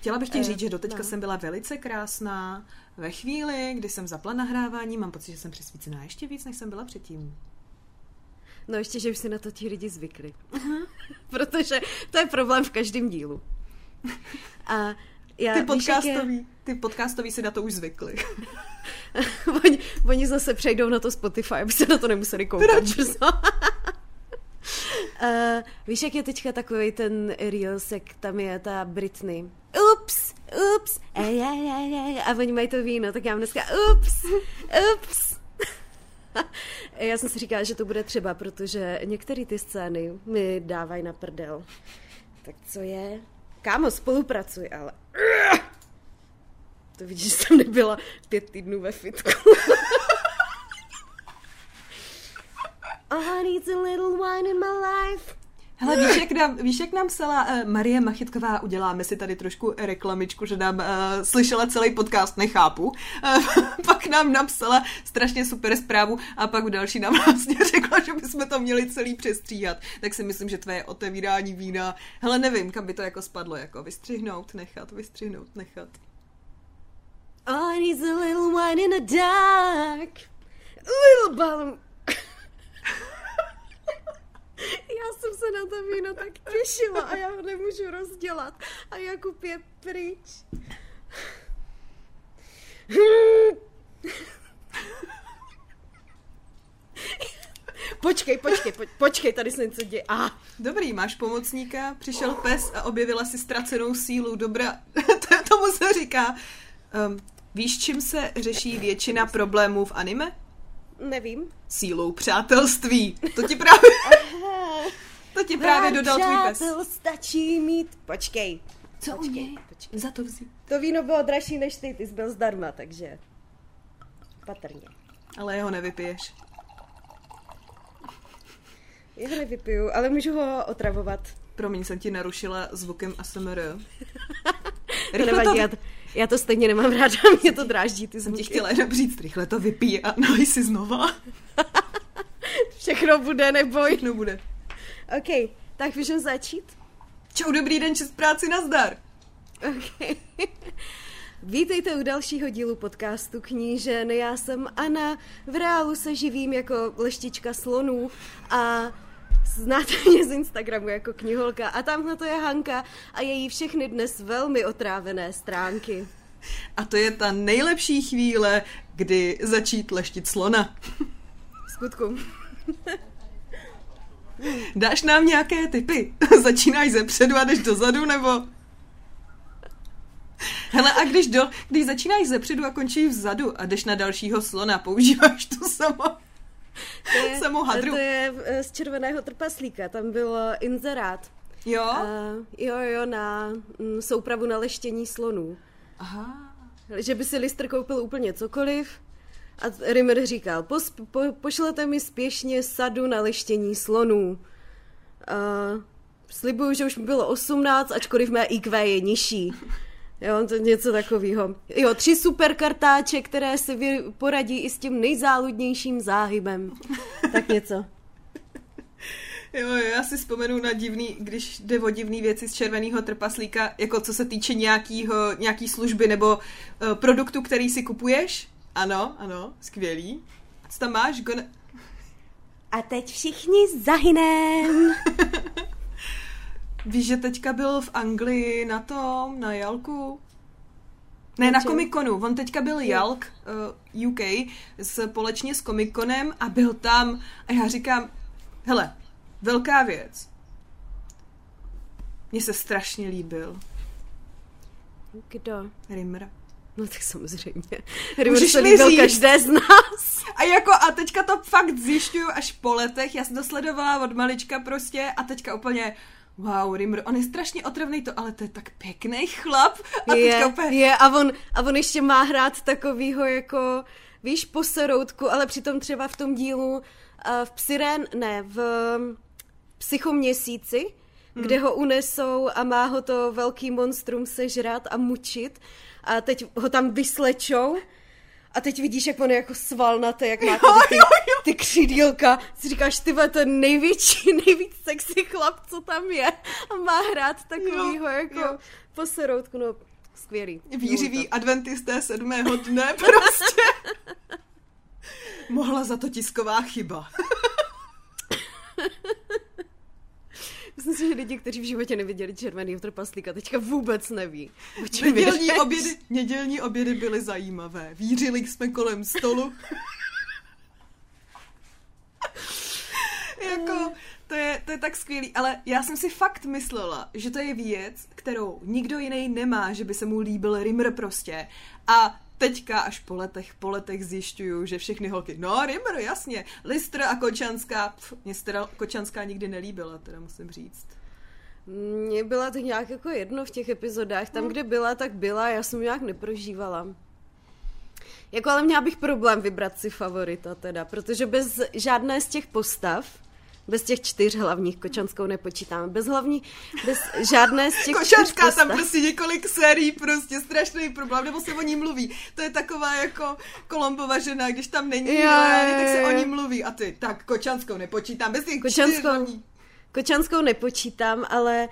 Chtěla bych ti Eh, říct, že doteďka no. jsem byla velice krásná. Ve chvíli, kdy jsem zapla nahrávání, mám pocit, že jsem přesvícená ještě víc, než jsem byla předtím. No ještě, že už si na to ti lidi zvykli. Protože to je problém v každém dílu. A já, Ty jak je- podcastový, ty podcastový si na to už zvykli. oni, oni zase přejdou na to Spotify, aby se na to nemuseli koukat. Proč? Uh, víš, jak je teďka takový ten Reels, jak tam je ta Britney. Ups, ups, ej, ej, ej, ej. a oni mají to víno, tak já mám dneska ups, ups. já jsem si říkala, že to bude třeba, protože některé ty scény mi dávají na prdel. Tak co je? Kámo, spolupracuj, ale... To vidíš, že jsem nebyla pět týdnů ve fitku. oh, I need a little wine in my life. Hele, víš, jak nám, víš, jak nám psala uh, Marie Machytková, uděláme si tady trošku reklamičku, že nám uh, slyšela celý podcast, nechápu. Uh, pak nám napsala strašně super zprávu a pak v další nám vlastně řekla, že bychom to měli celý přestříhat. Tak si myslím, že tvoje otevírání vína, hele, nevím, kam by to jako spadlo, jako vystřihnout, nechat, vystřihnout, nechat. Oh, I need a little wine in the dark. A little bottom. Já jsem se na to víno tak těšila a já ho nemůžu rozdělat. A Jakub je pryč. Počkej, počkej, po, počkej, tady se něco děje. Ah, Dobrý, máš pomocníka, přišel pes a objevila si ztracenou sílu. Dobrá, to, tomu se říká. Um, víš, čím se řeší většina problémů v anime? Nevím. Sílou přátelství. To ti právě, to ti právě dodal tvůj pes. Stačí mít... Počkej. Co Počkej, počkej. Za to vzít. To víno bylo dražší než ty, ty jsi byl zdarma, takže patrně. Ale jeho nevypiješ. Já ho nevypiju, ale můžu ho otravovat. Promiň, jsem ti narušila zvukem ASMR. To Rychle nevadí, to, já, to stejně nemám ráda, mě to dráždí ty jsem ti chtěla jenom říct, rychle to vypij a nalej si znova. Všechno bude, neboj. No bude. OK, tak můžeme začít? Čau, dobrý den, čest práci, nazdar. OK. Vítejte u dalšího dílu podcastu Knížen. Já jsem Anna, v reálu se živím jako leštička slonů a znáte mě z Instagramu jako kniholka a tamhle to je Hanka a její všechny dnes velmi otrávené stránky. A to je ta nejlepší chvíle, kdy začít leštit slona. Skutku. Dáš nám nějaké typy? Začínáš ze předu a jdeš dozadu, nebo... Hele, a když, do, když začínáš ze předu a končíš vzadu a jdeš na dalšího slona, používáš tu samo, To je, hadru. to je eh, z červeného trpaslíka, tam byl eh, inzerát. Jo? Uh, jo, jo, na mm, soupravu na leštění slonů. Aha. Že by si Lister koupil úplně cokoliv. A Rimmer říkal, po, pošlete mi spěšně sadu na leštění slonů. Uh, slibuju, že už mi bylo 18, ačkoliv mé IQ je nižší. Jo, to něco takového. Jo, tři super kartáče, které vy poradí i s tím nejzáludnějším záhybem. Tak něco. Jo, já si vzpomenu na divný, když jde o divný věci z červeného trpaslíka, jako co se týče nějakýho, nějaký služby nebo uh, produktu, který si kupuješ. Ano, ano, skvělý. Co tam máš? Gone... A teď všichni zahynem. Víš, že teďka byl v Anglii na tom, na Jalku? Ne, Na? Comic-Conu. On teďka byl Jalk uh, UK společně s Comic-Conem a byl tam a já říkám, hele, velká věc. Mně se strašně líbil Kdo? Rimmer. No tak samozřejmě. Rimmer se líbil říct? každé z nás. A jako, a teďka to fakt zjišťuju až po letech, já jsem to sledovala od malička prostě a teďka úplně, wow, Rimmer, on je strašně otravný to, ale to je tak pěkný chlap. A je, teďka úplně, je a on, a on ještě má hrát takovýho jako, víš, poseroutku, ale přitom třeba v tom dílu uh, v Psyren, ne, v um, Psychoměsíci, hmm. kde ho unesou a má ho to velký monstrum sežrat a mučit a teď ho tam vyslečou a teď vidíš, jak on je jako svalnaté, jak má jo, tady ty jo, jo. ty křídílka, si říkáš, ty to je největší, nejvíc sexy chlap, co tam je. A má hrát takovýho jo, jako jo. poseroutku, no skvělý. Výřivý adventisté sedmého dne prostě. Mohla za to tisková chyba. Myslím si, že lidi, kteří v životě neviděli červený trpaslíka, teďka vůbec neví. Nedělní obědy, nedělní obědy byly zajímavé. Vířili jsme kolem stolu. jako, to je, to je tak skvělý, ale já jsem si fakt myslela, že to je věc, kterou nikdo jiný nemá, že by se mu líbil Rimmer prostě. A teďka až po letech, po letech zjišťuju, že všechny holky, no Rimmer, jasně, Lister a Kočanská, mě se teda Kočanská nikdy nelíbila, teda musím říct. Mně byla to nějak jako jedno v těch epizodách, tam, hmm. kde byla, tak byla, já jsem nějak neprožívala. Jako ale měla bych problém vybrat si favorita teda, protože bez žádné z těch postav bez těch čtyř hlavních, Kočanskou nepočítáme, bez hlavní, bez žádné z těch Kočanská tam prostě několik sérií, prostě strašný problém, nebo se o ní mluví. To je taková jako Kolombova žena, když tam není, jo, jo, tak se o ní mluví. A ty, tak Kočanskou nepočítám, bez těch Kočanskou, čtyř hlavní. Kočanskou nepočítám, ale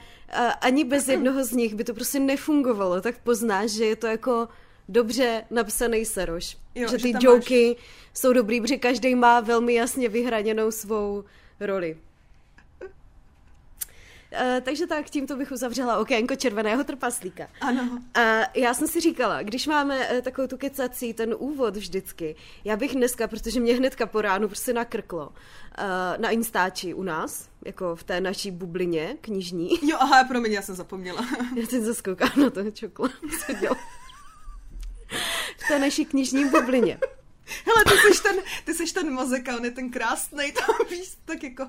ani bez jednoho z nich by to prostě nefungovalo, tak poznáš, že je to jako dobře napsaný seroš. Jo, že ty že joky máš... jsou dobrý, protože každý má velmi jasně vyhraněnou svou roli. Uh, takže tak, tímto bych uzavřela okénko červeného trpaslíka. Ano. A uh, já jsem si říkala, když máme uh, takovou tu kecací, ten úvod vždycky, já bych dneska, protože mě hnedka po ránu prostě nakrklo, uh, na Instači u nás, jako v té naší bublině knižní. Jo, aha, promiň, já jsem zapomněla. já teď zaskoukám na to čokla, co v té naší knižní bublině. Hele, ty jsi ten, ty jsi ten mozek a on je ten krásný, to víš, tak jako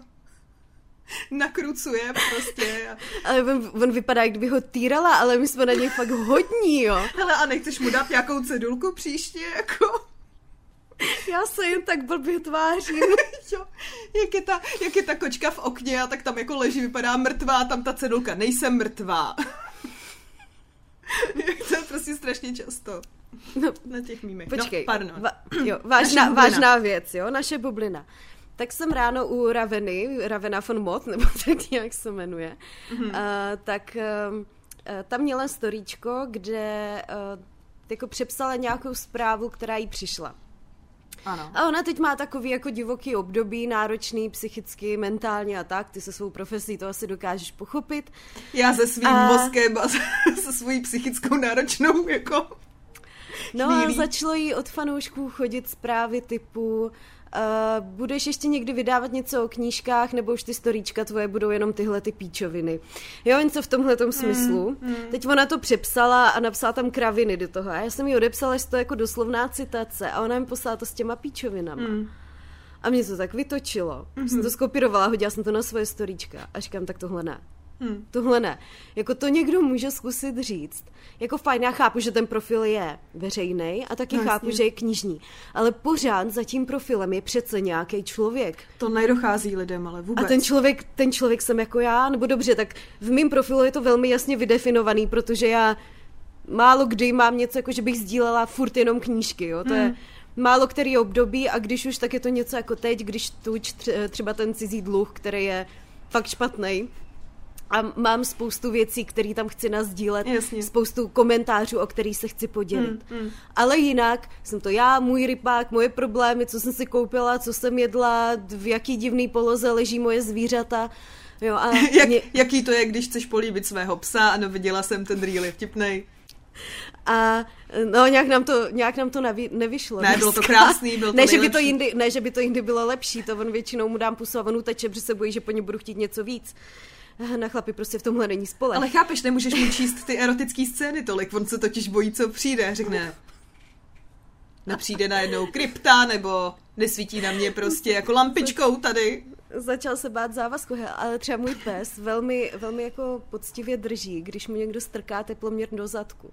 nakrucuje prostě. Ale on, on vypadá, jak kdyby ho týrala, ale my jsme na něj fakt hodní, jo. Hele, a nechceš mu dát nějakou cedulku příště, jako? Já se jen tak blbě tvářím. jo, jak je, ta, jak je ta kočka v okně a tak tam jako leží, vypadá mrtvá, tam ta cedulka, nejsem mrtvá. to je prostě strašně často. No, na těch mýmech. Počkej, no, pardon. Va, jo, vážná, vážná věc, jo, naše bublina. Tak jsem ráno u Raveny, Ravena von Mott, nebo tak nějak se jmenuje, mm-hmm. uh, tak uh, tam měla storíčko, kde uh, jako přepsala nějakou zprávu, která jí přišla. Ano. A ona teď má takový jako divoký období, náročný psychicky, mentálně a tak, ty se svou profesí to asi dokážeš pochopit. Já se svým a... mozkem a se svojí psychickou náročnou jako No a začalo jí od fanoušků chodit zprávy typu Uh, budeš ještě někdy vydávat něco o knížkách, nebo už ty storíčka tvoje budou jenom tyhle ty píčoviny. Jo, něco v tomhle mm, smyslu. Mm. Teď ona to přepsala a napsala tam kraviny do toho. A já jsem jí odepsala, že to je jako doslovná citace a ona mi poslala to s těma píčovinama. Mm. A mě to tak vytočilo. Mm-hmm. Jsem to skopírovala, hodila jsem to na svoje storíčka a říkám, tak tohle ne. Hmm. Tohle ne. Jako to někdo může zkusit říct. Jako fajn, já chápu, že ten profil je veřejný a taky no, chápu, jasně. že je knižní. Ale pořád za tím profilem je přece nějaký člověk. To nedochází lidem, ale vůbec. A ten člověk, ten člověk jsem jako já, nebo dobře, tak v mém profilu je to velmi jasně vydefinovaný, protože já málo kdy mám něco, jako že bych sdílela furt jenom knížky, jo. To hmm. je málo který období a když už, tak je to něco jako teď, když tu třeba ten cizí dluh, který je fakt špatný, a mám spoustu věcí, které tam chci nazdílet, Jasně. spoustu komentářů, o kterých se chci podělit. Mm, mm. Ale jinak jsem to já, můj rypák, moje problémy, co jsem si koupila, co jsem jedla, v jaký divný poloze leží moje zvířata. Jo, a Jak, mě... Jaký to je, když chceš políbit svého psa? Ano, viděla jsem ten reel, je vtipnej. A no, nějak nám to, nějak nám to nevi, nevyšlo. Ne, bylo to krásný, bylo to ne, že by to jindy, ne, že by to jindy bylo lepší, to on většinou mu dám pusu a on uteče, protože se bojí, že po něm budu chtít něco víc na chlapi prostě v tomhle není spole. Ale chápeš, nemůžeš mu číst ty erotické scény tolik, on se totiž bojí, co přijde, řekne, nepřijde najednou krypta, nebo nesvítí na mě prostě jako lampičkou tady. Začal se bát závazku, ale třeba můj pes velmi, velmi jako poctivě drží, když mu někdo strká teploměr do zadku.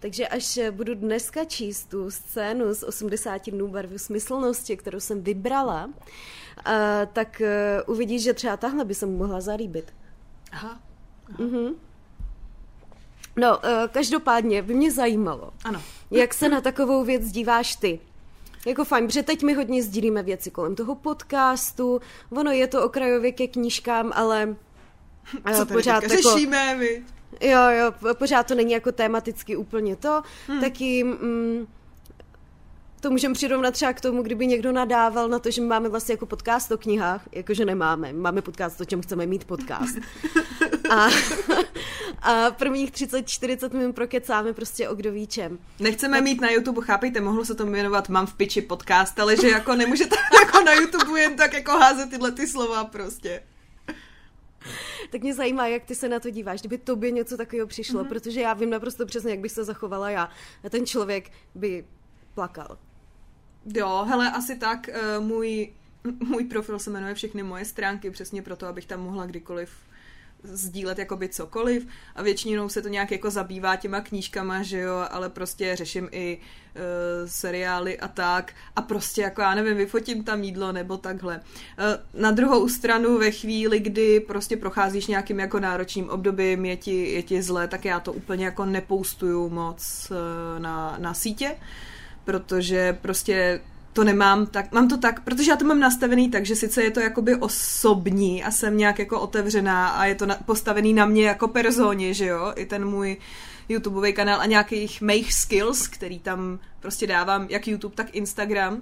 Takže až budu dneska číst tu scénu z 80 dnů barvy smyslnosti, kterou jsem vybrala, uh, tak uh, uvidíš, že třeba tahle by se mu mohla zalíbit. Aha. Aha. Mm-hmm. No, uh, každopádně by mě zajímalo, ano. jak se na takovou věc díváš ty. Jako fajn, protože teď my hodně sdílíme věci kolem toho podcastu, ono je to okrajově ke knížkám, ale Co tady pořád jako, řešíme, my? Jo, jo, pořád to není jako tematicky úplně to, hmm. taky... Mm, to můžeme přirovnat třeba k tomu, kdyby někdo nadával na to, že máme vlastně jako podcast o knihách, jakože nemáme. Máme podcast o čem chceme mít podcast. A, a prvních 30-40 minut prokecáme prostě o kdo ví čem. Nechceme tak... mít na YouTube, chápejte, mohlo se to jmenovat Mám v piči podcast, ale že jako nemůžete jako na YouTube jen tak jako házet tyhle ty slova prostě. Tak mě zajímá, jak ty se na to díváš, kdyby tobě něco takového přišlo, mm-hmm. protože já vím naprosto přesně, jak bych se zachovala já. A ten člověk by plakal. Jo, hele, asi tak. Uh, můj, můj profil se jmenuje Všechny moje stránky, přesně proto, abych tam mohla kdykoliv sdílet jakoby cokoliv a většinou se to nějak jako zabývá těma knížkama, že jo, ale prostě řeším i uh, seriály a tak a prostě jako já nevím, vyfotím tam jídlo nebo takhle. Uh, na druhou stranu ve chvíli, kdy prostě procházíš nějakým jako náročným obdobím, je ti, je ti zle, tak já to úplně jako nepoustuju moc uh, na, na sítě, protože prostě to nemám tak, mám to tak, protože já to mám nastavený tak, že sice je to jakoby osobní a jsem nějak jako otevřená a je to na, postavený na mě jako personě, že jo, i ten můj YouTubeový kanál a nějakých mých skills, který tam prostě dávám, jak YouTube, tak Instagram,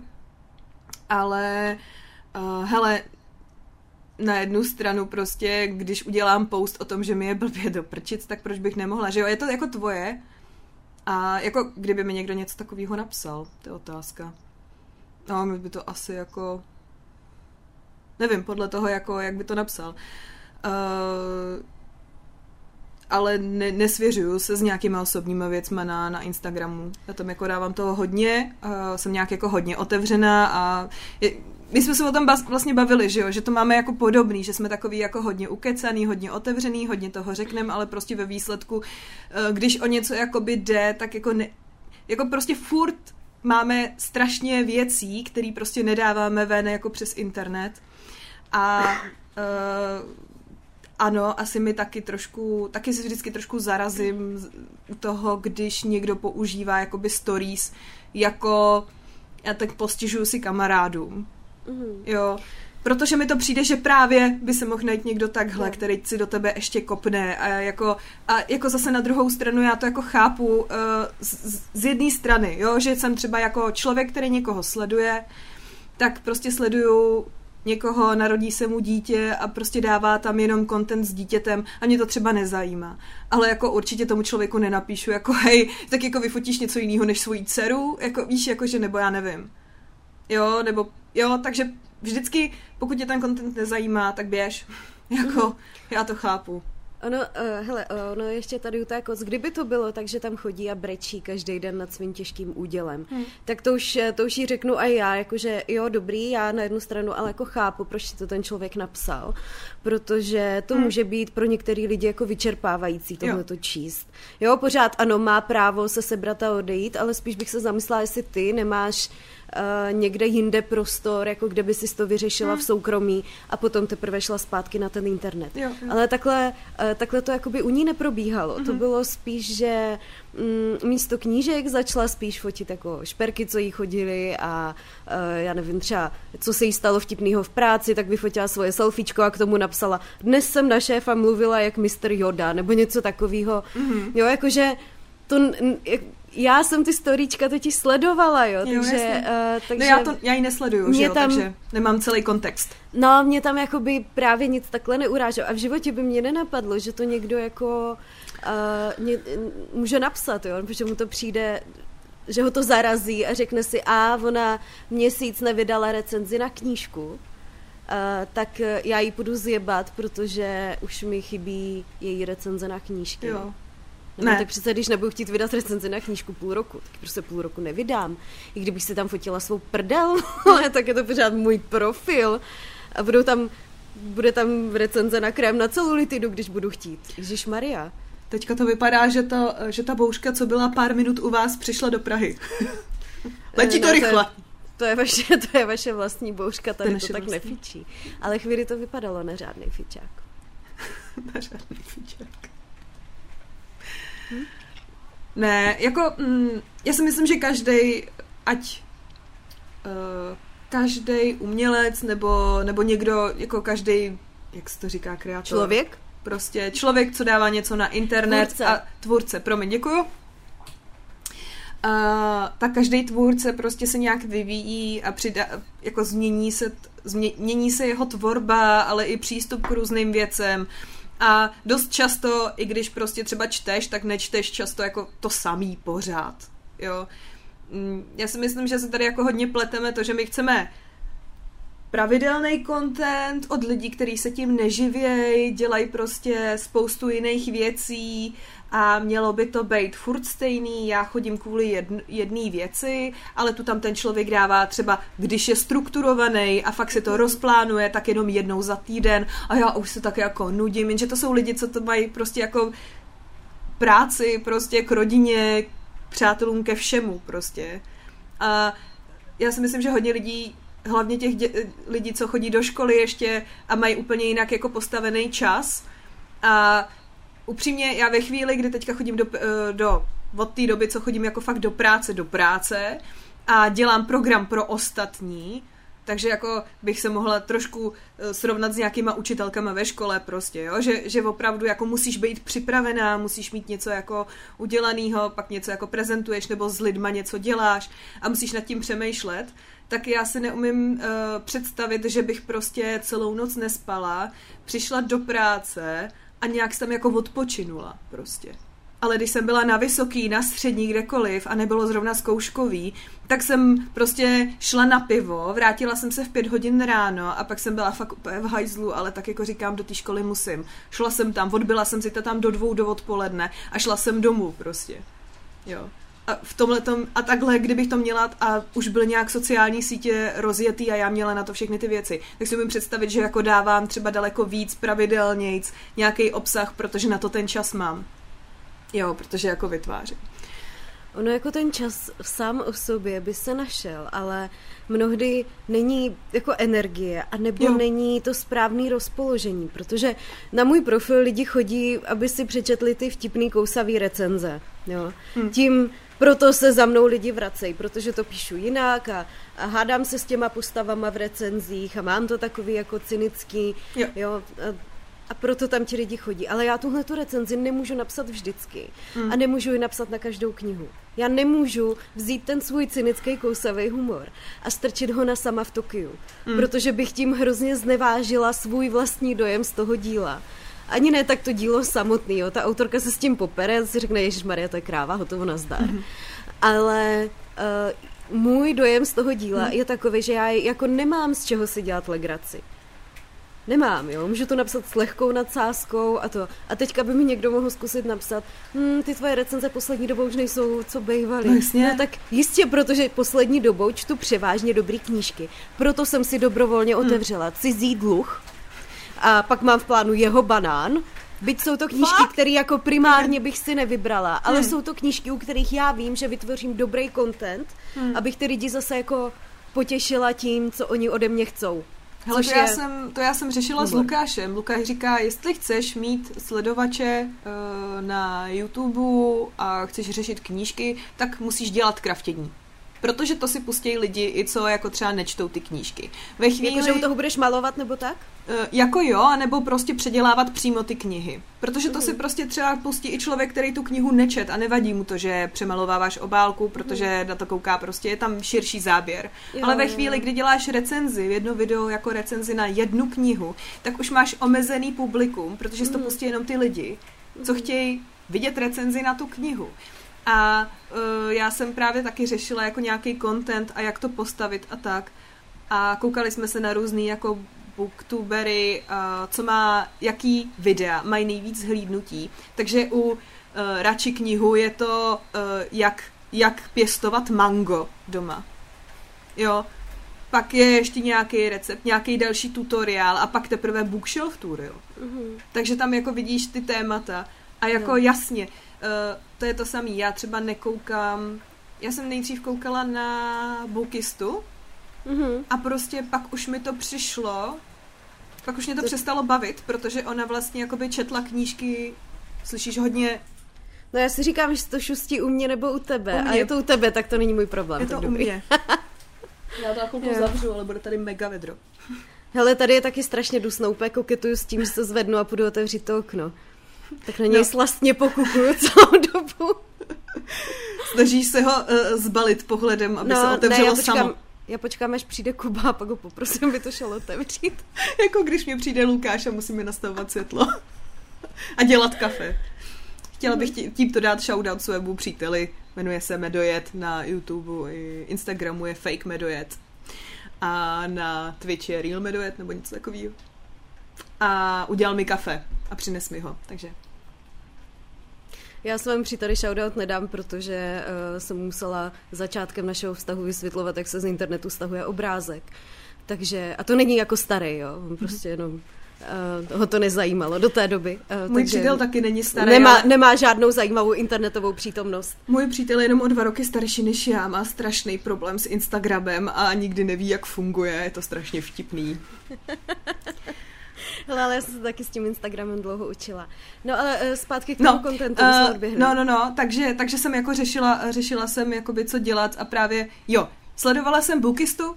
ale uh, hele, na jednu stranu prostě, když udělám post o tom, že mi je blbě do prčic, tak proč bych nemohla, že jo, je to jako tvoje a jako kdyby mi někdo něco takového napsal, to je otázka. No, mi by to asi jako... Nevím, podle toho, jako, jak by to napsal. Uh, ale ne, nesvěřuju se s nějakýma osobníma věcmi na, na Instagramu. Já tam jako dávám toho hodně, uh, jsem nějak jako hodně otevřená a je, my jsme se o tom bas, vlastně bavili, že jo, že to máme jako podobný, že jsme takový jako hodně ukecaný, hodně otevřený, hodně toho řekneme, ale prostě ve výsledku, uh, když o něco jakoby jde, tak jako ne, jako prostě furt máme strašně věcí, které prostě nedáváme ven jako přes internet. A uh, ano, asi mi taky trošku, taky si vždycky trošku zarazím u toho, když někdo používá jakoby stories jako já tak postižuju si kamarádům. Mm. Jo, Protože mi to přijde, že právě by se mohl najít někdo takhle, no. který si do tebe ještě kopne a jako, a jako zase na druhou stranu já to jako chápu uh, z, z jedné strany, jo, že jsem třeba jako člověk, který někoho sleduje, tak prostě sleduju někoho, narodí se mu dítě a prostě dává tam jenom content s dítětem a mě to třeba nezajímá. Ale jako určitě tomu člověku nenapíšu, jako hej, tak jako vyfotíš něco jiného než svoji dceru, jako víš, jako že nebo já nevím. Jo, nebo jo, takže vždycky, pokud tě ten content nezajímá, tak běž. jako, já to chápu. Ono, uh, hele, ono ještě tady u té koc, kdyby to bylo tak, že tam chodí a brečí každý den nad svým těžkým údělem, hmm. tak to už, to už jí řeknu a já, jakože jo, dobrý, já na jednu stranu, ale jako chápu, proč si to ten člověk napsal, protože to hmm. může být pro některý lidi jako vyčerpávající tohle to číst. Jo, pořád ano, má právo se sebrat a odejít, ale spíš bych se zamyslela, jestli ty nemáš uh, někde jinde prostor, jako kde by si to vyřešila hmm. v soukromí a potom teprve šla zpátky na ten internet. Jo, jo. Ale takhle, uh, takhle to jakoby u ní neprobíhalo. Hmm. To bylo spíš, že mm, místo knížek začala spíš fotit jako šperky, co jí chodily a uh, já nevím třeba, co se jí stalo vtipného v práci, tak vyfotila svoje selfiečko a k tomu napsala, dnes jsem na šéfa mluvila jak Mr. Yoda, nebo něco takového. Mm-hmm. Jo, jakože to, já jsem ty storíčka totiž sledovala, jo, jo takže... Uh, takže no já, to, já ji nesleduju, že jo, tam, takže nemám celý kontext. No, mě tam jakoby právě nic takhle neuráželo a v životě by mě nenapadlo, že to někdo jako uh, mě, může napsat, jo, protože mu to přijde že ho to zarazí a řekne si, a ona měsíc nevydala recenzi na knížku, uh, tak já ji půjdu zjebat, protože už mi chybí její recenze na knížky. Jo. No, ne. tak přece, když nebudu chtít vydat recenzi na knížku půl roku, tak prostě půl roku nevydám. I kdybych si tam fotila svou prdel, tak je to pořád můj profil. A budou tam, bude tam recenze na krém na celulitidu, když budu chtít. Ježíš Maria. Teďka to vypadá, že, to, že ta bouřka, co byla pár minut u vás, přišla do Prahy. Letí to no, rychle. To je, vaše, to je vaše vlastní bouřka, tady to, to tak vlastní. nefičí. Ale chvíli to vypadalo na žádný fičák. na žádný fičák. Ne, jako, mm, já si myslím, že každý, ať uh, každý umělec nebo, nebo někdo, jako každý, jak se to říká, kreator? Člověk? Prostě člověk, co dává něco na internet Tvůrce. a tvůrce, promiň, děkuju. Uh, tak každý tvůrce prostě se nějak vyvíjí a přidá, jako změní se, změ, mění se jeho tvorba, ale i přístup k různým věcem. A dost často, i když prostě třeba čteš, tak nečteš často jako to samý pořád. Jo. Mm, Já si myslím, že se tady jako hodně pleteme to, že my chceme pravidelný content od lidí, kteří se tím neživějí, dělají prostě spoustu jiných věcí a mělo by to být furt stejný, já chodím kvůli jedn, jedné věci, ale tu tam ten člověk dává třeba, když je strukturovaný a fakt si to rozplánuje, tak jenom jednou za týden a já už se tak jako nudím, jenže to jsou lidi, co to mají prostě jako práci, prostě k rodině, k přátelům, ke všemu prostě. A já si myslím, že hodně lidí hlavně těch dě- lidí, co chodí do školy ještě a mají úplně jinak jako postavený čas. A upřímně, já ve chvíli, kdy teďka chodím do, eh, do od té doby, co chodím jako fakt do práce, do práce a dělám program pro ostatní, takže jako bych se mohla trošku eh, srovnat s nějakýma učitelkama ve škole prostě, jo? Že, že opravdu jako musíš být připravená, musíš mít něco jako udělanýho, pak něco jako prezentuješ nebo s lidma něco děláš a musíš nad tím přemýšlet, tak já si neumím uh, představit, že bych prostě celou noc nespala, přišla do práce a nějak jsem jako odpočinula prostě. Ale když jsem byla na vysoký, na střední, kdekoliv a nebylo zrovna zkouškový, tak jsem prostě šla na pivo, vrátila jsem se v pět hodin ráno a pak jsem byla fakt úplně v hajzlu, ale tak jako říkám, do té školy musím. Šla jsem tam, odbyla jsem si to tam do dvou do odpoledne a šla jsem domů prostě. Jo. A v tomhle a takhle, kdybych to měla a už byly nějak sociální sítě rozjetý a já měla na to všechny ty věci, tak si umím představit, že jako dávám třeba daleko víc pravidelnějc nějaký obsah, protože na to ten čas mám. Jo, protože jako vytvářím. Ono jako ten čas sám o sobě by se našel, ale mnohdy není jako energie a nebo Jo. není to správný rozpoložení, protože na můj profil lidi chodí, aby si přečetli ty vtipný kousavý recenze. Jo. Hm. Tím proto se za mnou lidi vracejí, protože to píšu jinak a, a hádám se s těma postavama v recenzích a mám to takový jako cynický, Jo. jo a, a proto tam ti lidi chodí. Ale já tuhle tu recenzi nemůžu napsat vždycky. Mm. A nemůžu ji napsat na každou knihu. Já nemůžu vzít ten svůj cynický kousavý humor a strčit ho na sama v Tokiu. Mm. Protože bych tím hrozně znevážila svůj vlastní dojem z toho díla. Ani ne tak to dílo samotný, jo. Ta autorka se s tím popere, si řekne, Ježíš Maria, to je kráva, hotovo nazdar. Mhm. Mm. Ale uh, můj dojem z toho díla Mhm. je takový, že já jako nemám z čeho si dělat legraci. Nemám, jo. Můžu to napsat s lehkou nadsázkou a to. A teďka by mi někdo mohl zkusit napsat, hm, ty tvoje recenze poslední dobou už nejsou, co bývaly. No jasně. no tak jistě, protože poslední dobou čtu převážně dobrý knížky. Proto jsem si dobrovolně Hmm. otevřela cizí dluh a pak mám v plánu jeho banán. Byť jsou to knížky, které jako primárně bych si nevybrala, ale Hmm. jsou to knížky, u kterých já vím, že vytvořím dobrý content, Hmm. abych ty lidi zase jako potěšila tím, co oni ode mě chcou. Hele, to já, jsem, to já jsem řešila s humor. Lukášem. Lukáš říká, jestli chceš mít sledovače uh, na YouTube a chceš řešit knížky, tak musíš dělat kraftění. Protože to si pustí lidi, i co jako třeba nečtou ty knížky. Ve chvíli, Jako, že u toho budeš malovat nebo tak? Eh, Jako jo, anebo prostě předělávat přímo ty knihy. Protože to Mhm. si prostě třeba pustí i člověk, který tu knihu nečet a nevadí mu to, že přemalováváš obálku, protože na to kouká prostě, je tam širší záběr. Jo, Ale ve chvíli, jo. kdy děláš recenzi, jedno video jako recenzi na jednu knihu, tak už máš omezený publikum, protože si to Mhm. pustí jenom ty lidi, co chtějí vidět recenzi na tu knihu. A uh, já jsem právě taky řešila jako nějaký content a jak to postavit a tak. A koukali jsme se na různý jako booktubery, uh, co má, jaký videa mají nejvíc hlídnutí. Takže u uh, radši knihu je to, uh, jak, jak pěstovat mango doma. Jo. Pak je ještě nějaký recept, nějaký další tutoriál a pak teprve bookshelf tour, jo. Mhm. Takže tam jako vidíš ty témata a jako Jo. jasně, uh, to je to samé. Já třeba nekoukám, já jsem nejdřív koukala na Bookistu Mhm. a prostě pak už mi to přišlo, pak už mě to To- přestalo bavit, protože ona vlastně jakoby četla knížky, slyšíš hodně, No já si říkám, že to šustí u mě nebo u tebe. U A mě. je to u tebe, tak to není můj problém. je tak to u mě. Já to chvilku zavřu, ale bude tady mega vedro. Hele, tady je taky strašně dusno, úplně koketuju s tím, že se zvednu a půjdu otevřít to okno. Tak na něj no. slastně pokukuju celou dobu. Snažíš se ho uh, zbalit pohledem, aby no, se otevřelo ne, já počkám, samo. Já počkám, až přijde Kuba a pak ho poprosím, aby to šel otevřít. jako když mě přijde Lukáš a musíme nastavovat světlo. a dělat kafe. Chtěla bych tímto dát shoutout svému příteli, jmenuje se Medojet na YouTube i Instagramu je Fake Medojet a na Twitchi je Real Medojet nebo něco takového. A udělal mi kafe a přines mi ho, takže já svému příteli shoutout nedám, protože uh, jsem musela začátkem našeho vztahu vysvětlovat, jak se z internetu stahuje obrázek. Takže, a to není jako starý, jo, on prostě jenom Uh, ho to nezajímalo do té doby. Uh, Můj přítel taky není starý. Nemá, ale... nemá žádnou zajímavou internetovou přítomnost. Můj přítel je jenom o dva roky starší než já, má strašný problém s Instagramem a nikdy neví, jak funguje, je to strašně vtipný. Hele, ale já jsem se taky s tím Instagramem dlouho učila. No ale uh, zpátky k tomu no, kontentu, uh, No, no, no, takže, takže jsem jako řešila, řešila jsem jakoby co dělat a právě, jo, sledovala jsem Bookistu,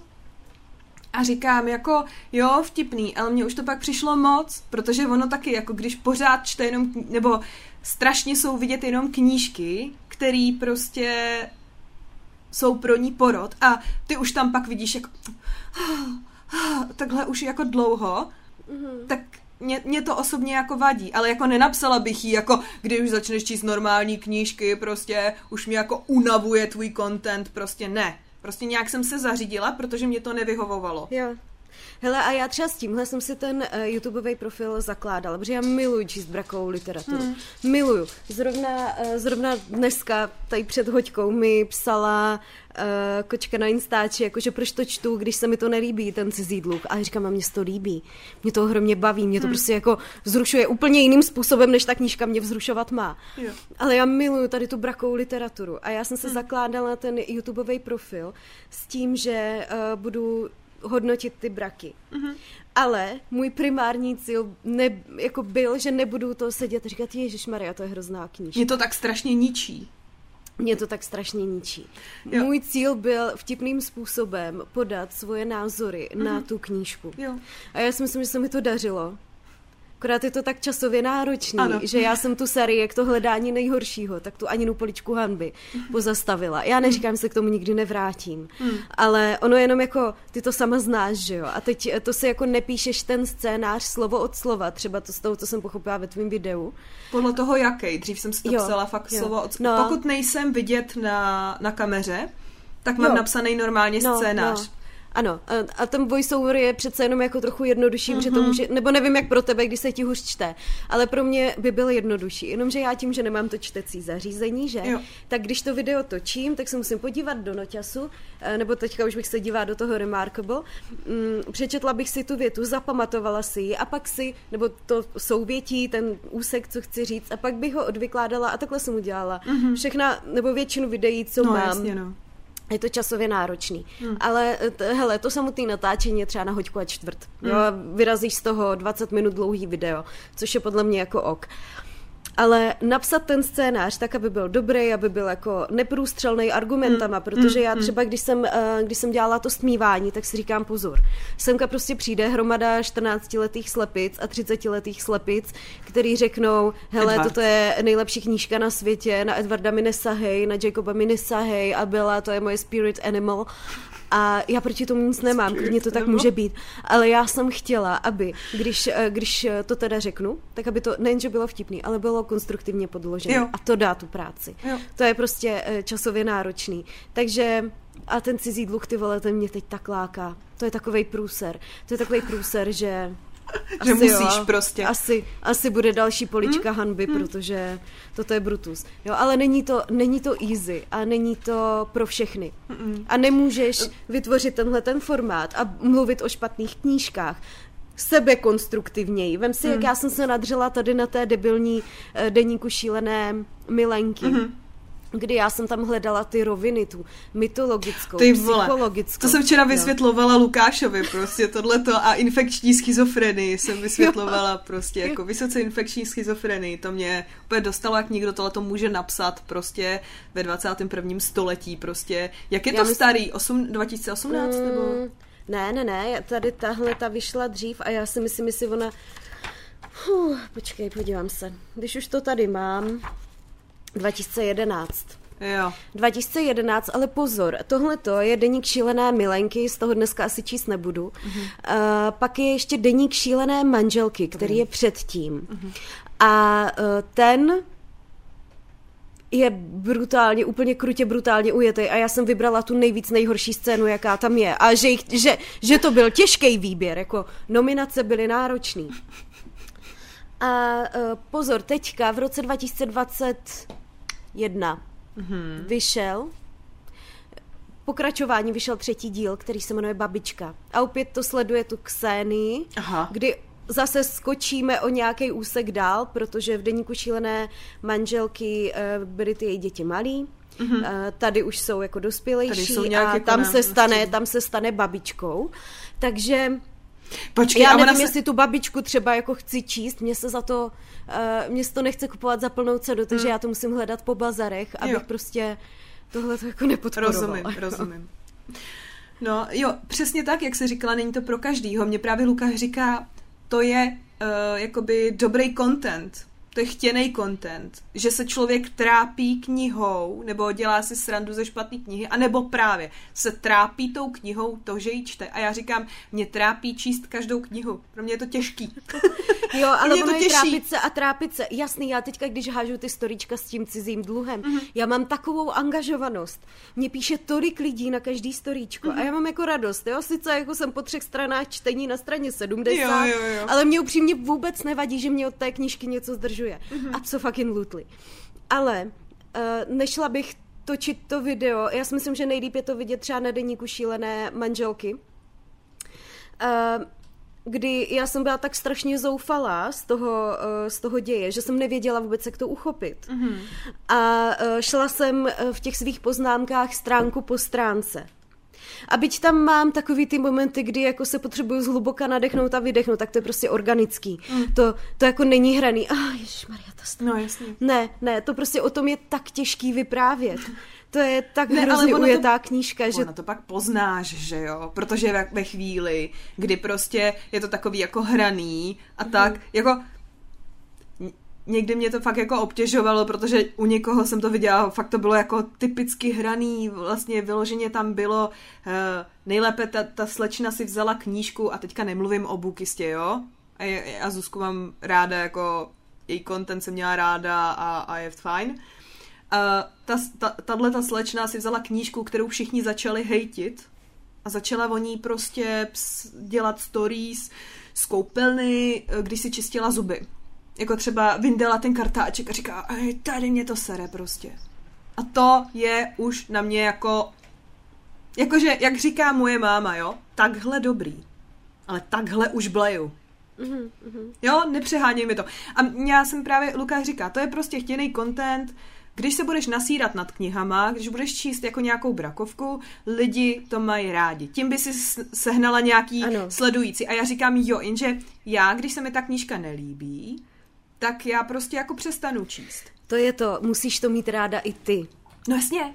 a říkám jako, jo, vtipný, ale mně už to pak přišlo moc, protože ono taky, jako když pořád čte jenom, nebo strašně jsou vidět jenom knížky, které prostě jsou pro ní porod a ty už tam pak vidíš jako takhle už jako dlouho, mm-hmm. tak mě, mě to osobně jako vadí, ale jako nenapsala bych jí, jako když už začneš číst normální knížky, prostě už mě jako unavuje tvůj content, prostě ne. Prostě nějak jsem se zařídila, protože mě to nevyhovovalo. Jo. Hele, a já třeba s tímhle jsem si ten uh, YouTubeový profil zakládala, protože já miluji číst brakovou literaturu. Hmm. Miluju. Zrovna, uh, zrovna dneska, tady před hoďkou, mi psala uh, kočka na Instači, jakože proč to čtu, když se mi to nelíbí, ten cizí dluh. A říkám, a mě to líbí. Mě to ohromně baví, mě to hmm. prostě jako vzrušuje úplně jiným způsobem, než ta knížka mě vzrušovat má. Jo. Ale já miluju tady tu brakovou literaturu. A já jsem se hmm. zakládala ten YouTubeový profil s tím, že uh, budu hodnotit ty braky. Mm-hmm. Ale můj primární cíl ne, jako byl, že nebudu to sedět a říkat, Ježíš Maria, to je hrozná knížka. Mě to tak strašně ničí. Mě to tak strašně ničí. Jo. Můj cíl byl vtipným způsobem podat svoje názory mm-hmm. na mhm. tu knížku. Jo. A já si myslím, že se mi to dařilo. Akorát je to tak časově náročný, ano. že já jsem tu sérii, jak to hledání nejhoršího, tak tu Aninu poličku hanby pozastavila. Já neříkám, že se k tomu nikdy nevrátím, hmm. ale ono jenom jako, ty to sama znáš, že jo? A teď to si jako nepíšeš ten scénář slovo od slova, třeba to z toho, co jsem pochopila ve tvém videu. Podle toho jaký, dřív jsem si to jo, psala fakt jo. slovo od slova. No. Pokud nejsem vidět na, na kameře, tak mám jo. napsaný normálně no, scénář. No. Ano, a ten voiceover je přece jenom jako trochu jednodušší, mm-hmm. protože to mhm. může, nebo nevím jak pro tebe, když se ti hůř čte, ale pro mě by byl jednodušší, jenomže já tím, že nemám to čtecí zařízení, že, jo. tak když to video točím, tak se musím podívat do noťasu, eh, nebo teďka už bych se dívala do toho Remarkable, mm, přečetla bych si tu větu, zapamatovala si ji a pak si, nebo to souvětí, ten úsek, co chci říct, a pak bych ho odvykládala a takhle jsem udělala. Mm-hmm. Všechna, nebo většinu videí, co no, mám, jasně, no je to časově náročný. Hmm. Ale t- hele, to samotné natáčení je třeba na hoďku a čtvrt. Hmm. Jo, vyrazíš z toho 20 minut dlouhý video, což je podle mě jako ok. Ale napsat ten scénář tak, aby byl dobrý, aby byl jako neprůstřelný argumentama, mm, protože já mm, třeba, když jsem, eh, když jsem dělala to stmívání, tak si říkám pozor. Semka prostě přijde hromada 14-letých slepic a 30-letých slepic, který řeknou, hele, Edward. toto je nejlepší knížka na světě, na Edwarda mi nesahej, na Jacoba mi nesahej a byla, to je moje spirit animal a já proti tomu nic nemám, klidně to tak může být. Ale já jsem chtěla, aby, když, eh, když to teda řeknu, tak aby to nejenže bylo vtipný, ale bylo konstruktivně podložené. A to dá tu práci. Jo. To je prostě eh, časově náročný. Takže a ten cizí dluh, ty vole, ten mě teď tak láká. To je takový průser. To je takový průser, že že asi musíš jo, prostě. Asi, asi bude další polička hmm? hanby, hmm. protože toto je Brutus. Jo, ale není to, není to easy a není to pro všechny. Hmm. A nemůžeš vytvořit tenhle ten formát a mluvit o špatných knížkách sebekonstruktivněji. Vem si, hmm. jak já jsem se nadřela tady na té debilní uh, deníku šílené milenky. Hmm kdy já jsem tam hledala ty roviny, tu mytologickou, Ty vole, psychologickou. To jsem včera No. vysvětlovala Lukášovi prostě tohleto a infekční schizofrenii jsem vysvětlovala prostě jako vysoce infekční schizofrenii. To mě úplně dostalo, jak někdo tohleto může napsat prostě ve 21. století prostě. Jak je to Já mysl- starý? 8, 2018 nebo? Mm, Ne, ne, ne, tady tahle ta vyšla dřív a já si myslím, jestli ona... Huh, počkej, podívám se. Když už to tady mám, 2011. Jo. 2011, ale pozor, tohle to je deník šílené milenky, z toho dneska asi číst nebudu. Uh, pak je ještě deník šílené manželky, který je předtím. A uh, ten je brutálně, úplně krutě brutálně ujetý a já jsem vybrala tu nejvíc nejhorší scénu, jaká tam je. A že, jich, že, že to byl těžký výběr, jako nominace byly náročný. A uh, pozor, teďka v roce 2021 mm-hmm. vyšel pokračování vyšel třetí díl, který se jmenuje Babička. A opět to sleduje tu Ksénii, Aha. kdy zase skočíme o nějaký úsek dál, protože v deníku šílené manželky uh, byly ty její děti malí. Mm-hmm. Uh, tady už jsou jako dospělejší Tady jsou a jako tam se stane, tam se stane babičkou. Takže Počkej, já nevím, se... jestli tu babičku třeba jako chci číst, mě se za to, uh, mě se to nechce kupovat za plnou cenu, takže já to musím hledat po bazarech, abych Jo. prostě tohle to jako nepodporovala. Rozumím, rozumím. No jo, přesně tak, jak se říkala, není to pro každýho. Mě právě Lukáš říká, to je uh, jakoby dobrý content, to je chtěný content, že se člověk trápí knihou, nebo dělá si srandu ze špatné knihy, anebo právě se trápí tou knihou to, že ji čte. A já říkám, mě trápí číst každou knihu. Pro mě je to těžký. Jo, ale Mě to ono je trápit se a trápit se. Jasný, já teďka, když hážu ty storíčka s tím cizím dluhem, Mhm. mm-hmm. já mám takovou angažovanost. Mně píše tolik lidí na každý storíčko Mhm. mm-hmm. a já mám jako radost, jo. Sice jako jsem po třech stranách čtení na straně 70, Jo, jo, jo. ale mě upřímně vůbec nevadí, že mě od té knížky něco zdržuje. Mhm. Mm-hmm. Absolutely. Ale uh, nešla bych točit to video, já si myslím, že nejlíp je to vidět třeba na deníku šílené manželky, Uh, kdy já jsem byla tak strašně zoufalá z toho, uh, z toho děje, že jsem nevěděla vůbec, jak to uchopit. Mm-hmm. A šla jsem v těch svých poznámkách stránku po stránce. A byť tam mám takový ty momenty, kdy jako se potřebuju zhluboka nadechnout a vydechnout, tak to je prostě organický. Mm. To, to jako není hraný. Ah, ježišmarja, to st- No jasně. Ne, ne, to prostě o tom je tak těžký vyprávět. To je tak Ne, ne, ale hrozně ono to- ujetá knížka, že Ono to pak poznáš, že jo, protože ve, ve chvíli, kdy prostě je to takový jako hraný a tak, jako někdy mě to fakt jako obtěžovalo, protože u někoho jsem to viděla, fakt to bylo jako typicky hraný, vlastně vyloženě tam bylo, uh, nejlépe ta, ta slečna si vzala knížku a teďka nemluvím o Bukistě, jo, a, a Zuzku mám ráda, jako její content jsem měla ráda a, a je fajn. Uh, ta, ta, tahle ta slečna si vzala knížku, kterou všichni začali hejtit a začala o ní prostě ps, dělat stories z koupelny, eh, když si čistila zuby. Jako třeba vyndala ten kartáček a říká, "Ej, tady mě to sere prostě. A to je už na mě jako, jakože, jak říká moje máma, jo, takhle dobrý. Ale takhle už bleju. Mhm, mhm. Jo, nepřeháněj mi to. A já jsem právě, Lukáš říká, to je prostě chtěný content, když se budeš nasírat nad knihama, když budeš číst jako nějakou brakovku, lidi to mají rádi. Tím by si sehnala nějaký. Ano. sledující. A já říkám, jo, jenže já, když se mi ta knížka nelíbí, tak já prostě jako přestanu číst. To je to, musíš to mít ráda i ty. No jasně.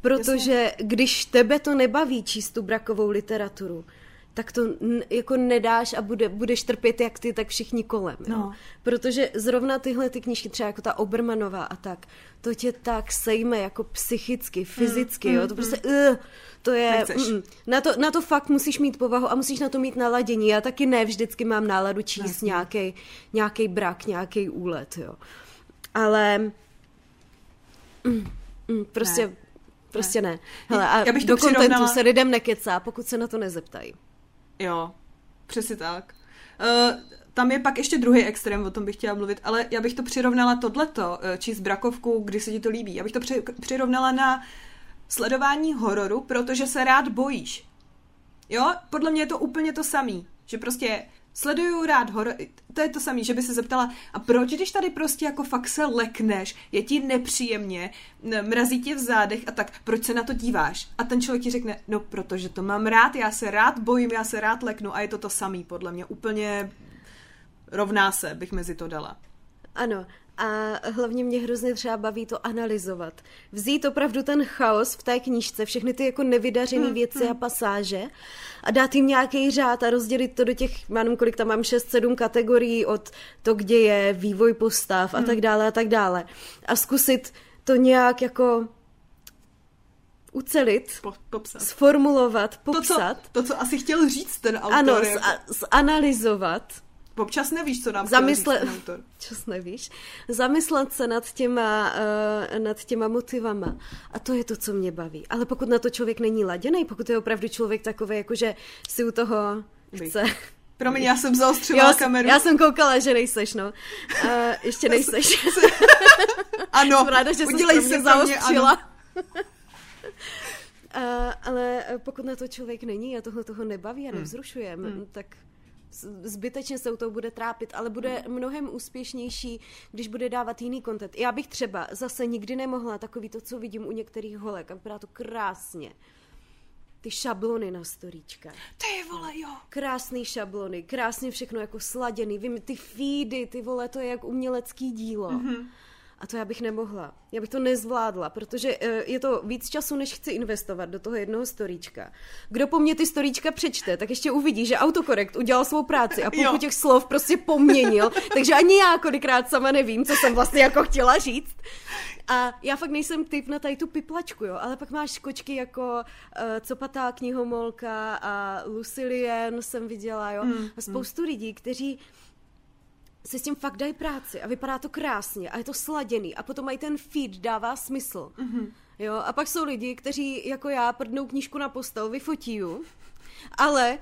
Protože když tebe to nebaví číst tu brakovou literaturu, tak to jako nedáš a bude, budeš trpět jak ty, tak všichni kolem. Jo? No. Protože zrovna tyhle ty knížky, třeba jako ta Obermanová a tak, to tě tak sejme jako psychicky, fyzicky, mm, jo? To prostě, uh, to je, Nechceš. mm, na, to, na to fakt musíš mít povahu a musíš na to mít naladění. Já taky ne vždycky mám náladu číst nějaký nějaký brak, nějaký úlet, jo. Ale mm, mm, prostě, Ne. prostě ne. Hele, a Já bych to do kontentu se lidem nekecá, pokud se na to nezeptají. Jo, přesně tak. Uh, tam je pak ještě druhý extrém, o tom bych chtěla mluvit, ale já bych to přirovnala tohleto, uh, číst brakovku, kdy se ti to líbí. Já bych to při, přirovnala na sledování hororu, protože se rád bojíš. Jo, podle mě je to úplně to samý, že prostě Sleduju rád horor, to je to samé, že by se zeptala, a proč, když tady prostě jako fakt se lekneš, je ti nepříjemně, mrazí tě v zádech a tak, proč se na to díváš? A ten člověk ti řekne, no protože to mám rád, já se rád bojím, já se rád leknu a je to to samý podle mě, úplně rovná se, bych mezi to dala. Ano, a hlavně mě hrozně třeba baví to analyzovat. Vzít opravdu ten chaos v té knížce, všechny ty jako nevydařené hmm, věci hmm. a pasáže a dát jim nějaký řád a rozdělit to do těch, já nevím, kolik tam mám, 6-7 kategorií od to, kde je vývoj postav hmm. a tak dále a tak dále. A zkusit to nějak jako ucelit, po, popsat. sformulovat, popsat. To co, to, co asi chtěl říct ten autor. Ano, jako... zanalizovat Občas nevíš, co nám Zamysle... říct autor. Občas nevíš. Zamyslet se nad těma, uh, nad těma motivama. A to je to, co mě baví. Ale pokud na to člověk není laděný, pokud je opravdu člověk takový, jakože si u toho chce... Promiň, já jsem zaostřila kameru. Já jsem koukala, že nejseš, no. Uh, ještě nejseš. ano, jsem ráda, že udělej se zaostřila. Uh, ale pokud na to člověk není a tohle toho nebaví a hmm. nevzrušuje, hmm. tak zbytečně se u toho bude trápit, ale bude mnohem úspěšnější, když bude dávat jiný content. Já bych třeba zase nikdy nemohla takový to, co vidím u některých holek, a vypadá to krásně. Ty šablony na storíčka. Ty vole, jo. Krásný šablony, krásně všechno jako sladěný. Vím, ty feedy, ty vole, to je jak umělecký dílo. Mm-hmm. A to já bych nemohla. Já bych to nezvládla, protože eh, je to víc času, než chci investovat do toho jednoho storíčka. Kdo po mně ty storíčka přečte, tak ještě uvidí, že autokorekt udělal svou práci a půlku těch slov prostě poměnil, takže ani já kolikrát sama nevím, co jsem vlastně jako chtěla říct. A já fakt nejsem typ na tady tu piplačku, jo, ale pak máš kočky jako uh, Copatá knihomolka a Lucilien jsem viděla, jo, mm, a spoustu mm. lidí, kteří si s tím fakt dají práci a vypadá to krásně a je to sladěný a potom mají ten feed, dává smysl. Mm-hmm. Jo, a pak jsou lidi, kteří jako já prdnou knížku na postel, vyfotí ju, ale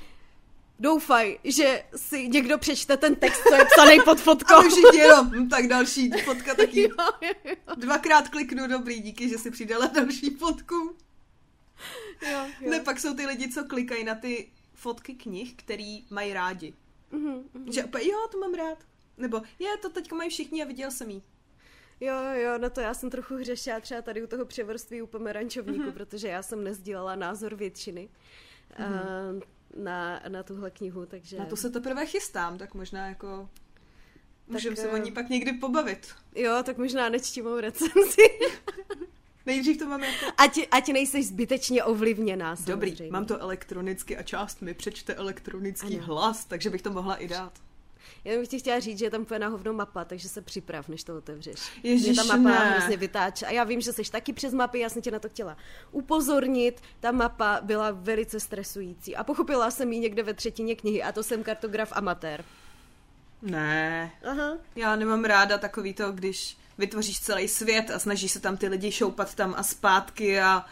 doufaj, že si někdo přečte ten text, co je psaný pod fotkou. A už jenom, hm, tak další fotka taky. Jo, jo, jo. Dvakrát kliknu, dobrý, díky, že si přidala další fotku. Jo, jo. Ne, pak jsou ty lidi, co klikají na ty fotky knih, který mají rádi. Mm-hmm, mm-hmm. Že jo, to mám rád. Nebo je, to teďka mají všichni a viděl jsem jí. Jo, jo, na to já jsem trochu hřešila třeba tady u toho převrství u pomerančovníku, mm-hmm. protože já jsem nezdílela názor většiny mm-hmm. na, na tuhle knihu, takže... Na to se teprve chystám, tak možná jako... Můžeme se o ní pak někdy pobavit. Jo, tak možná nečtimou recenzi. Nejdřív to mám jako... Ať, ať nejseš zbytečně ovlivněná. Dobrý, samozřejmě. mám to elektronicky a část mi přečte elektronický ano. hlas, takže bych to mohla i dát. Já bych ti chtěla říct, že je tam úplně na hovno mapa, takže se připrav, než to otevřeš. Ježiš, ta mapa ne. hrozně vytáče. A já vím, že jsi taky přes mapy, já jsem tě na to chtěla upozornit. Ta mapa byla velice stresující. A pochopila jsem ji někde ve třetině knihy, a to jsem kartograf amatér. Ne. Aha. Já nemám ráda takový to, když vytvoříš celý svět a snaží se tam ty lidi šoupat tam a zpátky a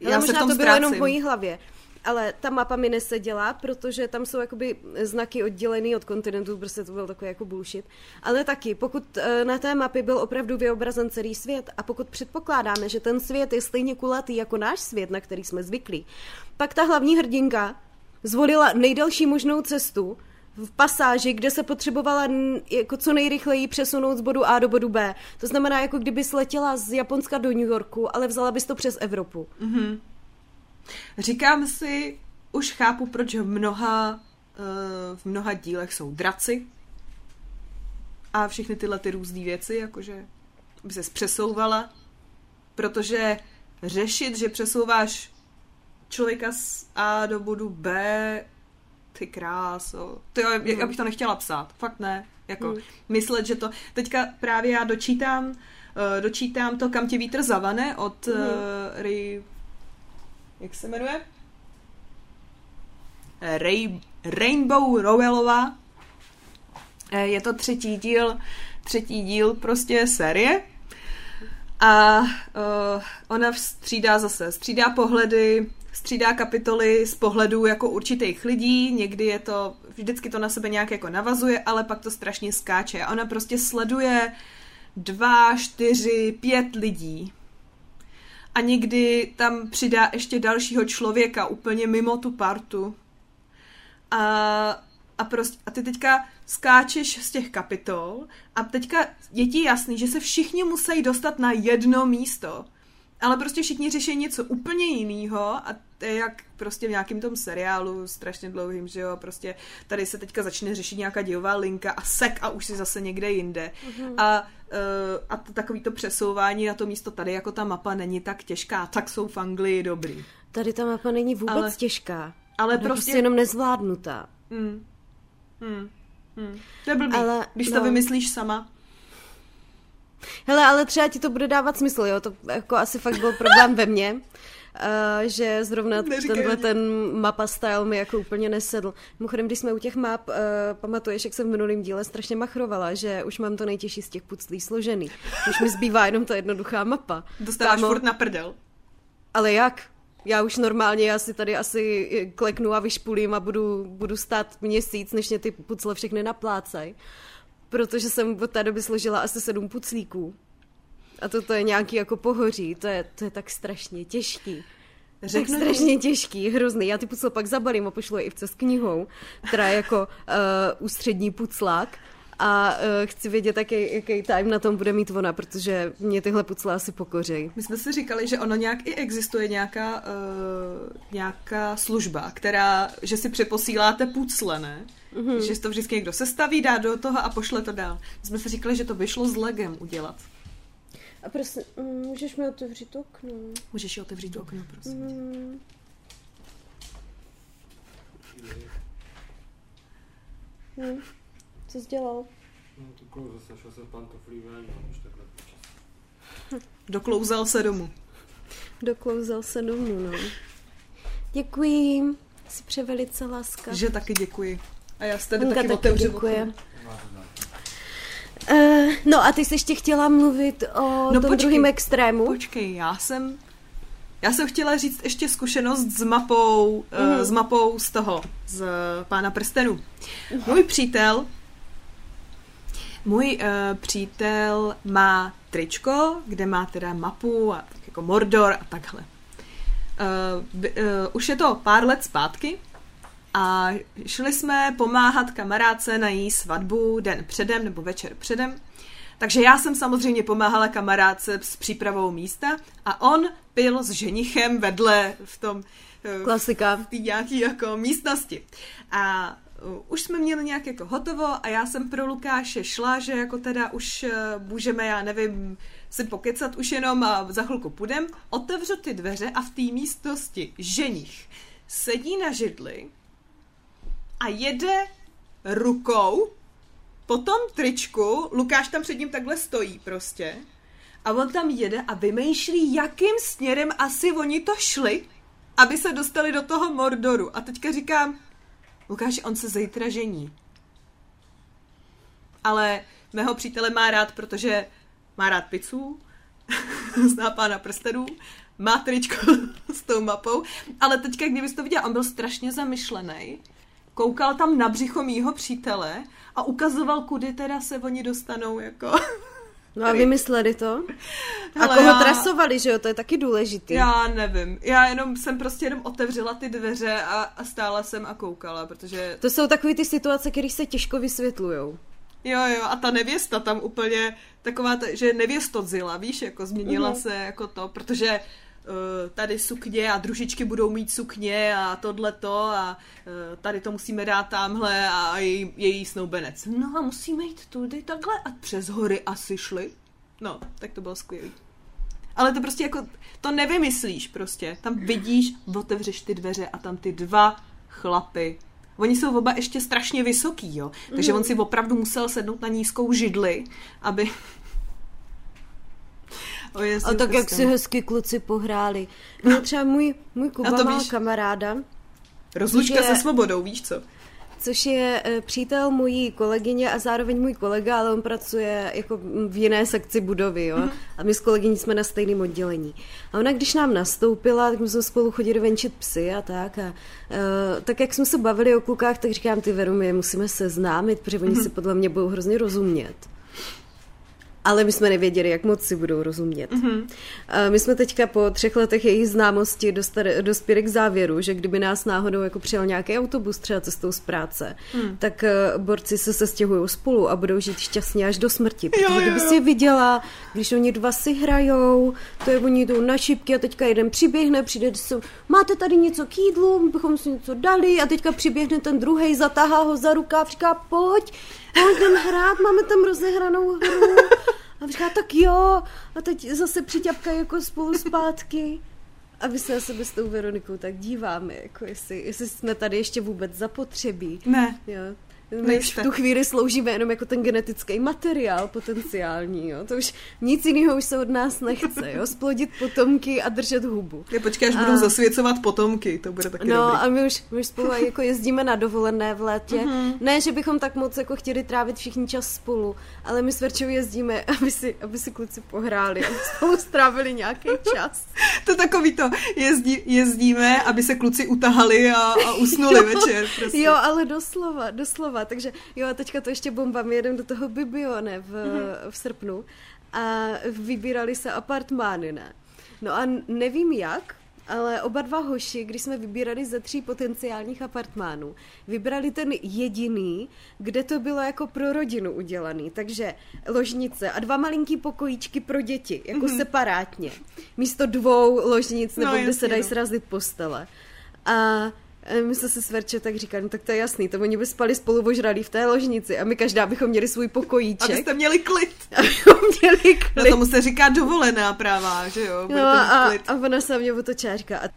já Ale se možná v tom to bylo jenom v mojí hlavě ale ta mapa mi neseděla, protože tam jsou jakoby znaky oddělený od kontinentů, prostě to byl takový jako bullshit. Ale taky, pokud eh, na té mapě byl opravdu vyobrazen celý svět a pokud předpokládáme, že ten svět je stejně kulatý jako náš svět, na který jsme zvyklí, pak ta hlavní hrdinka zvolila nejdelší možnou cestu, v pasáži, kde se potřebovala jako co nejrychleji přesunout z bodu A do bodu B. To znamená, jako kdyby letěla z Japonska do New Yorku, ale vzala bys to přes Evropu. Mm-hmm. Říkám si, už chápu, proč v mnoha, uh, v mnoha dílech jsou draci a všechny tyhle ty různé věci, jakože by se přesouvala, protože řešit, že přesouváš člověka z A do bodu B, ty kráso, ty, mm. já bych to nechtěla psát, fakt ne, jako mm. myslet, že to, teďka právě já dočítám, uh, dočítám to, kam tě vítr zavane od mm. uh, Ray jak se jmenuje? Ray, Rainbow Rowelová. Eh, je to třetí díl, třetí díl prostě série. A uh, ona střídá zase, střídá pohledy, střídá kapitoly z pohledu jako určitých lidí, někdy je to, vždycky to na sebe nějak jako navazuje, ale pak to strašně skáče. A ona prostě sleduje dva, čtyři, pět lidí a někdy tam přidá ještě dalšího člověka úplně mimo tu partu. A, a, prostě, a ty teďka skáčeš z těch kapitol a teďka je ti jasný, že se všichni musí dostat na jedno místo. Ale prostě všichni řeší něco úplně jiného a to je jak prostě v nějakém tom seriálu strašně dlouhým, že jo, prostě tady se teďka začne řešit nějaká dějová linka a sek a už si zase někde jinde. Mm-hmm. A, a to, takový to přesouvání na to místo tady, jako ta mapa není tak těžká, tak jsou v Anglii dobrý. Tady ta mapa není vůbec ale, těžká. Ale prostě... prostě jenom nezvládnutá. Mm. Mm. Mm. To je blbý, ale, když no. to vymyslíš sama. Hele, ale třeba ti to bude dávat smysl, jo, to jako asi fakt byl problém ve mně. Uh, že zrovna Neříkaj tenhle ten mapa style mi jako úplně nesedl. Mimochodem, když jsme u těch map, uh, pamatuješ, jak jsem v minulém díle strašně machrovala, že už mám to nejtěžší z těch puclí složený. Už mi zbývá jenom ta jednoduchá mapa. Dostáváš Kámo, furt na prdel. Ale jak? Já už normálně, já si tady asi kleknu a vyšpulím a budu, budu stát měsíc, než mě ty pucle všechny naplácají protože jsem od té doby složila asi sedm puclíků. A toto je nějaký jako pohoří, to je, to je tak strašně těžký. Řeknu tak strašně těžký, hrozný. Já ty pucle pak zabalím a pošlu je i s knihou, která je jako uh, ústřední puclák a uh, chci vědět, jaký, jaký time na tom bude mít ona, protože mě tyhle pucle asi pokořejí. My jsme si říkali, že ono nějak i existuje nějaká, uh, nějaká služba, která, že si přeposíláte pucle, ne? Mm-hmm. Že to vždycky někdo sestaví, dá do toho a pošle to dál. My jsme si říkali, že to vyšlo s legem udělat. A prosím, mm, můžeš mi otevřít okno? Můžeš ji otevřít okno, prosím. Mm. Hm. Co jsi dělal? No, to klouze se, šel se pantoflí ven, no, už takhle Doklouzal se domů. Doklouzal se domů, no. Děkuji, jsi převelice láska. Že taky děkuji. A já jste taky, taky otevřu děkuje. Uh, no a ty jsi ještě chtěla mluvit o no tom počkej, druhém extrému? Počkej, já jsem já jsem chtěla říct ještě zkušenost s mapou, mm. uh, s mapou z toho, z Pána prstenů. Můj přítel můj uh, přítel má tričko, kde má teda mapu a tak jako Mordor a takhle. Uh, uh, už je to pár let zpátky a šli jsme pomáhat kamarádce na její svatbu den předem nebo večer předem. Takže já jsem samozřejmě pomáhala kamarádce s přípravou místa a on pil s ženichem vedle v tom Klasika. v té nějaké jako místnosti. A už jsme měli nějak jako hotovo a já jsem pro Lukáše šla, že jako teda už můžeme, já nevím, si pokecat už jenom a za chvilku půjdem. Otevřu ty dveře a v té místnosti ženich sedí na židli a jede rukou po tom tričku, Lukáš tam před ním takhle stojí prostě, a on tam jede a vymýšlí, jakým směrem asi oni to šli, aby se dostali do toho Mordoru. A teďka říkám, Lukáš, on se zítra žení. Ale mého přítele má rád, protože má rád pizzu, zná pána prstenů, má tričko s tou mapou, ale teďka, kdybyste to viděl, on byl strašně zamyšlený koukal tam na břicho mýho přítele a ukazoval, kudy teda se oni dostanou, jako... No a vymysleli to? A koho já... trasovali, že jo? To je taky důležitý. Já nevím. Já jenom jsem prostě jenom otevřela ty dveře a, a stála jsem a koukala, protože... To jsou takové ty situace, které se těžko vysvětlujou. Jo, jo, a ta nevěsta tam úplně taková, ta, že nevěstodzila, víš, jako změnila mm-hmm. se jako to, protože tady sukně a družičky budou mít sukně a tohleto a eh, tady to musíme dát tamhle a její, její snoubenec. No a musíme jít tudy takhle a přes hory asi šli. No, tak to bylo skvělé. Ale to prostě jako, to nevymyslíš prostě. Tam vidíš, otevřeš ty dveře a tam ty dva chlapy. Oni jsou oba ještě strašně vysoký, jo. Takže mm. on si opravdu musel sednout na nízkou židli, aby a tak jak si hezky kluci pohráli. No třeba můj, můj Kuba má víš, kamaráda. Rozlučka je, se svobodou, víš co? Což je e, přítel mojí kolegyně a zároveň můj kolega, ale on pracuje jako v jiné sekci budovy, jo. Mm. A my s kolegyní jsme na stejném oddělení. A ona, když nám nastoupila, tak my jsme spolu chodili venčit psy a tak. A, uh, tak jak jsme se bavili o klukách, tak říkám, ty Veru, my je musíme seznámit, protože oni mm. si podle mě budou hrozně rozumět. Ale my jsme nevěděli, jak moc si budou rozumět. Mm-hmm. My jsme teďka po třech letech jejich známosti dostali, dospěli k závěru, že kdyby nás náhodou jako přijel nějaký autobus třeba cestou z práce, mm. tak eh, borci se sestěhují spolu a budou žít šťastně až do smrti. Protože jo, jo, jo. kdyby si viděla, když oni dva si hrajou, to je oni jdou na šipky a teďka jeden přiběhne, přijde, jsou, máte tady něco k jídlu, bychom si něco dali a teďka přiběhne ten druhý, zatáhá ho za rukáv, říká, pojď, pojď jdem hrát, máme tam rozehranou hru. A říká, tak jo. A teď zase přiťapkají jako spolu zpátky. A my se na sebe s tou Veronikou tak díváme, jako jestli, jestli jsme tady ještě vůbec zapotřebí. Ne. Jo. My už v tu chvíli sloužíme jenom jako ten genetický materiál potenciální, jo. To už nic jiného už se od nás nechce, jo. Splodit potomky a držet hubu. Je, počkej, až a... budou zasvěcovat potomky, to bude taky No dobrý. a my už, my už spolu jako jezdíme na dovolené v létě. Mm-hmm. Ne, že bychom tak moc jako chtěli trávit všichni čas spolu, ale my s Verčou jezdíme, aby si, aby si kluci pohráli a spolu strávili nějaký čas. to takový to, jezdí, jezdíme, aby se kluci utahali a, a usnuli večer. Prostě. Jo, ale doslova, doslova takže jo, a teďka to ještě bomba, my jedeme do toho Bibione v, mm-hmm. v srpnu a vybírali se apartmány, ne? No a nevím jak, ale oba dva hoši, když jsme vybírali ze tří potenciálních apartmánů, vybrali ten jediný, kde to bylo jako pro rodinu udělaný. Takže ložnice a dva malinký pokojíčky pro děti, jako mm-hmm. separátně. Místo dvou ložnic, nebo no, kde se dají no. srazit postele. A my jsme se s tak říkali, no tak to je jasný, to oni by spali spolu ožralí v té ložnici a my každá bychom měli svůj pokojíček. Abyste měli klid. Abychom měli klid. No tomu se říká dovolená práva, že jo? no a, klid. a ona se mě otočila a říká, a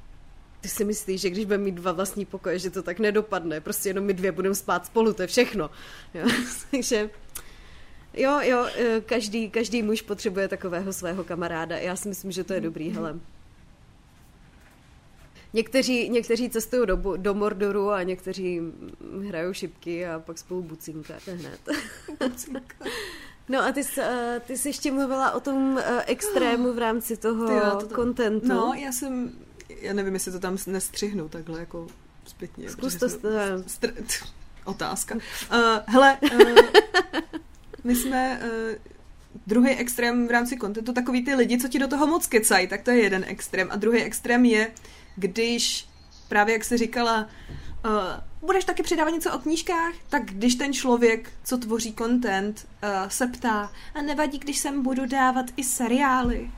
ty si myslíš, že když budeme mít dva vlastní pokoje, že to tak nedopadne, prostě jenom my dvě budeme spát spolu, to je všechno. Jo? Takže jo, jo, eh, každý, každý muž potřebuje takového svého kamaráda. Já si myslím, že to je dobrý, hele. Někteří, někteří cestují do, do Mordoru a někteří hrajou šipky a pak spolu bucinka hned. No a ty jsi, eh, ty jsi ještě mluvila o tom eh, extrému v rámci toho Tyjo, to, kontentu. No, já jsem, já nevím, jestli to tam nestřihnu takhle jako zpětně. Zkus to... Str- otázka. Uh, hele, uh, my jsme... Uh, druhý extrém v rámci kontentu, takový ty lidi, co ti do toho moc kecají, tak to je jeden extrém. A druhý extrém je, když právě jak jsi říkala, uh, budeš taky přidávat něco o knížkách, tak když ten člověk, co tvoří content, uh, se ptá, a nevadí, když sem budu dávat i seriály.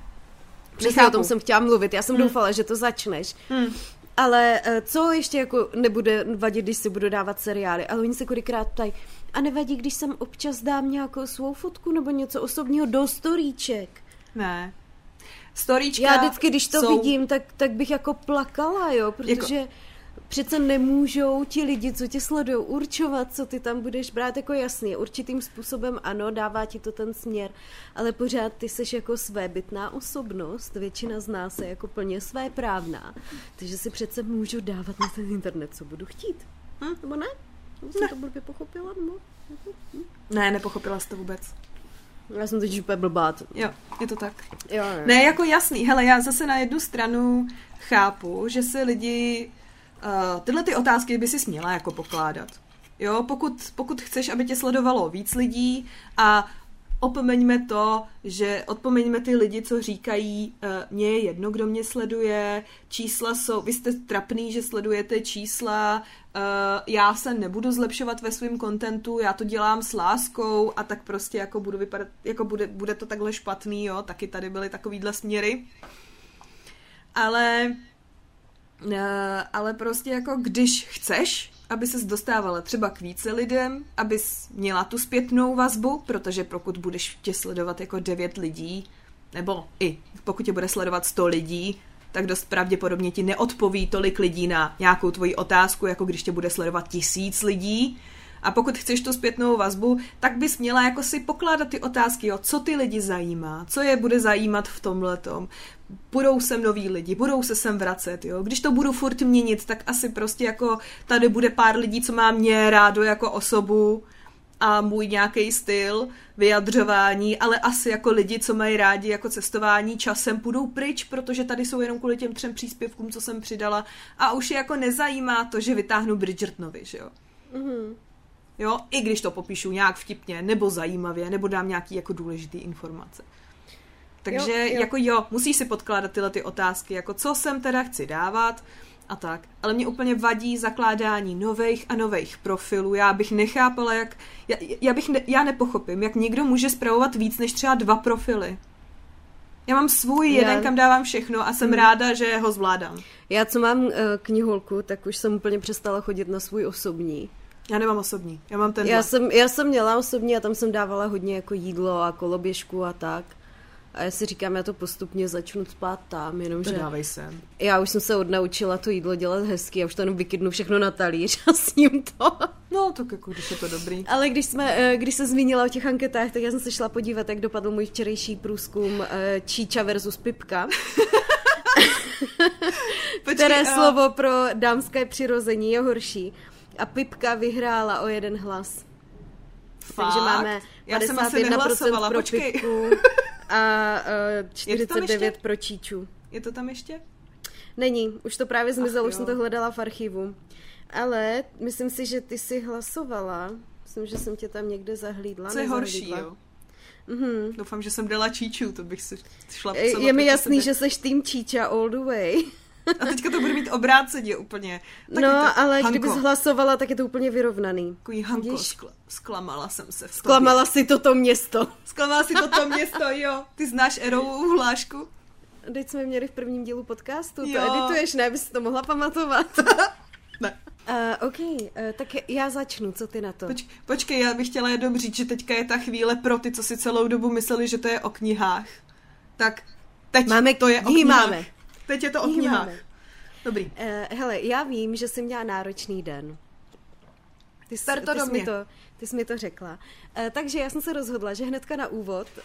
Přesně o tom jsem chtěla mluvit, já jsem hmm. doufala, že to začneš. Hmm. Ale uh, co ještě jako nebude vadit, když si budu dávat seriály? Ale oni se kolikrát ptají, a nevadí, když sem občas dám nějakou svou fotku nebo něco osobního do storíček? Ne, storíčka Já vždycky, když to jsou... vidím, tak, tak bych jako plakala, jo, protože... Jako přece nemůžou ti lidi, co tě sledují, určovat, co ty tam budeš brát jako jasný. Určitým způsobem ano, dává ti to ten směr, ale pořád ty seš jako svébytná osobnost, většina z nás je jako plně své právná, takže si přece můžu dávat na ten internet, co budu chtít. Hm? Nebo ne? Nebo ne. to blbě pochopila? Nebo? Ne, nepochopila jsi to vůbec. Já jsem teď úplně blbá. Jo, je to tak. Jo, jo. Ne, jako jasný. Hele, já zase na jednu stranu chápu, že se lidi uh, tyhle ty otázky by si směla jako pokládat. Jo, pokud, pokud chceš, aby tě sledovalo víc lidí a opomeňme to, že odpomeňme ty lidi, co říkají, uh, mně je jedno, kdo mě sleduje, čísla jsou, vy jste trapný, že sledujete čísla, uh, já se nebudu zlepšovat ve svém kontentu, já to dělám s láskou a tak prostě jako budu vypadat, jako bude, bude to takhle špatný, jo, taky tady byly takovýhle směry. Ale uh, ale prostě jako když chceš, aby ses dostávala třeba k více lidem, abys měla tu zpětnou vazbu, protože pokud budeš tě sledovat jako devět lidí, nebo i pokud tě bude sledovat sto lidí, tak dost pravděpodobně ti neodpoví tolik lidí na nějakou tvoji otázku, jako když tě bude sledovat tisíc lidí. A pokud chceš tu zpětnou vazbu, tak bys měla jako si pokládat ty otázky, jo, co ty lidi zajímá, co je bude zajímat v tomhletom. Budou sem noví lidi, budou se sem vracet, jo. Když to budu furt měnit, tak asi prostě jako tady bude pár lidí, co má mě rádo jako osobu a můj nějaký styl vyjadřování, ale asi jako lidi, co mají rádi jako cestování, časem půjdou pryč, protože tady jsou jenom kvůli těm třem příspěvkům, co jsem přidala a už je jako nezajímá to, že vytáhnu Bridgertonovi, že jo. Mm-hmm. Jo, i když to popíšu nějak vtipně, nebo zajímavě, nebo dám nějaký jako důležitý informace. Takže Jo, jo. jako jo, musíš si podkládat tyhle ty otázky, jako co sem teda chci dávat a tak. Ale mě úplně vadí zakládání nových a nových profilů. Já bych nechápala, jak... Já, já, bych ne, já nepochopím, jak někdo může spravovat víc než třeba dva profily. Já mám svůj Já- jeden, kam dávám všechno a jsem ráda, že ho zvládám. Já, co mám uh, kniholku, tak už jsem úplně přestala chodit na svůj osobní. Já nemám osobní, já mám ten Já jsem, já jsem měla osobní a tam jsem dávala hodně jako jídlo a koloběžku a tak. A já si říkám, já to postupně začnu spát tam, To jenomže dávej sem. já už jsem se odnaučila to jídlo dělat hezky, já už to jenom vykydnu všechno na talíř a s ním to. No, tak jako, když je to dobrý. Ale když, jsme, eh, když se zmínila o těch anketách, tak já jsem se šla podívat, jak dopadl můj včerejší průzkum eh, Číča versus Pipka, Počkej, které a- slovo pro dámské přirození je horší. A Pipka vyhrála o jeden hlas. Takže Fakt? máme Já jsem asi 51% nehlasovala, pro počkej. Pipku a uh, Je to tam 49 ještě? pro Číču. Je to tam ještě? Není, už to právě zmizelo, Ach už jsem to hledala v archivu. Ale myslím si, že ty jsi hlasovala. Myslím, že jsem tě tam někde zahlídla. Co je horší, jo? Mhm. Doufám, že jsem dala číču, to bych si šla Je, mi jasný, sobě. že seš tým Číča all the way. A teďka to bude mít obráceně úplně. Taky no, to, ale Hanko, kdybys hlasovala, tak je to úplně vyrovnaný. Takový Hanko, Vidíš? skla, zklamala jsem se v tobě. Klamala si toto město. Zklamala si toto město, jo. Ty znáš Erovou hlášku? Teď jsme měli v prvním dílu podcastu, to Jo. edituješ, ne, abys si to mohla pamatovat. Ne. Uh, OK, uh, tak já začnu, co ty na to? Poč, počkej, já bych chtěla jenom říct, že teďka je ta chvíle pro ty, co si celou dobu mysleli, že to je o knihách. Tak teď Máme to je o knihách. máme. Teď je to o knihách. Dobrý. Uh, hele, já vím, že jsi měla náročný den. Ty, jsi- to ty, jsi mi to, ty jsi mi to řekla. Uh, takže já jsem se rozhodla, že hnedka na úvod uh,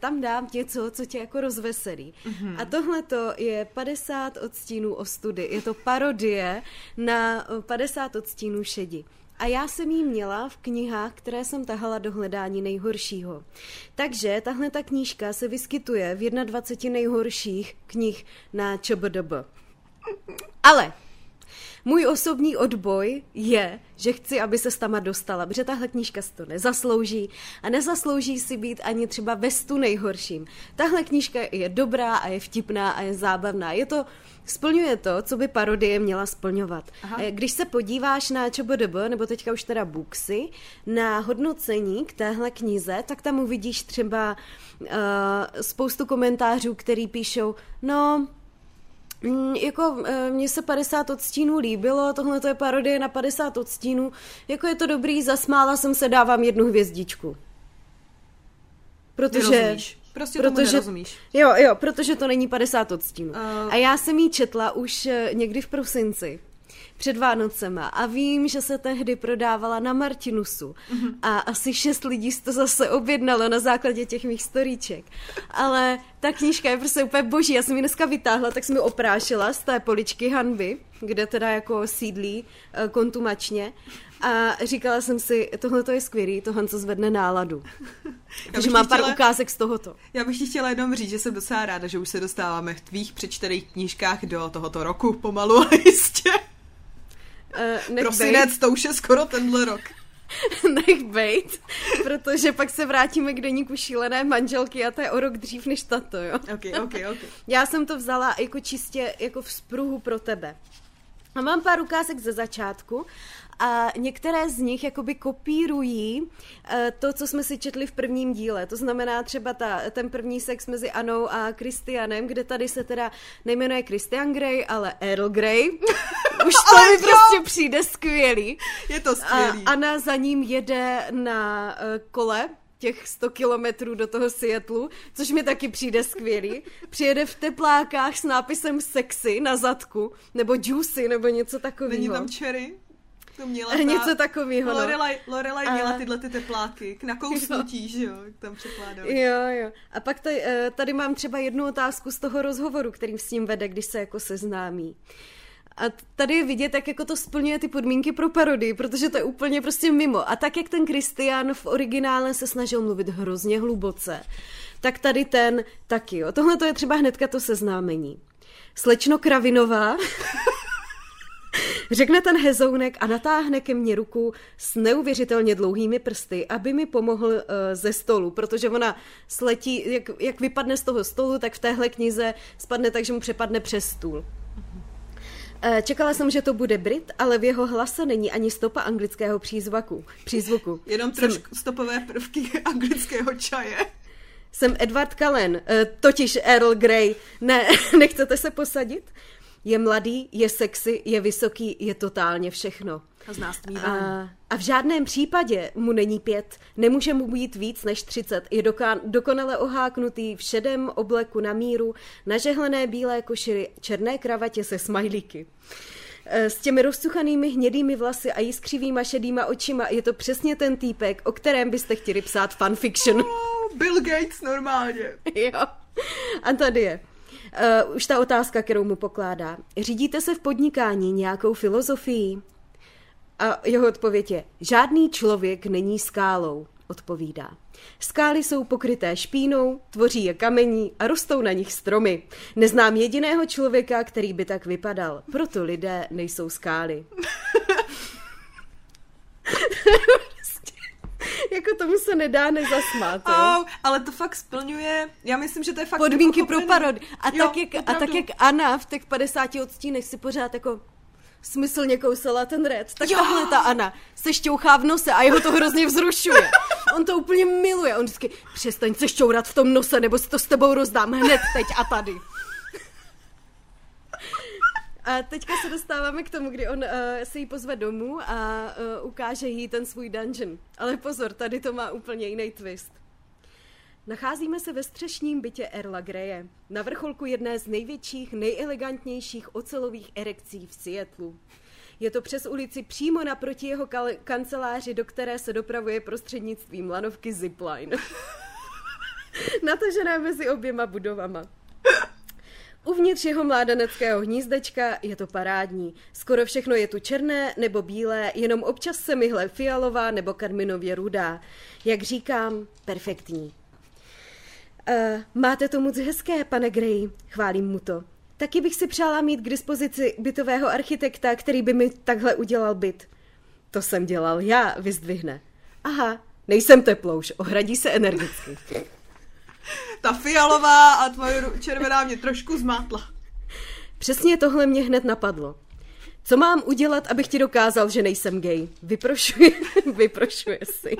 tam dám něco, co tě jako rozveselí. Mhm. Mm-hmm. A tohle to je 50 odstínů ostudy. Je to parodie na uh, 50 odstínů šedi. A já jsem jí měla v knihách, které jsem tahala do hledání nejhoršího. Takže tahle ta knížka se vyskytuje v 21 nejhorších knih na ČBDB. Ale můj osobní odboj je, že chci, aby se tam dostala, protože tahle knížka si to nezaslouží a nezaslouží si být ani třeba ve stu nejhorším. Tahle knížka je dobrá a je vtipná a je zábavná. Je to, splňuje to, co by parodie měla splňovat. Aha. Eh, Když se podíváš na ČBDB, nebo teďka už teda Booksy, na hodnocení k téhle knize, tak tam uvidíš třeba uh, spoustu komentářů, který píšou, no, jako eh, mně se 50 odstínů líbilo, tohle to je parodie na 50 odstínů, jako je to dobrý, zasmála jsem se, dávám jednu hvězdičku. Protože... Nerozumíš. Prostě tomu protože, nerozumíš. Jo, jo, protože to není 50 odstínů. Eh. A já jsem ji četla už eh, někdy v prosinci před Vánocema a vím, že se tehdy prodávala na Martinusu Mhm. a asi šest lidí to zase objednalo na základě těch mých storíček. Ale ta knížka je prostě úplně boží. Já jsem ji dneska vytáhla, tak jsem ji oprášila z té poličky Hanby, kde teda jako sídlí eh, kontumačně a říkala jsem si, tohle to je skvělý, tohle co zvedne náladu. Takže mám pár chtěla- ukázek z tohoto. Já bych ti chtěla jenom říct, že jsem docela ráda, že už se dostáváme v tvých přečtených knížkách do tohoto roku pomalu, ale jistě. Uh, nech Prosinec, to už je skoro tenhle rok. nech bejt, protože pak se vrátíme k deníku šílené manželky a to je o rok dřív než tato, jo. Ok, ok, ok. Já jsem to vzala jako čistě jako v spruhu pro tebe. A mám pár ukázek ze začátku a některé z nich jakoby kopírují eh, to, co jsme si četli v prvním díle. To znamená třeba ta, ten první sex mezi Anou a Christianem, kde tady se teda nejmenuje Christian Grey, ale Earl Grey. Už to Ale mi jo! prostě přijde skvělý. Je to A skvělý. Anna za ním jede na uh, kole těch 100 kilometrů do toho Seattlu, což mi taky přijde skvělý. Přijede v teplákách s nápisem sexy na zadku, nebo juicy, nebo něco Není takového. tam cherry? To měla ta... Něco takového, no. Lorelai, Lorelai A- měla tyhle ty tepláky k nakousnutí, že jo, tam překládali. Jo, jo. A pak tady, eh, tady mám třeba jednu otázku z toho rozhovoru, kterým s ním vede, když se jako seznámí. A tady je vidět, jak jako to splňuje ty podmínky pro parodii, protože to je úplně prostě mimo. A tak, jak ten Christian v originále se snažil mluvit hrozně hluboce, tak tady ten taky, jo. Tohle to je třeba hnedka to seznámení. Slečno Kravinová Řekne ten hezounek a natáhne ke mně ruku s neuvěřitelně dlouhými prsty, aby mi pomohl uh, ze stolu, protože ona sletí, jak, jak vypadne z toho stolu, tak v téhle knize spadne tak, že mu přepadne přes stůl. Eh, čekala jsem, že to bude Brit, ale v jeho hlase není ani stopa anglického přízvaku, přízvuku. Jenom trošku jsem... stopové prvky anglického čaje. Jsem Edward Cullen, eh, totiž Earl Grey. Ne, nechcete se posadit? Je mladý, je sexy, je vysoký, je totálně všechno. A z nás a, a v žádném případě mu není pět, nemůže mu být víc než třicet. Je doká, dokonale oháknutý v šedém obleku na míru, nažehlené bílé košily, černé kravatě se smajlíky. E, s těmi rozsuchanými hnědými vlasy a jiskřivýma šedýma očima je to přesně ten týpek, o kterém byste chtěli psát fanfiction. Oh, Bill Gates normálně. jo. A tady je. Uh, už ta otázka, kterou mu pokládá. Řídíte se v podnikání nějakou filozofií? A jeho odpověď je, žádný člověk není skálou, odpovídá. Skály jsou pokryté špínou, tvoří je kamení a rostou na nich stromy. Neznám jediného člověka, který by tak vypadal, proto lidé nejsou skály. jako tomu se nedá nezasmát. Oh, ale to fakt splňuje, já myslím, že to je fakt Podmínky pro parody. A, jo, tak jak, a tak jak Anna v těch 50 odstínech si pořád jako smyslně kousala ten red, tak jo. tahle ta Anna se šťouchá v nose a jeho to hrozně vzrušuje. On to úplně miluje. On vždycky, přestaň se šťourat v tom nose, nebo si to s tebou rozdám hned teď a tady. A teďka se dostáváme k tomu, kdy on uh, se jí pozve domů a uh, ukáže jí ten svůj dungeon. Ale pozor, tady to má úplně jiný twist. Nacházíme se ve střešním bytě Erla Greje, na vrcholku jedné z největších, nejelegantnějších ocelových erekcí v Seattlu. Je to přes ulici přímo naproti jeho kal- kanceláři, do které se dopravuje prostřednictvím lanovky Zipline. Natažené mezi oběma budovama. Uvnitř jeho mládeneckého hnízdečka je to parádní. Skoro všechno je tu černé nebo bílé, jenom občas se myhle fialová nebo kadminově rudá. Jak říkám, perfektní. Uh, máte to moc hezké, pane Gray, chválím mu to. Taky bych si přála mít k dispozici bytového architekta, který by mi takhle udělal byt. To jsem dělal já, vyzdvihne. Aha, nejsem teplouš, ohradí se energicky. Ta fialová a tvoje červená mě trošku zmátla. Přesně tohle mě hned napadlo. Co mám udělat, abych ti dokázal, že nejsem gay? Vyprošuje, vyprošuje si.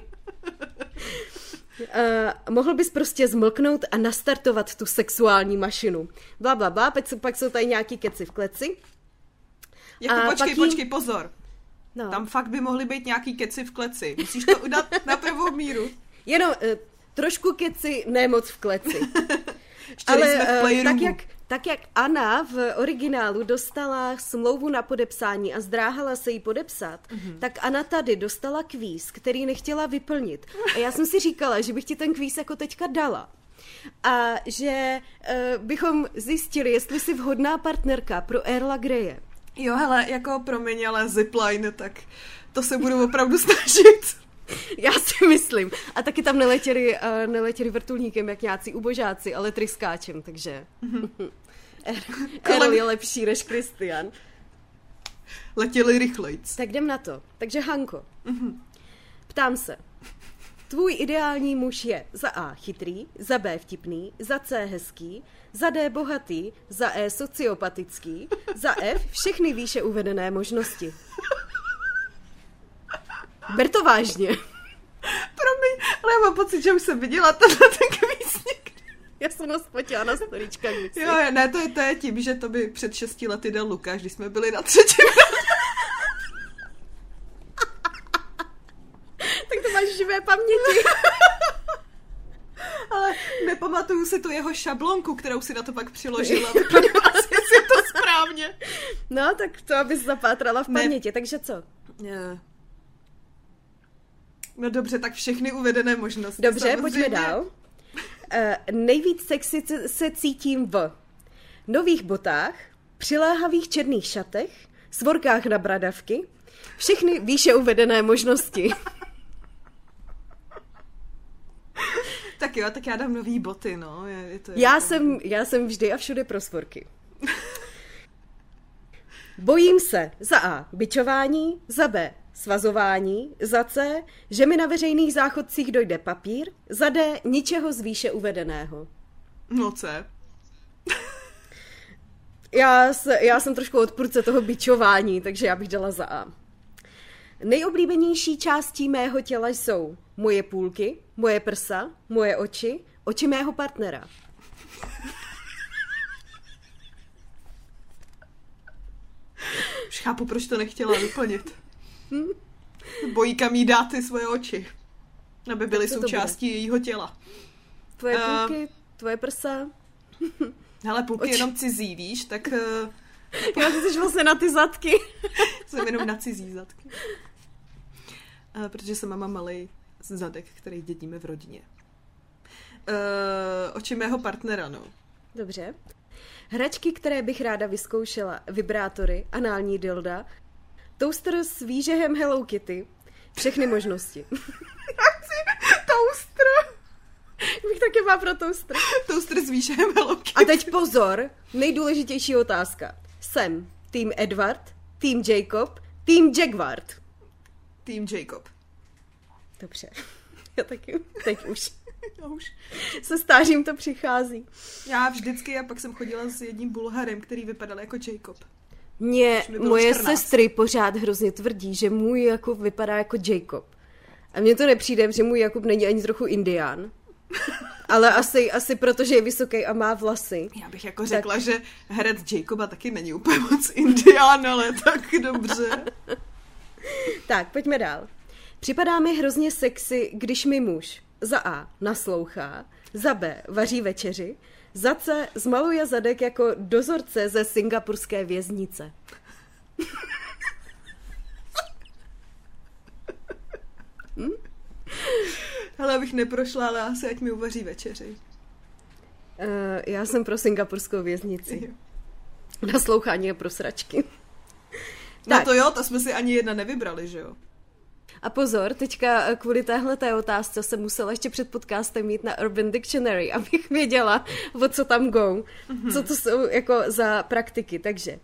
Uh, mohl bys prostě zmlknout a nastartovat tu sexuální mašinu. Bla, bla, bla, pak, pak jsou tady nějaký keci v kleci. Jako a počkej, jí... počkej, pozor. No. Tam fakt by mohly být nějaký keci v kleci. Musíš to udat na pravou míru. Jenom uh, trošku keci, ne moc v kleci. Ale uh, tak jak, tak jak Anna v originálu dostala smlouvu na podepsání a zdráhala se jí podepsat, mm-hmm. tak Anna tady dostala kvíz, který nechtěla vyplnit. A já jsem si říkala, že bych ti ten kvíz jako teďka dala. A že uh, bychom zjistili, jestli jsi vhodná partnerka pro Erla Greje. Jo, hele, jako promiň, ale zipline, tak to se budu opravdu snažit. Já si myslím. A taky tam neletěli, uh, neletěli vrtulníkem jak nějací ubožáci, ale tryskáčem, takže... Mm-hmm. Erl je lepší než Kristian. Letěli rychlejc. Tak jdem na to. Takže Hanko, mm-hmm. ptám se. Tvůj ideální muž je za A chytrý, za B vtipný, za C hezký, za D bohatý, za E sociopatický, za F všechny výše uvedené možnosti. Ber to vážně. Promiň, ale já mám pocit, že už jsem viděla tenhle ten kvíz Já jsem nás spotila na storičkách. Jo, ne, to je, to je tím, že to by před šesti lety dal Lukáš, když jsme byli na třetím. tak to máš živé paměti. Ale nepamatuju si tu jeho šablonku, kterou si na to pak přiložila. Vypadala si to správně. No, tak to abys zapátrala v paměti. Ne. Takže co? Yeah. No dobře, tak všechny uvedené možnosti. Dobře, samozřejmě. pojďme dál. Uh, nejvíc sexy se cítím v nových botách, přiléhavých černých šatech, svorkách na bradavky, všechny výše uvedené možnosti. tak jo, tak já dám nový boty, no. Je, je to já, jako... jsem, já jsem vždy a všude pro svorky. Bojím se za A. Bičování, za B. Svazování, za C. Že mi na veřejných záchodcích dojde papír, za D. Ničeho z výše uvedeného. No C. Já, se, já jsem trošku odpůrce toho bičování, takže já bych dala za A. Nejoblíbenější částí mého těla jsou moje půlky, moje prsa, moje oči, oči mého partnera. Už chápu, proč to nechtěla vyplnit. Bojí, kam jí dát ty svoje oči. Aby byly součástí jejího těla. Tvoje Eh. půlky, tvoje prsa. Hele, půlky Oči. jenom cizí, víš, tak uh, Já ty jsi vlastně na ty zadky. jsem jenom na cizí zadky. Uh, protože jsem mama malý zadek, který dědíme v rodině. Uh, oči mého partnera, no. Dobře. Hračky, které bych ráda vyzkoušela, vibrátory, anální dilda, toaster s výžehem Hello Kitty, všechny možnosti. Toaster! bych taky má pro toaster. Toaster s výšem Hello Kitty. A teď pozor, nejdůležitější otázka. Jsem tým Edward, tým Jacob, tým Jaguard. Team Jacob. Dobře. Já taky, teď už. Já už. Se stářím to přichází. Já vždycky, a pak jsem chodila s jedním bulharem, který vypadal jako Jacob. Mě, moje 14. sestry pořád hrozně tvrdí, že můj Jakub vypadá jako Jacob. A mně to nepřijde, že můj Jakub není ani trochu indián. Ale asi, asi protože je vysoký a má vlasy. Já bych jako řekla, že herec Jacoba taky není úplně moc indián, ale tak dobře. Tak, pojďme dál. Připadá mi hrozně sexy, když mi muž za A naslouchá, za B vaří večeři, za C zmaluje zadek jako dozorce ze singapurské věznice. Hele, abych neprošla, ale asi ať mi uvaří večeři. Uh, já jsem pro singapurskou věznici. Naslouchání je pro sračky. No Tak. to jo, to jsme si ani jedna nevybrali, že jo? A pozor, teďka eh, kvůli téhle té otázce jsem musela ještě před podcastem mít na Urban Dictionary, abych věděla, o co tam go, co to jsou jako za praktiky. Takže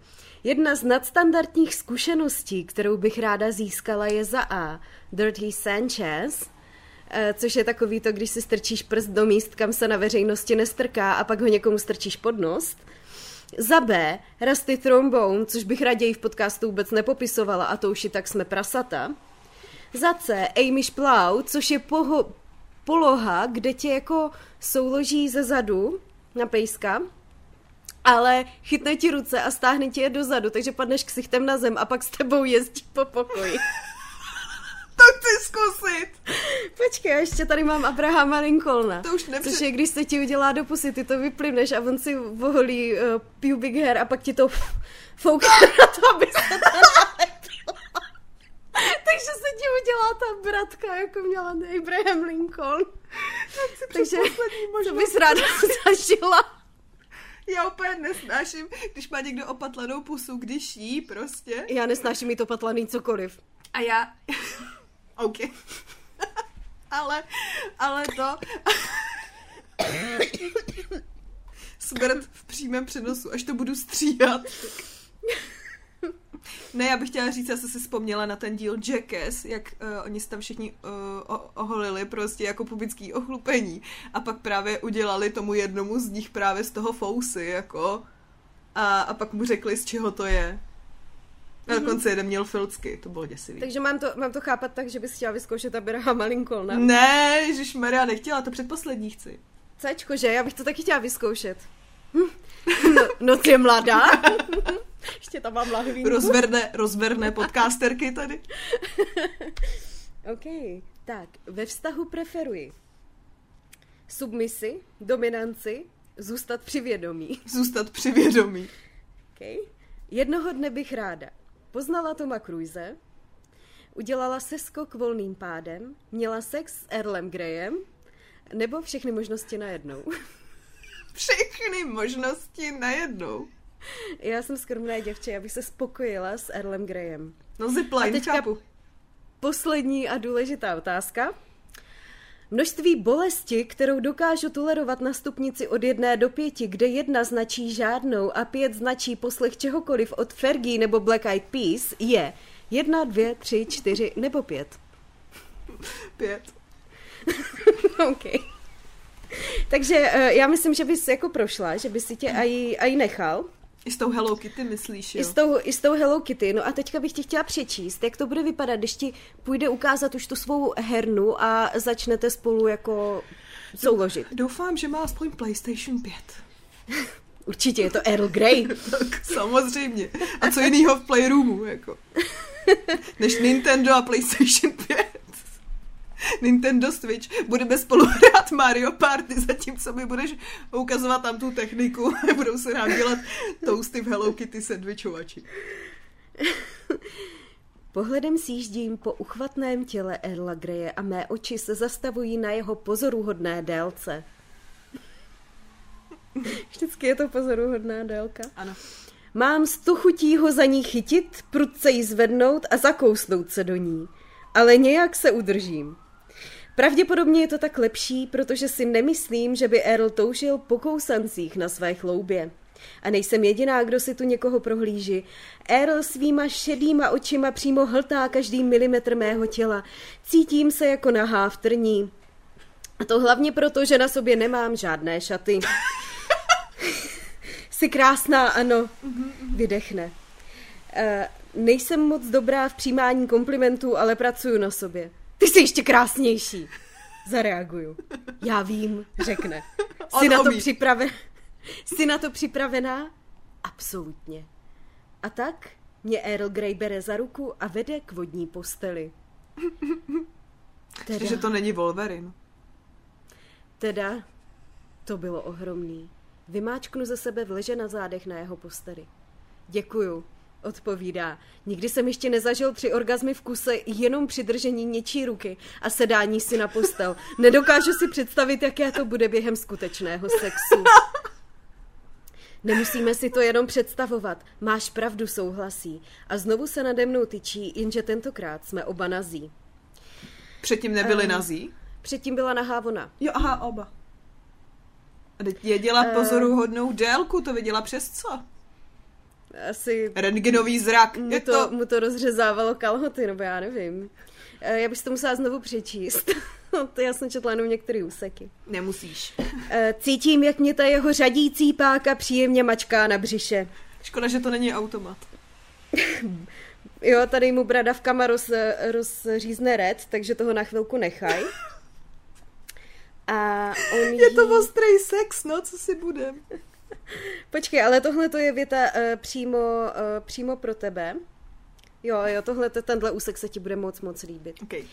jedna z nadstandardních zkušeností, kterou bych ráda získala, je za A. Dirty Sanchez, eh, což je takový to, když si strčíš prst do míst, kam se na veřejnosti nestrká a pak ho někomu strčíš pod nos. Za B, Rusty Trombone, což bych raději v podcastu vůbec nepopisovala a to už i tak jsme prasata. Za C, Amy Šplau, což je poho- poloha, kde tě jako souloží ze zadu na pejska, ale chytne ti ruce a stáhne ti je dozadu, takže padneš ksichtem na zem a pak s tebou jezdí po pokoji. To chci zkusit! Počkej, já ještě tady mám Abrahama Lincolna. To už nepře- Což je, když se ti udělá do pusy, ty to vyplivneš a on si voholí uh, pubic hair a pak ti to foukne na to, aby se to. Takže se ti udělá ta bratka, jako měla Abraham Lincoln. Takže to bys ráda zažila. Já úplně nesnáším, když má někdo opatlanou pusu, když jí prostě. Já nesnáším mít opatlaný cokoliv. A já... OK. ale, ale to... Smrt v přímém přenosu, až to budu stříhat. Ne, já bych chtěla říct, já jsem si vzpomněla na ten díl Jackass, jak uh, oni se tam všichni uh, oholili prostě jako pubický ochlupení a pak právě udělali tomu jednomu z nich právě z toho fousy, jako a, a pak mu řekli, z čeho to je. A dokonce jeden měl filcky, to bylo děsivý. Takže mám to, mám to chápat tak, že bys chtěla vyzkoušet Abrahama Lincolna. Ne, Ježíš Maria, nechtěla, to předposlední chci. Cčko, že? Já bych to taky chtěla vyzkoušet. Hm. No, noc je mladá. Ještě tam mám lahvínku. Rozverné, rozverné podcasterky tady. OK, tak ve vztahu preferuji submisi, dominanci, zůstat při vědomí. Zůstat při vědomí. Okay. Jednoho dne bych ráda poznala Toma Cruise, udělala se skok volným pádem, měla sex s Erlem Grayem, nebo všechny možnosti najednou. Všechny možnosti najednou. Já jsem skromné děvče, já bych se spokojila s Erlem Grayem. No zipline, A teďka- chápu. Poslední a důležitá otázka. Množství bolesti, kterou dokážu tolerovat na stupnici od jedné do pěti, kde jedna značí žádnou a pět značí poslech čehokoliv od Fergie nebo Black Eyed Peas, je jedna, dvě, tři, čtyři nebo pět. Pět. OK. Takže uh, já myslím, že bys jako prošla, že by si tě aj, aj nechal. I s tou Hello Kitty myslíš, jo? I s, tou, I s tou Hello Kitty. No a teďka bych ti chtěla přečíst, jak to bude vypadat, když ti půjde ukázat už tu svou hernu a začnete spolu jako souložit. Doufám, že má aspoň PlayStation 5. Určitě je to Earl Grey. tak samozřejmě. A co jiného v Playroomu, jako. Než Nintendo a PlayStation 5. Nintendo Switch, budeme spolu hrát Mario Party, zatímco mi budeš ukazovat tam tu techniku a budou se nám dělat toasty v Hello Kitty sandvičovači. Pohledem sjíždím po uchvatném těle Erla Greje a mé oči se zastavují na jeho pozoruhodné délce. Vždycky je to pozoruhodná délka. Ano. Mám sto chutí ho za ní chytit, prudce ji zvednout a zakousnout se do ní. Ale nějak se udržím. Pravděpodobně je to tak lepší, protože si nemyslím, že by Earl toužil po kousancích na své chloubě. A nejsem jediná, kdo si tu někoho prohlíží. Earl svýma šedýma očima přímo hltá každý milimetr mého těla. Cítím se jako nahá v trní. A to hlavně proto, že na sobě nemám žádné šaty. Jsi krásná, ano, vydechne. Uh, nejsem moc dobrá v přijímání komplimentů, ale pracuju na sobě. Ty jsi ještě krásnější. Zareaguju. Já vím, řekne. Jsi na to připraven... Jsi na to připravená? Absolutně. A tak mě Earl Grey bere za ruku a vede k vodní posteli. Teda, že to není Wolverine. Teda, to bylo ohromný. Vymáčknu ze sebe vleže na zádech na jeho posteli. Děkuju, odpovídá. Nikdy jsem ještě nezažil tři orgazmy v kuse jenom při držení něčí ruky a sedání si na postel. Nedokážu si představit, jaké to bude během skutečného sexu. Nemusíme si to jenom představovat. Máš pravdu, souhlasí. A znovu se nade mnou tyčí, jenže tentokrát jsme oba nazí. Předtím nebyli uh, nazí? Předtím byla nahá ona. Jo, aha, oba. A teď je dělat uh, pozoruhodnou délku, to viděla přes co? Asi... Rentgenový zrak. Mu je to, to... mu to rozřezávalo kalhoty, nebo já nevím. Já bych to musela znovu přečíst. to já jsem četla jenom některé úseky. Nemusíš. Cítím, jak mě ta jeho řadící páka příjemně mačká na břiše. Škoda, že to není automat. jo, tady mu bradavkama roz, rozřízne red, takže toho na chvilku nechaj. A on je to ostrý sex, no, co si budem. Počkej, ale tohle to je věta uh, přímo, uh, přímo pro tebe. Jo, jo, tohle, tenhle úsek se ti bude moc, moc líbit. Okay. Uh,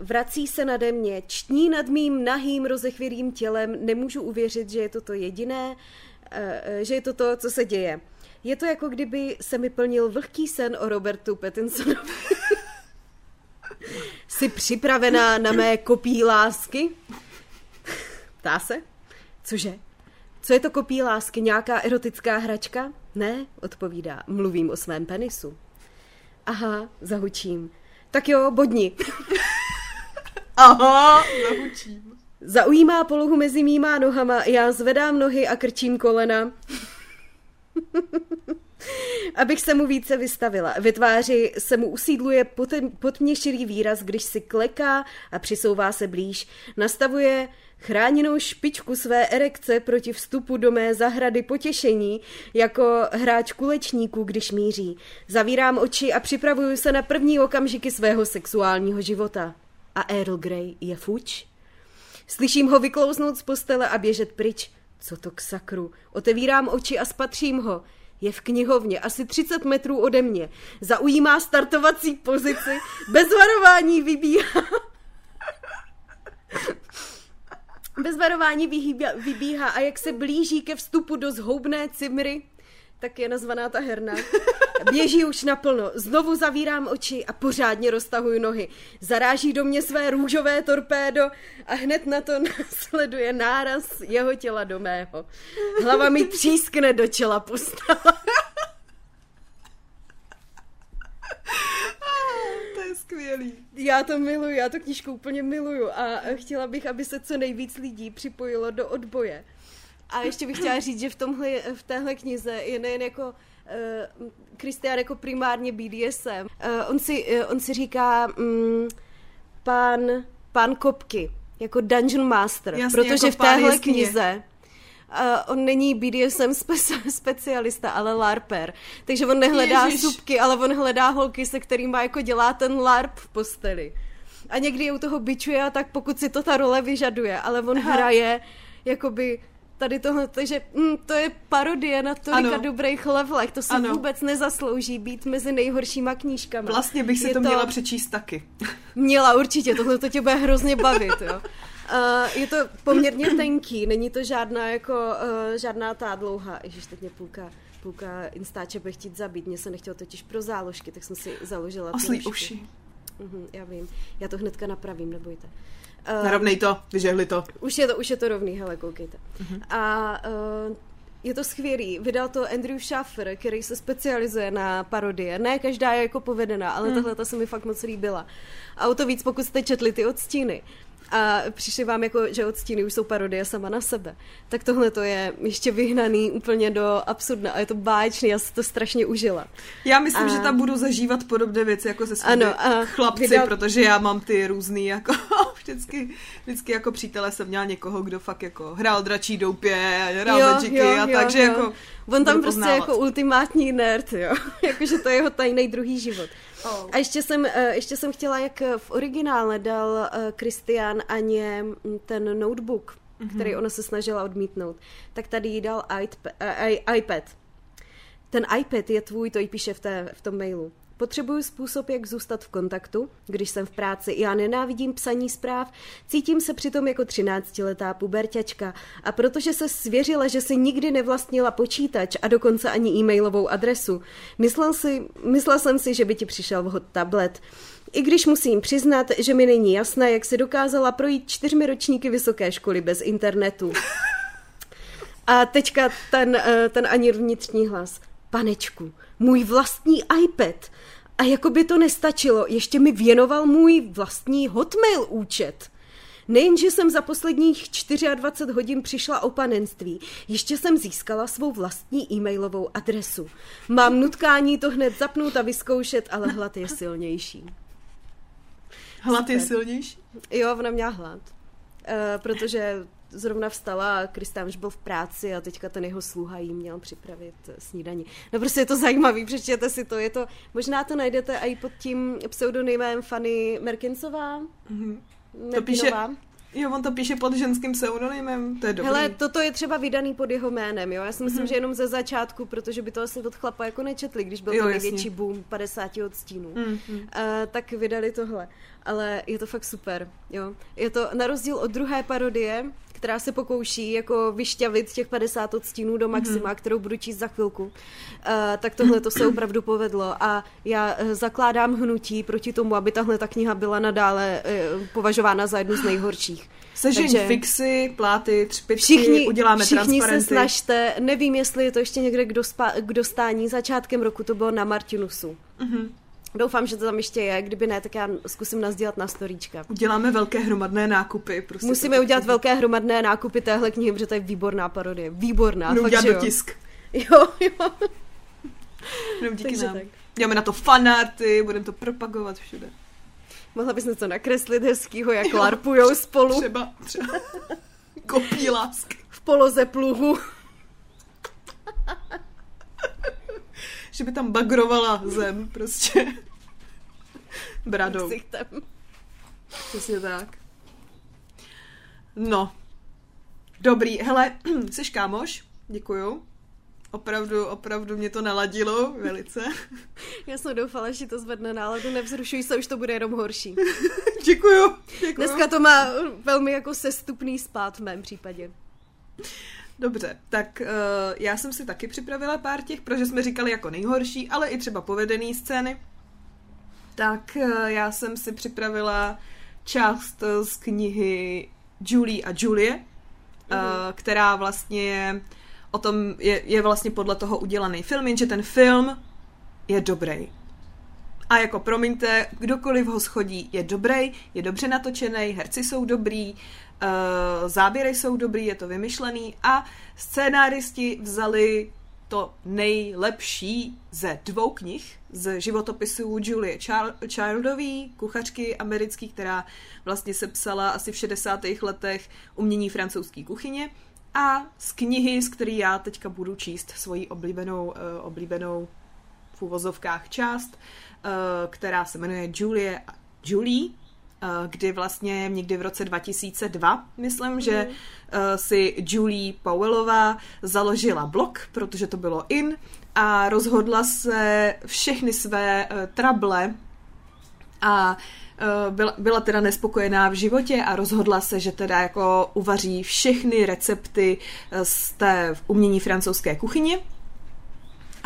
vrací se nade mě, čtní nad mým nahým rozechvěrým tělem, nemůžu uvěřit, že je to to jediné, uh, že je to to, co se děje. Je to jako kdyby se mi plnil vlhký sen o Robertu Pattinsonovi. Jsi připravená na mé kopí lásky? Ptá se? Cože? Co je to kopí lásky? Nějaká erotická hračka? Ne, odpovídá. Mluvím o svém penisu. Aha, zahučím. Tak jo, bodni. Aha, zahučím. Zaujímá polohu mezi mýma nohama, já zvedám nohy a krčím kolena. Abych se mu více vystavila. Ve tváři se mu usídluje potměšilý výraz, když si kleká a přisouvá se blíž. Nastavuje chráněnou špičku své erekce proti vstupu do mé zahrady potěšení, jako hráč kulečníků, když míří. Zavírám oči a připravuju se na první okamžiky svého sexuálního života. A Earl Grey je fuč? Slyším ho vyklouznout z postele a běžet pryč. Co to k sakru? Otevírám oči a spatřím ho. Je v knihovně, asi 30 metrů ode mě. Zaujímá startovací pozici, bez varování vybíhá. Bez varování vyhýbá, vybíhá a jak se blíží ke vstupu do zhoubné cimry, tak je nazvaná ta herna. Běží už naplno, znovu zavírám oči a pořádně roztahuji nohy. Zaráží do mě své růžové torpédo a hned na to následuje náraz jeho těla do mého. Hlava mi třískne do čela postava. to je skvělé. Skvělý. Já to miluju, já to knížku úplně miluju a chtěla bych, aby se co nejvíc lidí připojilo do odboje. A ještě bych chtěla říct, že v, tomhle, v téhle knize je nejen jako Kristián uh, jako primárně BDSM. Uh, on, si, uh, on si říká um, pán, pán Kopky, jako Dungeon Master, Jasně, protože jako v téhle knize Uh, on není BDSM spe- specialista, ale LARPer. Takže on nehledá Ježiš. supky, ale on hledá holky, se kterými jako dělá ten LARP v posteli. A někdy je u toho bičuje a tak pokud si to ta role vyžaduje, ale on Aha. hraje jakoby tady tohle, takže mm, to je parodie na tolika Ano. dobrých levelech, to se Ano. vůbec nezaslouží být mezi nejhoršíma knížkami. Vlastně bych si Je to měla přečíst taky. Měla určitě, tohle to tě bude hrozně bavit, jo. Uh, je to poměrně tenký, není to žádná jako, uh, žádná ta dlouhá, ježiš, teď mě půlka, půlka instáče bude chtít zabít, mě se nechtělo totiž pro záložky, tak jsem si založila Oslí uši. Mhm, já vím, já to hnedka napravím, nebojte. Uh, Narovnej to, vyžehli to. už je to, už je to rovný, hele, koukejte. Mhm. A uh, je to skvělý. Vydal to Andrew Schaffer, který se specializuje na parodie. Ne každá je jako povedená, ale Hmm. tahle ta se mi fakt moc líbila. A o to víc, pokud jste četli ty odstíny a přišli vám jako, že odstíny už jsou parodie sama na sebe, tak tohle to je ještě vyhnaný úplně do absurdna a je to báječný, já si to strašně užila. Já myslím, A- že tam budu zažívat podobné věci jako se svými Ano, a chlapci, vydal- protože já mám ty různý jako vždycky, vždycky jako přítele jsem měla někoho, kdo fakt jako hrál dračí doupě, hrál magicy a takže jako On tam prostě poznávat. jako ultimátní nerd, jo. Jakože to je jeho tajný druhý život. Oh. A ještě jsem, eh, ještě jsem chtěla, jak v originále dal Kristián Aně mm, ten notebook, Mhm. který ona se snažila odmítnout, tak tady jí dal iPad. IPad. Ten iPad je tvůj, to jí píše v, té, v tom mailu. Potřebuju způsob, jak zůstat v kontaktu, když jsem v práci. Já nenávidím psaní zpráv, cítím se přitom jako 13-letá puberťačka a protože se svěřila, že si nikdy nevlastnila počítač a dokonce ani e-mailovou adresu, myslel, si, myslel jsem si, že by ti přišel vhod tablet. I když musím přiznat, že mi není jasné, jak si dokázala projít čtyřmi ročníky vysoké školy bez internetu. A teďka ten, eh, ten ani vnitřní hlas. Panečku, můj vlastní iPad. A jako by to nestačilo, ještě mi věnoval můj vlastní Hotmail účet. Nejenže jsem za posledních 24 hodin přišla o panenství, ještě jsem získala svou vlastní e-mailovou adresu. Mám nutkání to hned zapnout a vyzkoušet, ale hlad je silnější. hlad je super. silnější. Jo, ona měla hlad. Uh, protože zrovna vstala a Kristán už byl v práci a teďka ten jeho sluha jí měl připravit snídaní. No prostě je to zajímavý, přečtěte si to. Je to, možná to najdete i pod tím pseudonymem Fanny Merkinsová. Mhm. To píše- Jo, on to píše pod ženským pseudonymem, to je dobrý. Hele, toto je třeba vydaný pod jeho jménem, jo? Já si myslím, Mhm. že jenom ze začátku, protože by to asi od chlapa jako nečetli, když byl Jo, ten největší boom 50 odstínů. Mm, mm. Uh, tak vydali tohle. Ale je to fakt super, jo. Je to na rozdíl od druhé parodie, která se pokouší jako vyšťavit těch 50 odstínů do maxima, mm-hmm. kterou budu číst za chvilku, uh, tak tohle to se opravdu povedlo a já uh, zakládám hnutí proti tomu, aby tahle ta kniha byla nadále uh, považována za jednu z nejhorších. Sežeň Takže- fixy, pláty, třpičky, Všichni, uděláme všichni se transparenty. snažte, nevím, jestli je to ještě někde k, dospa, k dostání, začátkem roku to bylo na Martinusu. Mhm. Doufám, že to tam ještě je, kdyby ne, tak já zkusím nazdělat na storíčka. Uděláme velké hromadné nákupy. Prostě Musíme udělat velké hromadné nákupy téhle knihy, protože to je výborná parodie. Výborná, fakt, udělat jo. dotisk. Jo, jo. Jenom díky Takže nám. tak. Děláme na to fanarty, budeme to propagovat všude. Mohla bys něco nakreslit hezkýho, jak larpujou spolu Třeba, třeba kopí lásky. v poloze pluhu. Že by tam bagrovala zem prostě. Bradou. Ksichtem. Přesně tak. No. Dobrý. Hele, jsi kámoš? Děkuju. Opravdu, opravdu mě to naladilo velice. Já jsem doufala, že to zvedne náladu, nevzrušuj se, už to bude jenom horší. Děkuju. Děkuju. Dneska to má velmi jako sestupný spát v mém případě. Dobře, tak uh, já jsem si taky připravila pár těch, protože jsme říkali jako nejhorší, ale i třeba povedený scény. Tak uh, já jsem si připravila část eh, z knihy Julie a Julie, uh, která vlastně je o tom, je, je vlastně podle toho udělaný film, jenže ten film je dobrý. A jako promiňte, kdokoliv ho schodí, je dobrý, je dobře natočený, herci jsou dobrý, uh, záběry jsou dobrý, je to vymyšlený a scénáristi vzali to nejlepší ze dvou knih z životopisů Julie Childové, kuchařky americký, která vlastně se psala asi v 60. letech umění francouzské kuchyně a z knihy, z které já teďka budu číst svoji oblíbenou, uh, oblíbenou v uvozovkách část, uh, která se jmenuje Julie, Julie Eh, kdy vlastně někdy v roce 2002, myslím, mm. že uh, si Julie Powellová založila blog, protože to bylo in a rozhodla se všechny své uh, trable a byla, byla teda nespokojená v životě a rozhodla se, že teda jako uvaří všechny recepty z té umění francouzské kuchyně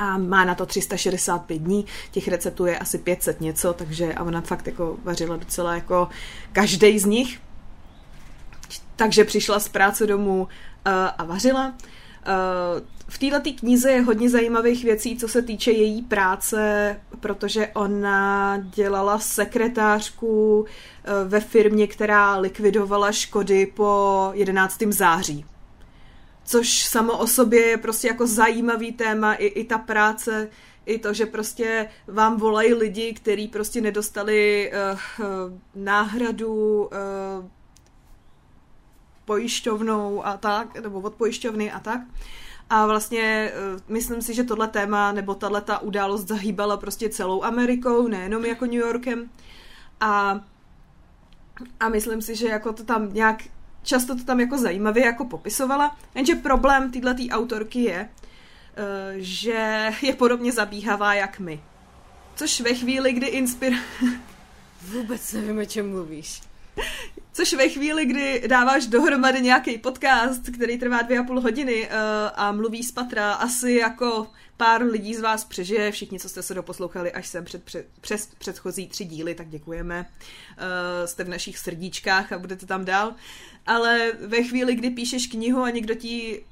a má na to 365 dní, těch receptů je asi 500 něco, takže a ona fakt jako vařila docela jako každý z nich. Takže přišla z práce domů uh, a vařila. Uh, v této knize je hodně zajímavých věcí, co se týče její práce, protože ona dělala sekretářku uh, ve firmě, která likvidovala škody po 11. září což samo o sobě je prostě jako zajímavý téma, i, i ta práce, i to, že prostě vám volají lidi, kteří prostě nedostali uh, náhradu uh, pojišťovnou a tak, nebo od pojišťovny a tak. A vlastně uh, myslím si, že tohle téma nebo tahle ta událost zahýbala prostě celou Amerikou, nejenom jako New Yorkem. A, a myslím si, že jako to tam nějak často to tam jako zajímavě jako popisovala, jenže problém této autorky je, eh, že je podobně zabíhavá jak my. Což ve chvíli, kdy inspir... Vůbec nevím, o čem mluvíš. Což ve chvíli, kdy dáváš dohromady nějaký podcast, který trvá dvě a půl hodiny uh, a mluví z patra, asi jako pár lidí z vás přežije, všichni, co jste se doposlouchali až sem před, před, přes předchozí tři díly, tak děkujeme. Uh, jste v našich srdíčkách a budete tam dál. Ale ve chvíli, kdy píšeš knihu a někdo ti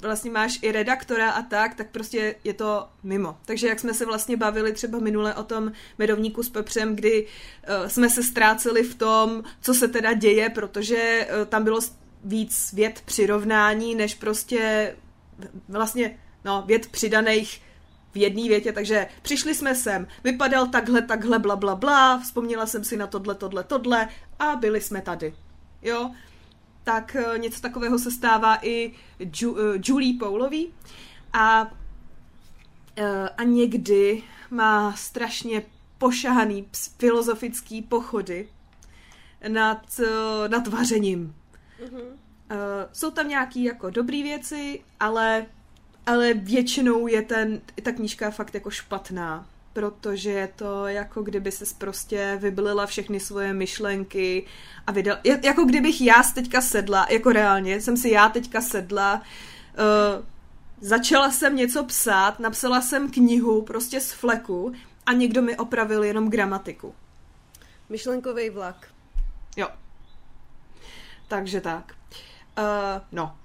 vlastně máš i redaktora a tak, tak prostě je to mimo. Takže jak jsme se vlastně bavili třeba minule o tom medovníku s pepřem, kdy uh, jsme se ztráceli v tom, co se teda děje, protože uh, tam bylo víc věd přirovnání, než prostě vlastně no, věd přidaných v jedné větě, takže přišli jsme sem, vypadal takhle, takhle, bla, bla, bla, vzpomněla jsem si na tohle, tohle, tohle a byli jsme tady. Jo, tak eh, něco takového se stává i Ju, uh, Julie Poulový a, uh, a někdy má strašně pošahaný filozofický pochody nad, nad vařením. Mm-hmm. Jsou tam nějaký jako dobrý věci, ale, ale většinou je ten, ta knížka fakt jako špatná protože je to jako kdyby se prostě vyblila všechny svoje myšlenky a vydal, jako kdybych já teďka sedla, jako reálně jsem si já teďka sedla, uh, začala jsem něco psát, napsala jsem knihu prostě z fleku a někdo mi opravil jenom gramatiku. Myšlenkový vlak. Jo. Takže tak. Uh, no.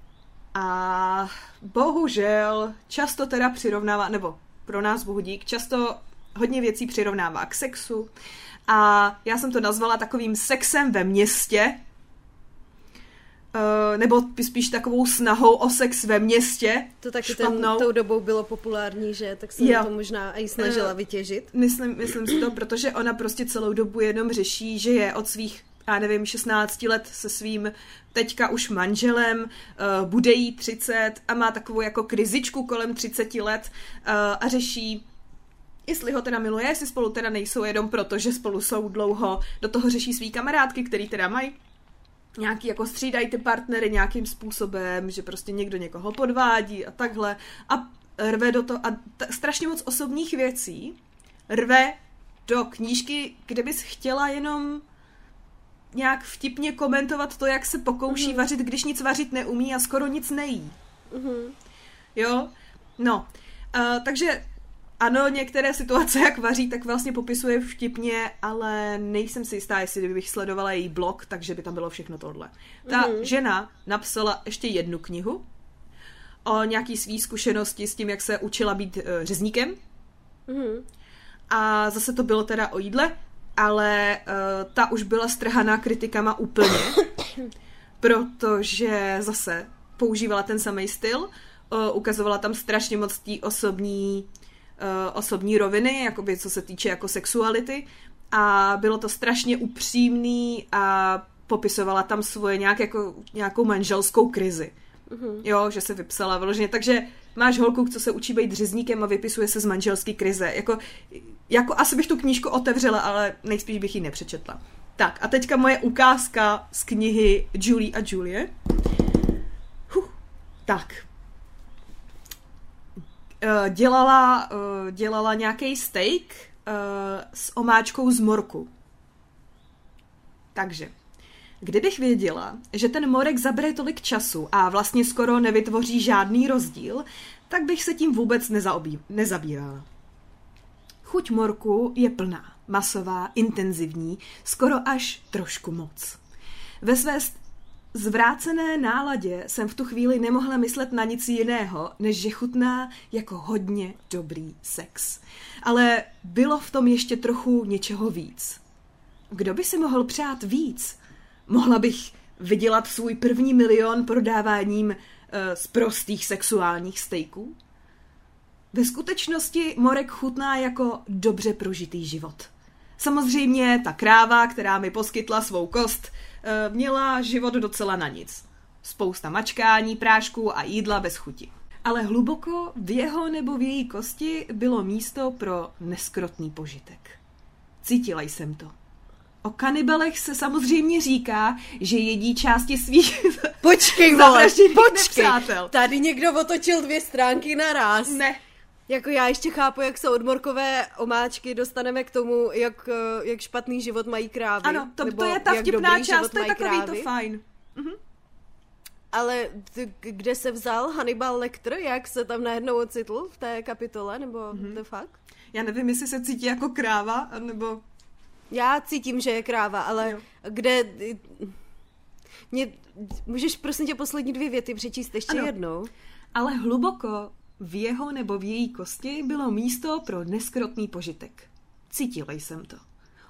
A bohužel často teda přirovnává, nebo pro nás bohu dík, často hodně věcí přirovnává k sexu a já jsem to nazvala takovým sexem ve městě, Uh, nebo spíš takovou snahou o sex ve městě. To taky ten, tou dobou bylo populární, že? Tak jsem to možná i snažila uh, vytěžit. Myslím, myslím si to, protože ona prostě celou dobu jenom řeší, že je od svých, já nevím, 16 let se svým teďka už manželem, uh, bude jí 30 a má takovou jako krizičku kolem 30 let uh, a řeší jestli ho teda miluje, jestli spolu teda nejsou jenom proto, že spolu jsou dlouho, do toho řeší svý kamarádky, který teda mají nějaký jako střídají ty partnery nějakým způsobem, že prostě někdo někoho podvádí a takhle a rve do toho a t- strašně moc osobních věcí rve do knížky, kde bys chtěla jenom nějak vtipně komentovat to, jak se pokouší mm-hmm. vařit, když nic vařit neumí a skoro nic nejí. Mm-hmm. Jo? No. Uh, takže ano, některé situace, jak vaří, tak vlastně popisuje vtipně, ale nejsem si jistá, jestli bych sledovala její blog, takže by tam bylo všechno tohle. Ta mm-hmm. žena napsala ještě jednu knihu o nějaký svý zkušenosti s tím, jak se učila být uh, řezníkem. Mm-hmm. a zase to bylo teda o jídle, ale uh, ta už byla strhaná kritikama úplně, protože zase používala ten samý styl, uh, ukazovala tam strašně moc té osobní, osobní roviny, jakoby co se týče jako sexuality a bylo to strašně upřímný a popisovala tam svoje nějak jako, nějakou manželskou krizi. Mm-hmm. Jo, že se vypsala vyloženě. Takže máš holku, co se učí být řezníkem a vypisuje se z manželský krize. Jako, jako asi bych tu knížku otevřela, ale nejspíš bych ji nepřečetla. Tak a teďka moje ukázka z knihy Julie a Julie. Huh. Tak. Eh, dělala, eh, dělala nějaký steak eh, s omáčkou z morku. Takže Kdybych věděla, že ten morek zabere tolik času a vlastně skoro nevytvoří žádný rozdíl, tak bych se tím vůbec nezaobí- nezabývala. Chuť morku je plná, masová, intenzivní, skoro až trošku moc. Ve své zvrácené náladě jsem v tu chvíli nemohla myslet na nic jiného, než že chutná jako hodně dobrý sex. Ale bylo v tom ještě trochu něčeho víc. Kdo by si mohl přát víc? Mohla bych vydělat svůj první milion prodáváním uh, z prostých sexuálních stejků? Ve skutečnosti Morek chutná jako dobře prožitý život. Samozřejmě ta kráva, která mi poskytla svou kost, měla život docela na nic. Spousta mačkání, prášků a jídla bez chuti. Ale hluboko v jeho nebo v její kosti bylo místo pro neskrotný požitek. Cítila jsem to. O kanibalech se samozřejmě říká, že jedí části svých Počkej, vole, počkej. nepřátel. Tady někdo otočil dvě stránky naraz. Ne, Jako já ještě chápu, jak se od morkové omáčky dostaneme k tomu, jak, eh, jak špatný život mají krávy. ano, to, to je ta vtipná část, to je takový krávy. to fajn. Ale t- kde se vzal Hannibal Lecter, jak se tam najednou ocitl v té kapitole, nebo Mhm. mm-hmm. to fakt? Já nevím, jestli se cítí jako kráva, nebo... Já cítím, že je kráva, ale Jo. kde... Mě, můžeš prosím tě poslední dvě věty přečíst ještě ano. jednou? Ale hluboko v jeho nebo v její kosti bylo místo pro neskrotný požitek. Cítila jsem to.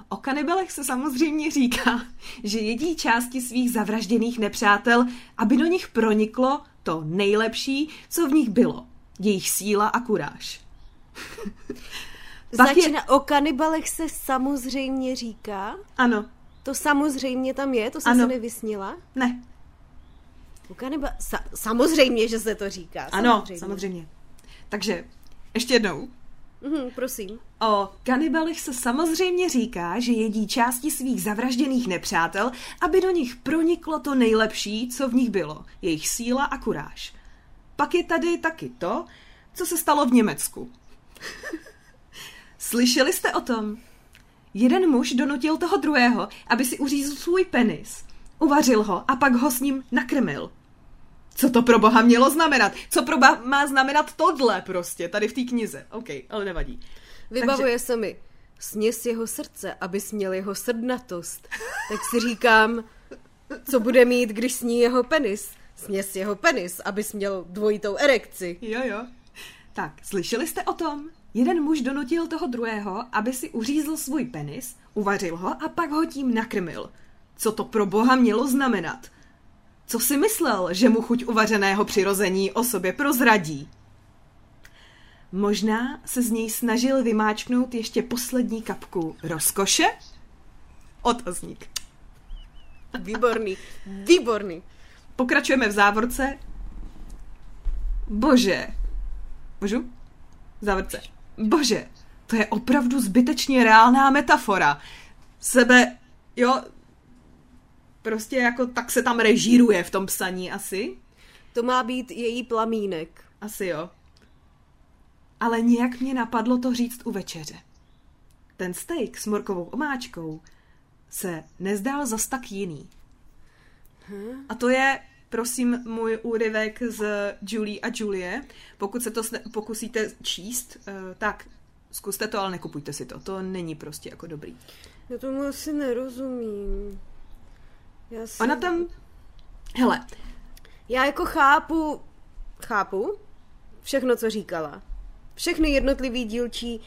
O kanibelech se samozřejmě říká, že jedí části svých zavražděných nepřátel, aby do nich proniklo to nejlepší, co v nich bylo. Jejich síla a kuráž. Pak je- Začíná, o kanibalech se samozřejmě říká. Ano, To samozřejmě tam je, to jsem Ano. se nevysnila. ne, U kaniba... Sa- samozřejmě, že se to říká. ano, samozřejmě. samozřejmě. Takže, ještě jednou. Mhm, prosím. O kanibalech se samozřejmě říká, že jedí části svých zavražděných nepřátel, aby do nich proniklo to nejlepší, co v nich bylo, jejich síla a kuráž. Pak je tady taky to, co se stalo v Německu. Slyšeli jste o tom? Jeden muž donutil toho druhého, aby si uřízl svůj penis, uvařil ho a pak ho s ním nakrmil. Co to pro boha mělo znamenat? Co pro boha má znamenat tohle prostě, tady v té knize? OK, ale nevadí. Vybavuje se mi. Sněs jeho srdce, abys měl jeho srdnatost. Tak si říkám, co bude mít, když sní jeho penis. Sněs jeho penis, abys měl dvojitou erekci. Jo, jo. Tak, slyšeli jste o tom? Jeden muž donutil toho druhého, aby si uřízl svůj penis, uvařil ho a pak ho tím nakrmil. Co to pro boha mělo znamenat? Co si myslel, že mu chuť uvařeného přirození o sobě prozradí? Možná se z něj snažil vymáčknout ještě poslední kapku rozkoše? Otazník. Výborný, výborný. Pokračujeme v závorce. Bože. Můžu? Závorce. Bože, to je opravdu zbytečně reálná metafora. Sebe, jo, prostě jako tak se tam režíruje v tom psaní asi. To má být její plamínek. Asi jo. Ale nějak mě napadlo to říct u večeře. Ten steak s morkovou omáčkou se nezdál zas tak jiný. A to je, prosím, můj úryvek z Julie a Julie. Pokud se to sne- pokusíte číst, eh, tak zkuste to, ale nekupujte si to. To není prostě jako dobrý. Já tomu asi nerozumím. Já. Ona tam... Hele, Já jako chápu, chápu všechno, co říkala. Všechny jednotlivý dílčí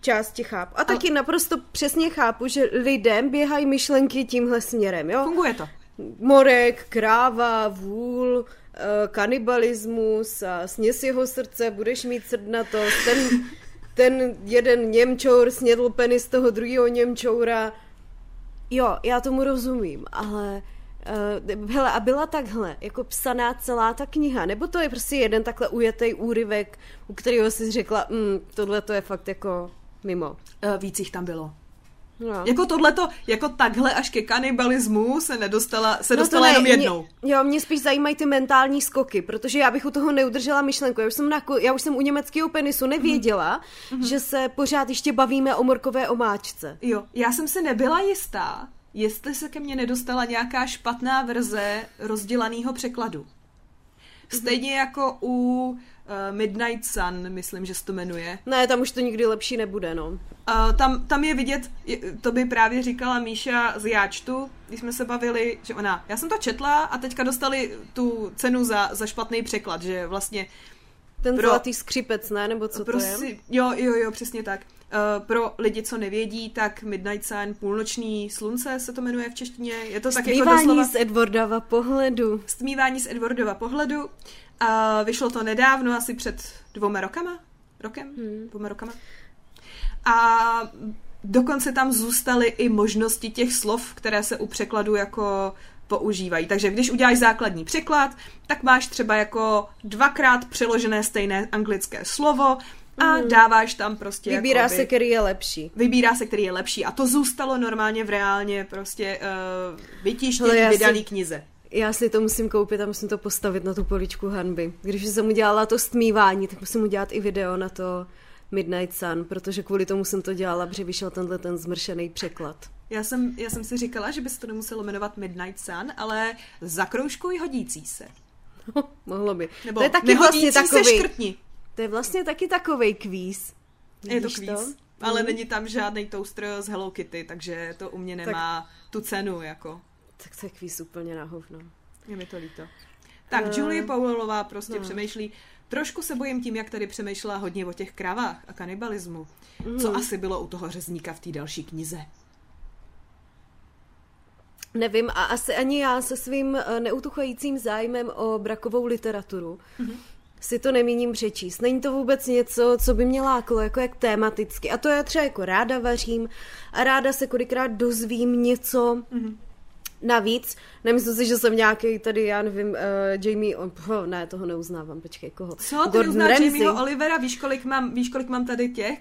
části chápu. A taky naprosto přesně chápu, že lidem běhají myšlenky tímhle směrem, jo? Funguje to. Morek, kráva, vůl, eh, kanibalismus a sněs jeho srdce, budeš mít srdnatost, ten, ten jeden Němčour snědl penis toho druhého Němčoura. Jo, já tomu rozumím, ale Uh, hele, a byla takhle, jako psaná celá ta kniha, nebo to je prostě jeden takhle ujetý úryvek, u kterého jsi řekla, mm, tohle to je fakt jako mimo. Uh, víc jich tam bylo. No. Jako tohleto, jako takhle až ke kanibalismu se nedostala, se No dostala ne, jenom jednou. Mě, jo, mě spíš zajímají ty mentální skoky, protože já bych u toho neudržela myšlenku. Já už jsem, na, já už jsem u německého penisu nevěděla, mm-hmm. že se pořád ještě bavíme o morkové omáčce. Jo, já jsem si nebyla jistá, jestli se ke mně nedostala nějaká špatná verze rozdělaného překladu. Stejně jako u uh, Midnight Sun, myslím, že se to jmenuje. Ne, tam už to nikdy lepší nebude, no. Uh, tam, tam je vidět, to by právě říkala Míša z Jáčtu, když jsme se bavili, že ona, já jsem to četla a teďka dostali tu cenu za, za špatný překlad, že vlastně Ten Pro- zlatý skřipec, ne? Nebo co to prostě, je? jo, jo, jo, přesně tak. Uh, pro lidi, co nevědí, tak Midnight Sun, půlnoční slunce se to jmenuje v češtině. Je to tak jako Stmívání doslova... z Edwardova pohledu. Stmívání z Edwardova pohledu. A vyšlo to nedávno, asi před dvoma rokama. Rokem? Hmm. Dvoma rokama. A dokonce tam zůstaly i možnosti těch slov, které se u překladu jako používají. Takže když uděláš základní překlad, tak máš třeba jako dvakrát přeložené stejné anglické slovo a dáváš tam prostě Vybírá jakoby- se, který je lepší. vybírá se, který je lepší. A to zůstalo normálně v reálně prostě uh, já si- vydaný knize. Já si to musím koupit a musím to postavit na tu poličku hanby. Když jsem udělala to stmívání, tak musím udělat i video na to Midnight Sun, protože kvůli tomu jsem to dělala, protože vyšel tenhle ten zmršený překlad. Já jsem, já jsem si říkala, že by se to nemuselo jmenovat Midnight Sun, ale zakroužkuj hodící se. Mohlo by. Nebo to je taky vlastně se takový, škrtni. to je vlastně taky takovej kvíz. Je to kvíz. Ale není tam žádný toaster z Hello Kitty, takže to u mě nemá tu cenu, jako. Tak to je kvíz úplně na hovno. Je mi to líto. Tak, Eh, Julie Powellová prostě no. přemýšlí, trošku se bojím tím, jak tady přemýšlela hodně o těch kravách a kanibalismu. Mm. Co asi bylo u toho řezníka v té další knize? Nevím a asi ani já se svým eh, neutuchajícím zájmem o brakovou literaturu Mhm. si to nemíním přečíst. Není to vůbec něco, co by mě láklo, jako jak tematicky. A to já třeba jako ráda vařím a ráda se kolikrát dozvím něco Mhm. Navíc. Nemyslím si, že jsem nějaký tady, já nevím, uh, Jamie, oh, ne, toho neuznávám, počkej, koho? Co, ty Gordon uznáš. Jamieho Olivera? Víš kolik, mám, víš, kolik mám tady těch?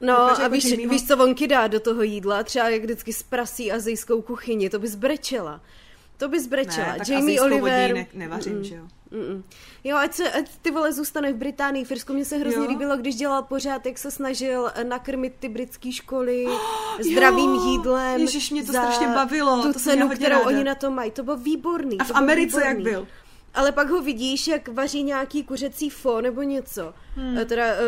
No Ukaž a jako víš, Jamieho. víš, co on kydá do toho jídla? Třeba jak vždycky zprasí azijskou kuchyni, to bys brečela. To bys brečela. Ne, Jamie Oliver... ne, nevařím, že jo? Mm-mm. Jo, ať, se, ať ty vole zůstane v Británii. V Irsku mě se hrozně Jo. líbilo, když dělal pořád, jak se snažil eh, nakrmit ty britské školy zdravým Jo, jídlem. Ježiš, mě to strašně bavilo, Tu to cenu, kterou ráda. oni na to mají. To bylo výborný. A v Americe jak výborný. byl? Ale pak ho vidíš, jak vaří nějaký kuřecí fo nebo něco. Hmm. Teda, eh,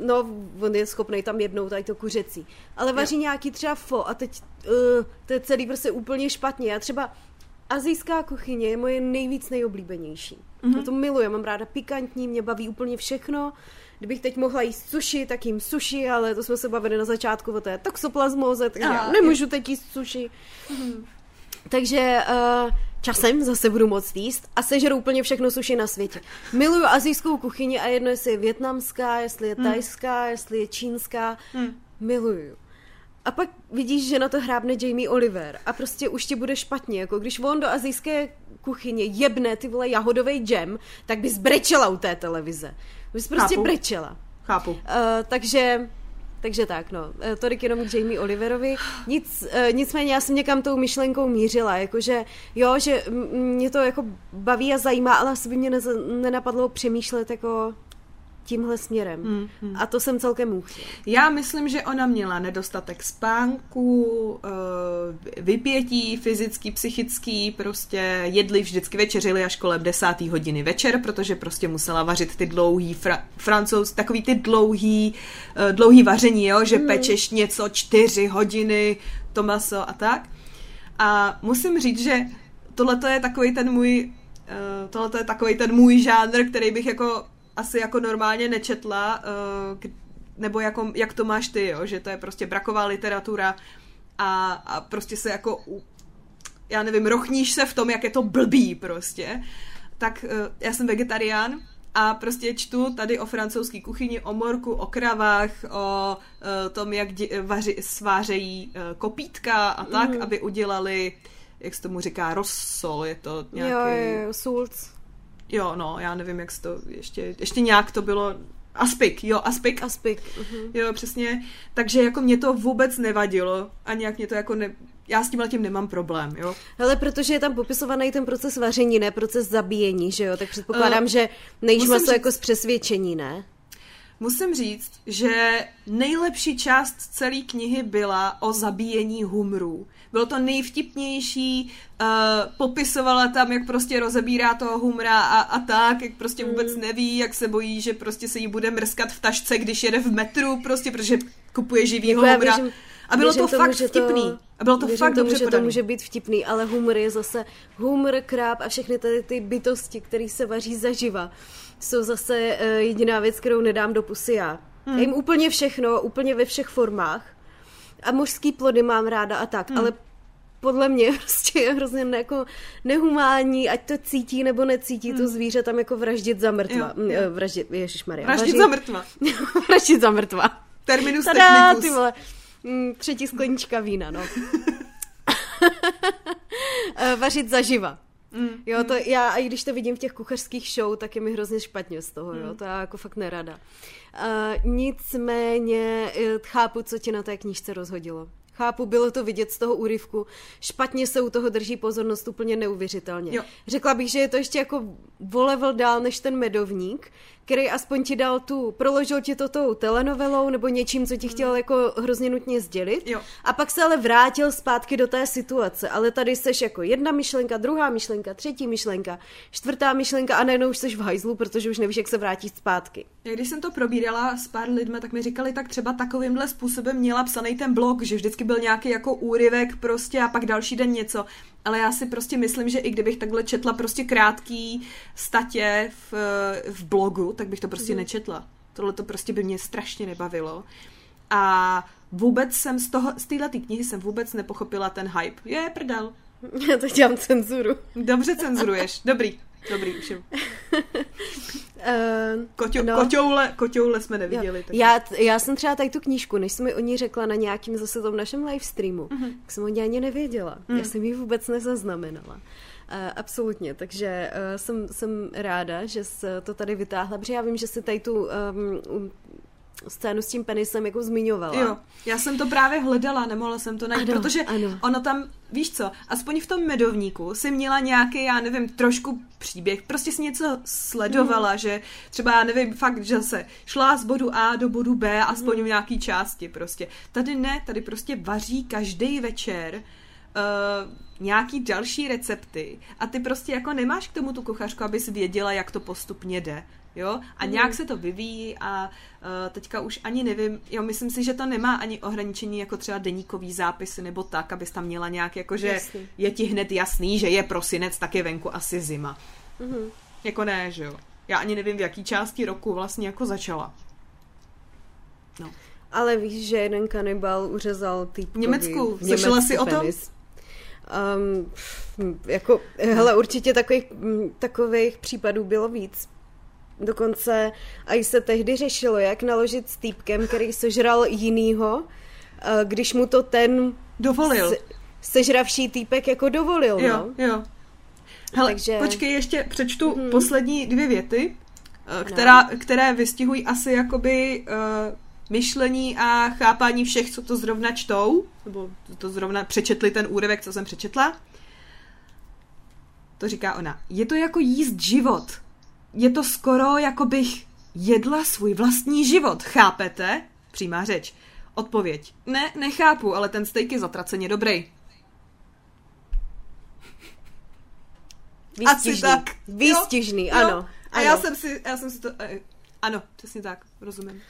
no, on je schopný tam jednou tady to kuřecí. Ale vaří nějaký třeba fo a teď uh, to je celý prostě úplně špatně. Já třeba azijská kuchyně je moje nejvíc nejoblíbenější. Mm-hmm. Já to miluji, mám ráda pikantní, mě baví úplně všechno. Kdybych teď mohla jíst sushi, tak jím sushi, ale to jsme se bavili na začátku o té toxoplasmóze, takže já nemůžu teď jíst sushi. Takže uh, časem zase budu moct jíst a sežeru úplně všechno suši na světě. Miluju azijskou kuchyni a jedno, jestli je větnamská, jestli je tajská, jestli je čínská. Hmm. Miluju. A pak vidíš, že na to hrábne Jamie Oliver a prostě už ti bude špatně, jako když on do azijské kuchyně jebne ty vole jahodový džem, tak bys brečela u té televize. Bys prostě Chápu. brečela. Chápu. Uh, takže takže tak, no. Eh, Tolik jenom k Jamie Oliverovi. Nic, uh, nicméně já jsem někam tou myšlenkou mířila, jakože jo, že mě to jako baví a zajímá, ale asi by mě nez- nenapadlo přemýšlet jako tímhle směrem. Hmm, hmm. A to jsem celkem úchtěl. Já myslím, že ona měla nedostatek spánku, eh, vypětí fyzický, psychický, prostě jedli vždycky večeřili až kolem desátý hodiny večer, protože prostě musela vařit ty dlouhý fra- francouz, takový ty dlouhý, eh, dlouhý vaření, jo, že pečeš něco čtyři hodiny, to maso a tak. A musím říct, že tohle je takový ten můj, uh, tohle je takový ten můj žánr, který bych jako asi jako normálně nečetla, uh, k- nebo jako, jak to máš ty, jo, že to je prostě braková literatura a, a prostě se jako, já nevím, rochníš se v tom, jak je to blbý prostě, tak eh, já jsem vegetarián a prostě čtu tady o francouzské kuchyni, o morku, o kravách, o eh, tom, jak dě, vaři, svářejí eh, kopítka a tak, Mhm. aby udělali, jak se tomu říká, rozsol, je to nějaký... Jo, jo, jo, Sulc. Jo, no, já nevím, jak to ještě, ještě nějak to bylo, aspik, jo, aspik, Aspik. Uh-huh. jo, přesně, takže jako mě to vůbec nevadilo a nějak mě to jako ne, já s tím tím nemám problém, jo. Hele, protože je tam popisovaný ten proces vaření, ne proces zabíjení, že jo? Tak předpokládám, Eh, že nejíš maso říct- jako z přesvědčení, ne? Musím říct, že nejlepší část celé knihy byla o zabíjení humrů. Bylo to nejvtipnější, uh, popisovala tam, jak prostě rozebírá toho humra a, a tak, jak prostě vůbec neví, jak se bojí, že prostě se jí bude mrskat v tašce, když jede v metru, prostě protože kupuje živýho Jako humra. věřím- a bylo to fakt že vtipný. A bylo to fakt tomu, dobře že to podaný. může být vtipný, ale humor je zase humor, kráp a všechny tady ty bytosti, které se vaří zaživa, jsou zase uh, jediná věc, kterou nedám do pusy já. Hmm. Já jim úplně všechno, úplně ve všech formách. A mořský plody mám ráda a tak, hmm. ale podle mě prostě je hrozně ne, jako nehumánní, ať to cítí nebo necítí to zvíře, tam jako vraždit za mrtva. Hmm. Jo, jo. Jo, Vraždit, ježišmarja. Vraždit za mrtva. vraždit za mrtva. Terminus Tada, technicus. ty vole. Mm, třetí sklenička vína, no. Eh, Vařit zaživa. Mm. Jo, to já, a i když to vidím v těch kuchařských show, tak je mi hrozně špatně z toho, Mm. jo, to já jako fakt nerada. Uh, nicméně eh, chápu, co ti na té knížce rozhodilo. Chápu, bylo to vidět z toho úryvku. Špatně se u toho drží pozornost úplně neuvěřitelně. Jo. Řekla bych, že je to ještě jako o level dál než ten medovník, který aspoň ti dal tu, proložil ti to tou telenovelou nebo něčím, co ti chtěl jako hrozně nutně sdělit. Jo. A pak se ale vrátil zpátky do té situace. Ale tady seš jako jedna myšlenka, druhá myšlenka, třetí myšlenka, čtvrtá myšlenka a najednou už seš v hajzlu, protože už nevíš, jak se vrátit zpátky. Já když jsem to probírala s pár lidmi, tak mi říkali, tak třeba takovýmhle způsobem měla psaný ten blog, že vždycky byl nějaký jako úryvek prostě a pak další den něco. Ale já si prostě myslím, že i kdybych takhle četla prostě krátký statě v, v blogu, tak bych to prostě Mhm. nečetla. Tohle to prostě by mě strašně nebavilo. A vůbec jsem z toho, z téhle knihy jsem vůbec nepochopila ten hype. Je, prdel. Já to dělám cenzuru. Dobře cenzuruješ. Dobrý. Dobrý, už je. Uh, Koťo, no. koťoule, koťoule jsme neviděli. tak- Já, já jsem třeba tady tu knížku, než jsi mi o ní řekla na nějakým zase tom našem livestreamu, Mhm. mm-hmm. tak jsem o ní ani nevěděla. Mm. Já jsem ji vůbec nezaznamenala. Uh, absolutně, takže uh, jsem, jsem ráda, že jsi to tady vytáhla, protože já vím, že jsi tady tu um, scénu s tím penisem jako zmiňovala. Jo, já jsem to právě hledala, nemohla jsem to najít, Ano, protože ano. ono tam, víš co, aspoň v tom medovníku si měla nějaký, já nevím, trošku příběh, prostě si něco sledovala, Mhm. že třeba, já nevím, fakt, že se šla z bodu A do bodu B, aspoň Mhm. v nějaký části prostě. Tady ne, tady prostě vaří každý večer uh, nějaký další recepty a ty prostě jako nemáš k tomu tu kuchařku, abys věděla, jak to postupně jde. Jo? A Mhm. nějak se to vyvíjí a uh, teďka už ani nevím, jo, myslím si, že to nemá ani ohraničení jako třeba deníkový zápisy nebo tak, abys tam měla nějak jako, že Jasně. je ti hned jasný, že je prosinec, tak je venku asi zima. Mhm. Jako ne, že jo. Já ani nevím, v jaký části roku vlastně jako začala. No. Ale víš, že jeden kanibal uřezal týpkovi Německu. Slyšela jsi o tom? Um, jako, hele, určitě takových, mm, takových případů bylo víc. Dokonce a i se tehdy řešilo, jak naložit s týpkem, který sežral jinýho, eh, když mu to ten Dovolil. se, sežravší týpek jako dovolil. Jo, No. jo. Hele, Takže- počkej, ještě přečtu hmm. poslední dvě věty, eh, která, které vystihují asi jakoby uh, myšlení a chápání všech, co to zrovna čtou, nebo to zrovna přečetli ten úryvek, co jsem přečetla. To říká ona. Je to jako jíst život. Je to skoro, jako bych jedla svůj vlastní život, chápete? Přímá řeč. Odpověď. Ne, nechápu, ale ten steak je zatraceně dobrý. Výstižný. Asi tak. Výstižný, Jo, ano. jo. A ano. já jsem si, já jsem si to, eh, ano, přesně tak, rozumím.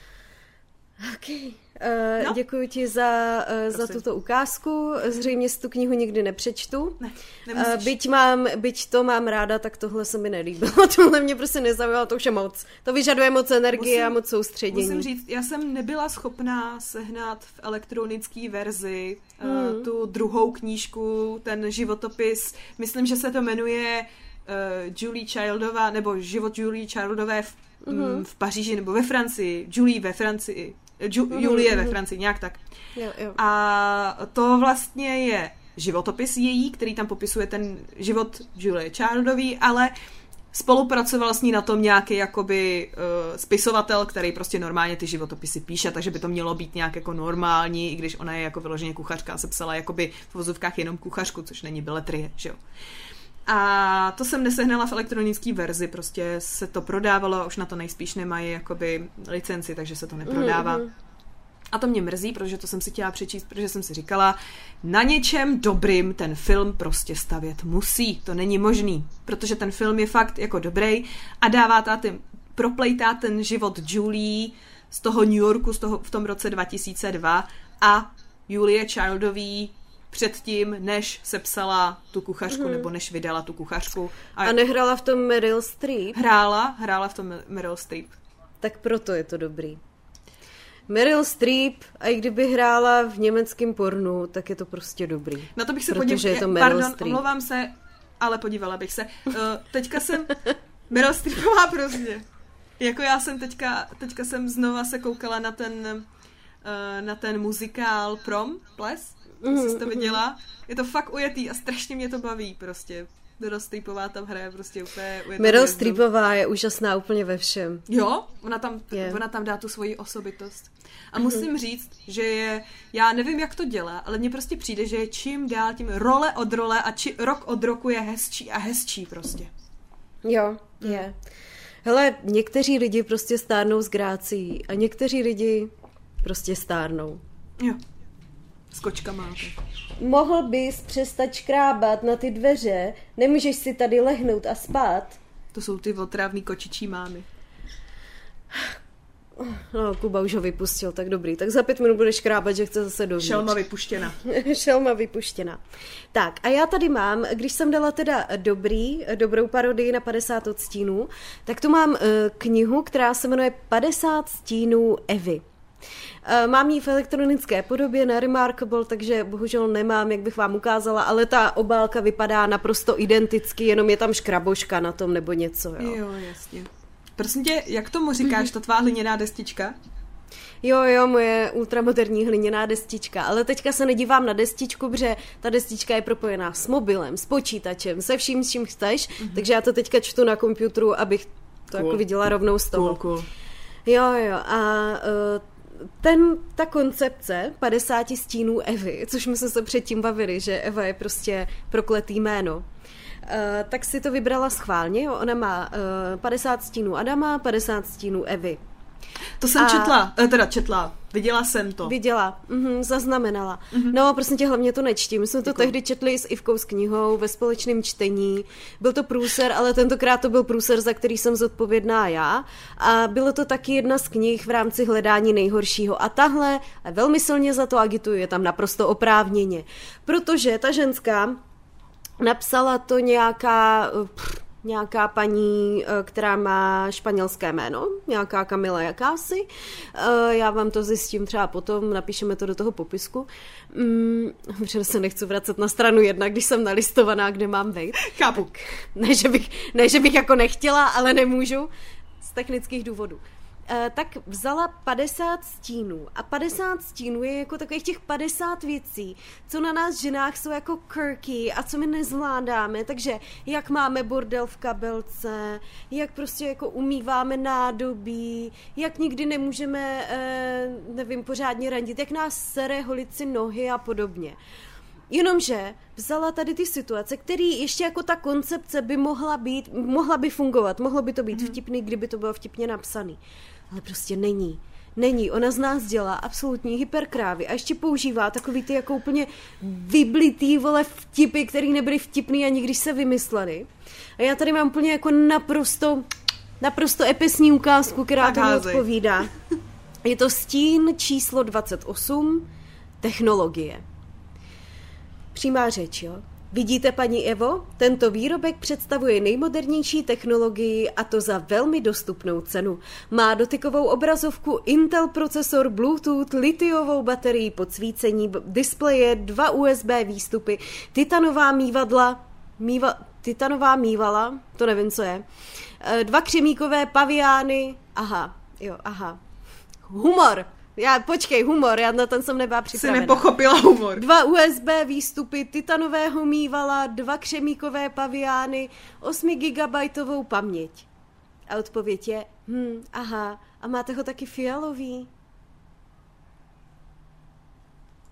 Okay. Uh, No. Děkuji ti za, uh, za tuto ukázku. Zřejmě si tu knihu nikdy nepřečtu. Ne, Uh, byť, mám, byť to mám ráda, tak tohle se mi nelíbilo. Tohle mě prostě nezaujalo, to už je moc. To vyžaduje moc energie Musím- a moc soustředění. Musím říct, já jsem nebyla schopná sehnat v elektronické verzi Hmm. uh, tu druhou knížku, ten životopis. Myslím, že se to jmenuje uh, Julie Childová, nebo Život Julie Childové v, Mhm. mm, v Paříži, nebo ve Francii. Julie ve Francii. Ju, Mhm, Julie ve mhm. Francii, nějak tak. Jo, jo. A to vlastně je životopis její, který tam popisuje ten život Julie Childový, ale spolupracoval s ní na tom nějaký jakoby uh, spisovatel, který prostě normálně ty životopisy píše, takže by to mělo být nějak jako normální, i když ona je jako vyloženě kuchařka a se psala jakoby v vozovkách jenom kuchařku, což není beletrie, že jo. A to jsem nesehnala v elektronické verzi, prostě se to prodávalo a už na to nejspíš nemají jakoby licenci, takže se to neprodává. Mhm. A to mě mrzí, protože to jsem si chtěla přečíst, protože jsem si říkala, na něčem dobrým ten film prostě stavět musí. To není možný, protože ten film je fakt jako dobrý a dává tá ten, proplejtá ten život Julie z toho New Yorku z toho, v tom roce 2002 a Julie Childový předtím, než se psala tu kuchařku, mm-hmm. nebo než vydala tu kuchařku. A, A nehrála v tom Meryl Streep, hrála, hrála v tom Meryl Streep. tak proto je to dobrý. Meryl Streep, a i kdyby hrála v německém pornu, tak je to prostě dobrý. Na to bych se Protože podívala. je to Meryl Pardon, Streep. omlouvám se, ale podívala bych se. Uh, teďka jsem... Meryl Streepová prostě. Jako já jsem teďka, teďka jsem znova se koukala na ten, uh, na ten muzikál Prom, Ples, jestli jsi to viděla. Je to fakt ujetý a strašně mě to baví prostě. Meryl Streepová tam hraje prostě úplně Meryl. Streepová je úžasná úplně ve všem. Jo, ona tam, Je. ona tam dá tu svoji osobitost. A musím říct, že je, já nevím, jak to dělá, ale mně prostě přijde, že je čím dál tím role od role a či, rok od roku je hezčí a hezčí prostě. Jo, je. Hele, někteří lidi prostě stárnou s grácí a někteří lidi prostě stárnou. Jo. S kočkama. Mohl bys přestat škrábat na ty dveře, nemůžeš si tady lehnout a spát. To jsou ty otravný kočičí mámy. No, Kuba už ho vypustil, tak dobrý. Tak za pět minut budeš škrábat, že chce zase dovnitř. Šelma vypuštěna. Šelma vypuštěna. Tak a já tady mám, když jsem dala teda dobrý, dobrou parodii na 50 odstínů, tak tu mám uh, knihu, která se jmenuje 50 stínů Evy. Eh, Mám ji v elektronické podobě na Remarkable, takže bohužel nemám, jak bych vám ukázala, ale ta obálka vypadá naprosto identicky, jenom je tam škraboška na tom nebo něco. Jo, Jo, jasně. Prosím tě, jak tomu říkáš, ta tvá hliněná destička? jo, jo moje ultramoderní hliněná destička, ale teďka se nedívám na destičku, protože ta destička je propojená s mobilem, s počítačem, se vším, s čím chceš, mm-hmm. takže já to teďka čtu na počítaču, abych to Cool. jako viděla rovnou z toho. Cool, cool. Jo, jo, a uh, ten, ta koncepce 50 stínů Evy, což my jsme se předtím bavili, že Eva je prostě prokletý jméno, Uh, tak si to vybrala schválně, ona má uh, 50 stínů Adama, 50 stínů Evy. To jsem A- četla, eh, teda četla, viděla jsem to. Viděla, mhm, zaznamenala. No, prostě tě hlavně to nečti. My jsme to tehdy četli s Ivkou s knihou ve společném čtení. Byl to průser, ale tentokrát to byl průser, za který jsem zodpovědná já. A bylo to taky jedna z knih v rámci hledání nejhoršího. A tahle a velmi silně za to agituje, je tam naprosto oprávněně. Protože ta ženská napsala to nějaká... eh, Pff, nějaká paní, eh, která má španělské jméno, nějaká Kamila jakási. Eh, Já vám to zjistím třeba potom, napíšeme to do toho popisku. Mm, Protože se nechci vracet na stranu jedna, když jsem nalistovaná, kde mám být. Chápu. Ne že, bych, ne, že bych jako nechtěla, ale nemůžu z technických důvodů. Eh, tak vzala 50 stínů a 50 stínů je jako takových těch 50 věcí, co na nás ženách jsou jako quirky a co my nezvládáme, takže jak máme bordel v kabelce, jak prostě jako umýváme nádobí, jak nikdy nemůžeme, eh, nevím, pořádně randit, jak nás sere holit si nohy a podobně. Jenomže vzala tady ty situace, který ještě jako ta koncepce by mohla být, mohla by fungovat, mohlo by to být Mhm. vtipný, kdyby to bylo vtipně napsaný. Ale prostě není. Není. Ona z nás dělá absolutní hyperkrávy a ještě používá takový ty jako úplně vyblitý vole vtipy, který nebyly vtipný ani když se vymysleli. A já tady mám úplně jako naprosto, naprosto epesní ukázku, která tomu házej. odpovídá. Je to stín číslo 28, technologie. Přímá řeč, jo? Vidíte, paní Evo, tento výrobek představuje nejmodernější technologii a to za velmi dostupnou cenu. Má dotykovou obrazovku, Intel procesor, Bluetooth, litiovou baterii podsvícení, displeje, dva USB výstupy, titanová mývadla, mýva, titanová mývala, to nevím, co je, e, dva křemíkové paviány, aha, jo, aha, humor, já, počkej, humor, já na ten jsem nebyla připravená. Jsi nepochopila humor. Dva USB výstupy, titanového mývala, dva křemíkové paviány, 8 gigabajtovou paměť. A odpověď je, hm, aha, a máte ho taky fialový?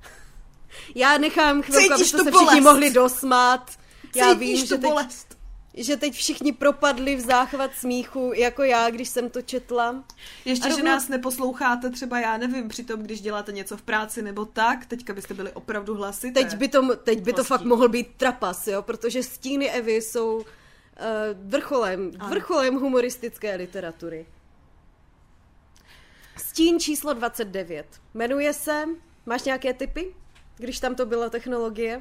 Já nechám chvilku, abyste se všichni bolest. mohli dosmát. Já Cítíš vím, že teď, bolest že teď všichni propadli v záchvat smíchu, jako já, když jsem to četla. Ještě, že nás neposloucháte třeba, já nevím, přitom, když děláte něco v práci nebo tak, teďka byste byli opravdu hlasité. Teď by to, teď by to fakt mohl být trapas, jo, protože stíny Evy jsou uh, vrcholem, ano. vrcholem humoristické literatury. Stín číslo 29. Jmenuje se, máš nějaké typy, když tam to byla technologie?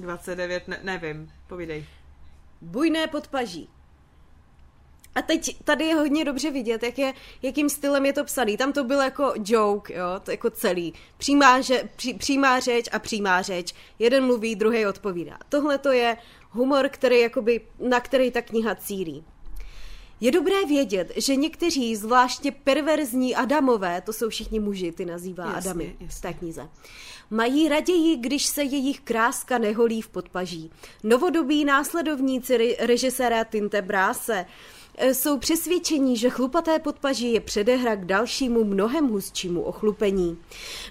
29, ne, nevím, povídej. Bujné podpaží. A teď tady je hodně dobře vidět, jak je, jakým stylem je to psaný. Tam to byl jako joke, jo, to jako celý. Přímá, že, pří, přímá řeč a přímá řeč. Jeden mluví, druhý odpovídá. Tohle to je humor, který jakoby, na který ta kniha cílí. Je dobré vědět, že někteří, zvláště perverzní Adamové, to jsou všichni muži, ty nazývá jasně, Adamy jasně. v té knize, Mají raději, když se jejich kráska neholí v podpaží. Novodobí následovníci režiséra Tinte Bráse e, jsou přesvědčení, že chlupaté podpaží je předehra k dalšímu mnohem hustšímu ochlupení.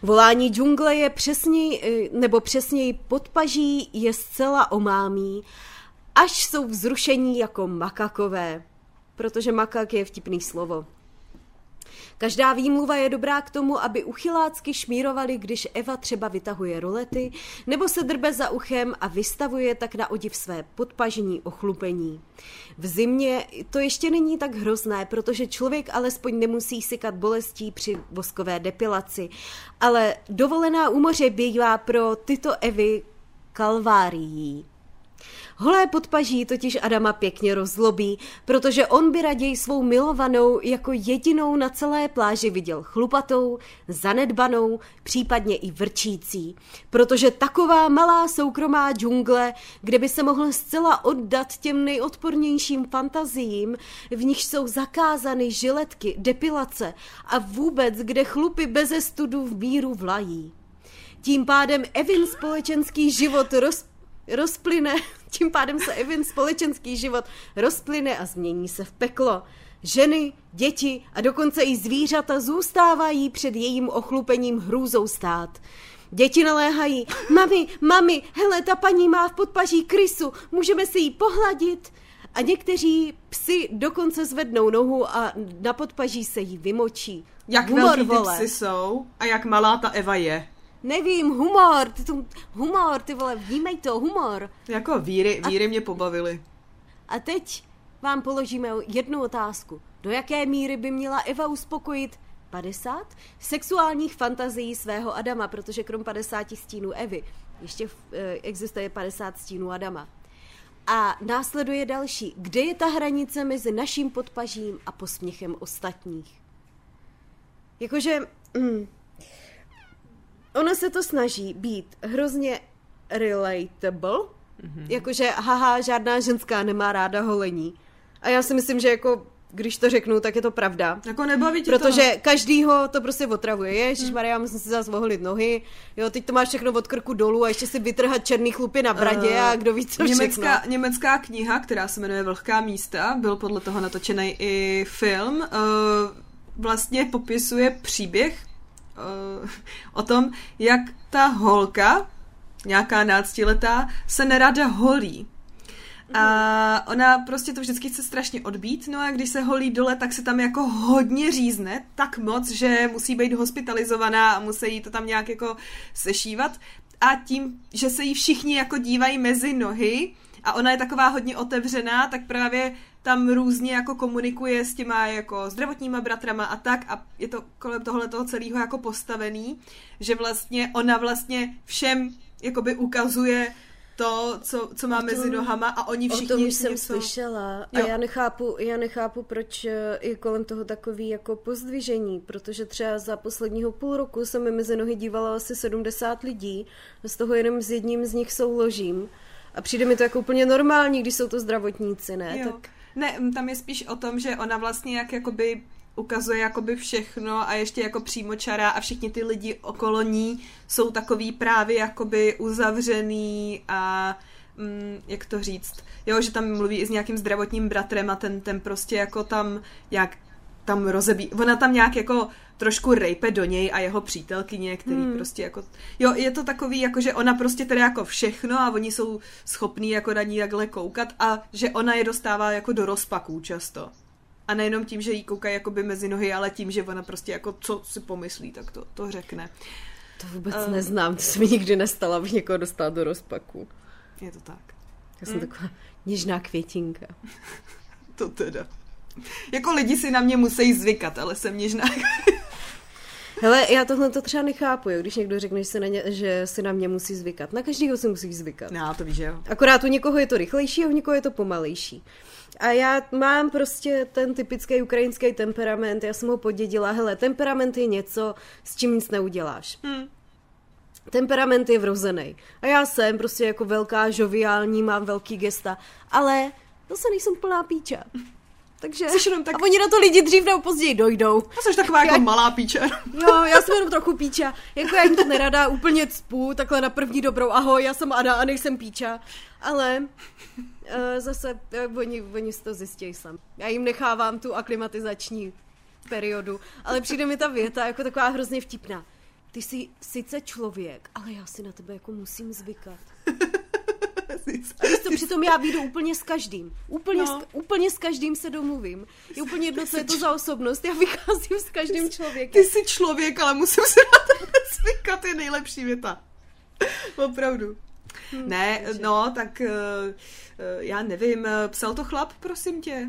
Volání džungle je přesněji, e, nebo přesněji podpaží je zcela omámí, až jsou vzrušení jako makakové, protože makak je vtipný slovo. Každá výmluva je dobrá k tomu, aby uchylácky šmírovali, když Eva třeba vytahuje rolety, nebo se drbe za uchem a vystavuje tak na odiv své podpažení ochlupení. V zimě to ještě není tak hrozné, protože člověk alespoň nemusí sykat bolestí při voskové depilaci, ale dovolená u moře bývá pro tyto Evy kalvárií. Holé podpaží totiž Adama pěkně rozlobí, protože on by raději svou milovanou jako jedinou na celé pláži viděl chlupatou, zanedbanou, případně i vrčící. Protože taková malá soukromá džungle, kde by se mohl zcela oddat těm nejodpornějším fantaziím, v nich jsou zakázány žiletky, depilace a vůbec, kde chlupy beze studu v míru vlají. Tím pádem Evin společenský život roz, rozplyne tím pádem se Evin společenský život rozplyne a změní se v peklo. Ženy, děti a dokonce i zvířata zůstávají před jejím ochlupením hrůzou stát. Děti naléhají, mami, mami, hele, ta paní má v podpaží krysu, můžeme si ji pohladit? A někteří psi dokonce zvednou nohu a na podpaží se jí vymočí. Jak Humor, velký ty psy jsou a jak malá ta Eva je. Nevím, humor, ty tu, humor, ty vole, vnímej to, humor. Jako víry, víry a, mě pobavily. A teď vám položíme jednu otázku. Do jaké míry by měla Eva uspokojit 50 sexuálních fantazií svého Adama, protože krom 50 stínů Evy ještě e, existuje 50 stínů Adama. A následuje další. Kde je ta hranice mezi naším podpažím a posměchem ostatních? Jakože... Mm, ono se to snaží být hrozně relatable, mm-hmm. jakože haha, žádná ženská nemá ráda holení. A já si myslím, že jako když to řeknu, tak je to pravda. Jako nebaví tě Protože to? každýho to prostě otravuje. Ježíš hmm. Maria, musím si zase oholit nohy. Jo, teď to máš všechno od krku dolů a ještě si vytrhat černý chlupy na bradě uh, a kdo ví co německá, všechno. Německá kniha, která se jmenuje Vlhká místa, byl podle toho natočený i film, uh, vlastně popisuje příběh o tom, jak ta holka, nějaká náctiletá, se nerada holí. A ona prostě to vždycky chce strašně odbít, no a když se holí dole, tak se tam jako hodně řízne, tak moc, že musí být hospitalizovaná a musí jí to tam nějak jako sešívat. A tím, že se jí všichni jako dívají mezi nohy a ona je taková hodně otevřená, tak právě tam různě jako komunikuje s těma jako zdravotníma bratrama a tak a je to kolem tohle toho celého jako postavený, že vlastně ona vlastně všem jakoby ukazuje to, co, co má tom- mezi nohama a oni všichni O tom už jsem něco... slyšela a Jo. já nechápu, já nechápu, proč eh, je kolem toho takový jako pozdvižení, protože třeba za posledního půl roku se mi mezi nohy dívalo asi 70 lidí, a z toho jenom s jedním z nich souložím a přijde mi to jako úplně normální, když jsou to zdravotníci, ne? Jo. Tak Ne, tam je spíš o tom, že ona vlastně jak jakoby ukazuje jakoby všechno a ještě jako přímočará a všichni ty lidi okolo ní jsou takový právě jakoby uzavřený a mm, jak to říct, jo, že tam mluví i s nějakým zdravotním bratrem a ten, ten prostě jako tam jak tam rozebí, ona tam nějak jako trošku rejpe do něj a jeho přítelkyně, který hmm. prostě jako, jo, je to takový, jako že ona prostě teda jako všechno a oni jsou schopní jako na ní takhle koukat a že ona je dostává jako do rozpaků často. A nejenom tím, že jí koukají jakoby mezi nohy, ale tím, že ona prostě jako co si pomyslí, tak to, to řekne. to vůbec Ehm. neznám, to se mi nikdy nestalo, abych někoho dostala do rozpaku. Je to tak. Já jsem taková něžná květinka. To teda. Jako lidi si na mě musí zvykat, ale jsem něžná. Hele, já tohle to třeba nechápu, jo, když někdo řekne, že, se na ně, že si na mě musí zvykat. Na každého si musí zvykat. No, to víš, jo. Akorát u někoho je to rychlejší a u někoho je to pomalejší. A já mám prostě ten typický ukrajinský temperament, já jsem ho podědila. Hele, temperament je něco, s čím nic neuděláš. Hm. Temperament je vrozený. A já jsem prostě jako velká, žoviální, mám velký gesta, ale zase nejsem plná píča. Takže... Jsi jenom tak- A oni na to lidi dřív nebo později dojdou. A jsi taková jako Já- malá píča. Jo, já jsem jenom trochu píča. Jako já jim to nerada úplně cpu, takhle na první dobrou. Ahoj, já jsem Ada a nejsem píča. Ale uh, zase uh, oni, oni si to zjistějí sam. Já jim nechávám tu aklimatizační periodu. Ale přijde mi ta věta jako taková hrozně vtipná. Ty jsi sice člověk, ale já si na tebe jako musím zvykat. Co, přitom já vyjdu úplně s každým. Úplně, No. s, úplně s každým se domluvím. Je úplně jedno, co je to za osobnost. Já vycházím s každým člověkem. Ty jsi člověk, ale musím se na tebe zvykat, je nejlepší věta. Opravdu. Ne, no, tak eh, eh, já nevím, eh, psal to chlap, prosím tě?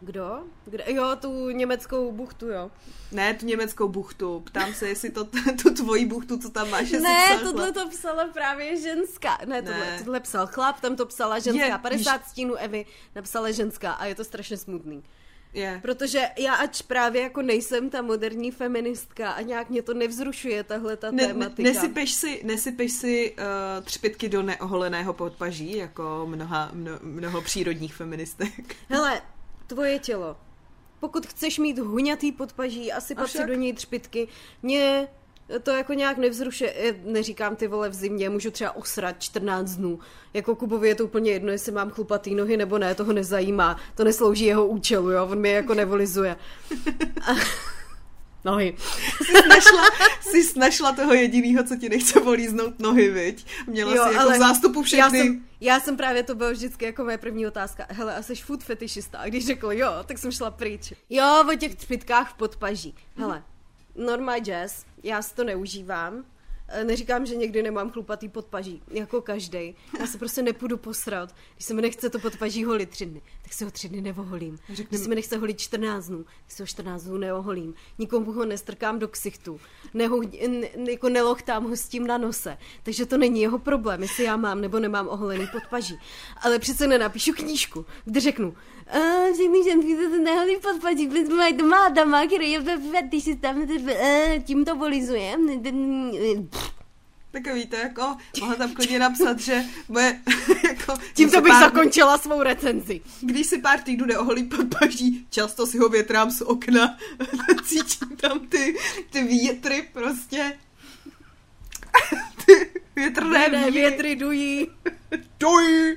Kdo? Kde? Jo, tu německou buchtu, jo. Ne, tu německou buchtu. Ptám se, jestli to, tu tvoji buchtu, co tam máš, Ne, tohle to psala právě ženská. Ne, tohle, Ne. tohle psal chlap, tam to psala ženská. Je, 50 stínů Evy napsala ženská a je to strašně smutný. Je. Protože já ač právě jako nejsem ta moderní feministka a nějak mě to nevzrušuje tahle ta Ne, ne, tématika. nesypeš si, nesypeš si uh, třpitky do neoholeného podpaží, jako mnoha, mno, mnoho přírodních feministek. Hele, tvoje tělo. Pokud chceš mít huňatý podpaží a sypat si do něj třpitky, mě to jako nějak nevzrušuje. Eh, Neříkám ty vole v zimě, můžu třeba osrat 14 dnů. Jako Kubovi je to úplně jedno, jestli mám chlupatý nohy nebo ne, toho nezajímá. To neslouží jeho účelu, jo, on mě jako nevolizuje. A... Nohy. Našla, jsi našla toho jedinýho, co ti nechce volíznout nohy, viď? Měla Jo, si jako ale zástupu Já všechny. jsem, já jsem právě, to bylo vždycky jako moje první otázka. Hele, a jsi food fetišista? A když řekl jo, tak jsem šla pryč. Jo, o těch třpitkách v podpaží. Hele, not my jazz, já si to neužívám. E, Neříkám, že někdy nemám chlupatý podpaží, jako každý. Já se prostě nepůjdu posrat. Když se mi nechce to podpaží holit tři dny, tak se ho tři dny neoholím. Když se mi nechce holit 14 dnů, tak se ho 14 dnů neoholím. Nikomu ho nestrkám do ksichtu. Neho, n, jako nelochtám ho s tím na nose. Takže to není jeho problém, jestli já mám nebo nemám oholený podpaží. Ale přece nenapíšu knížku, kde řeknu, "A, Řekni, že mi to neholí podpaží, protože mají to má dama, který je ve fetišista, eh, tím to volizuje. Tak víte, jako mohla tam klidně napsat, že moje, jako, Tímto bych pár, zakončila svou recenzi. Když si pár týdnů neoholí podpaží, často si ho větrám z okna, cítím tam ty, ty větry prostě. Ty větrné Ne, víry. větry dují. Dují.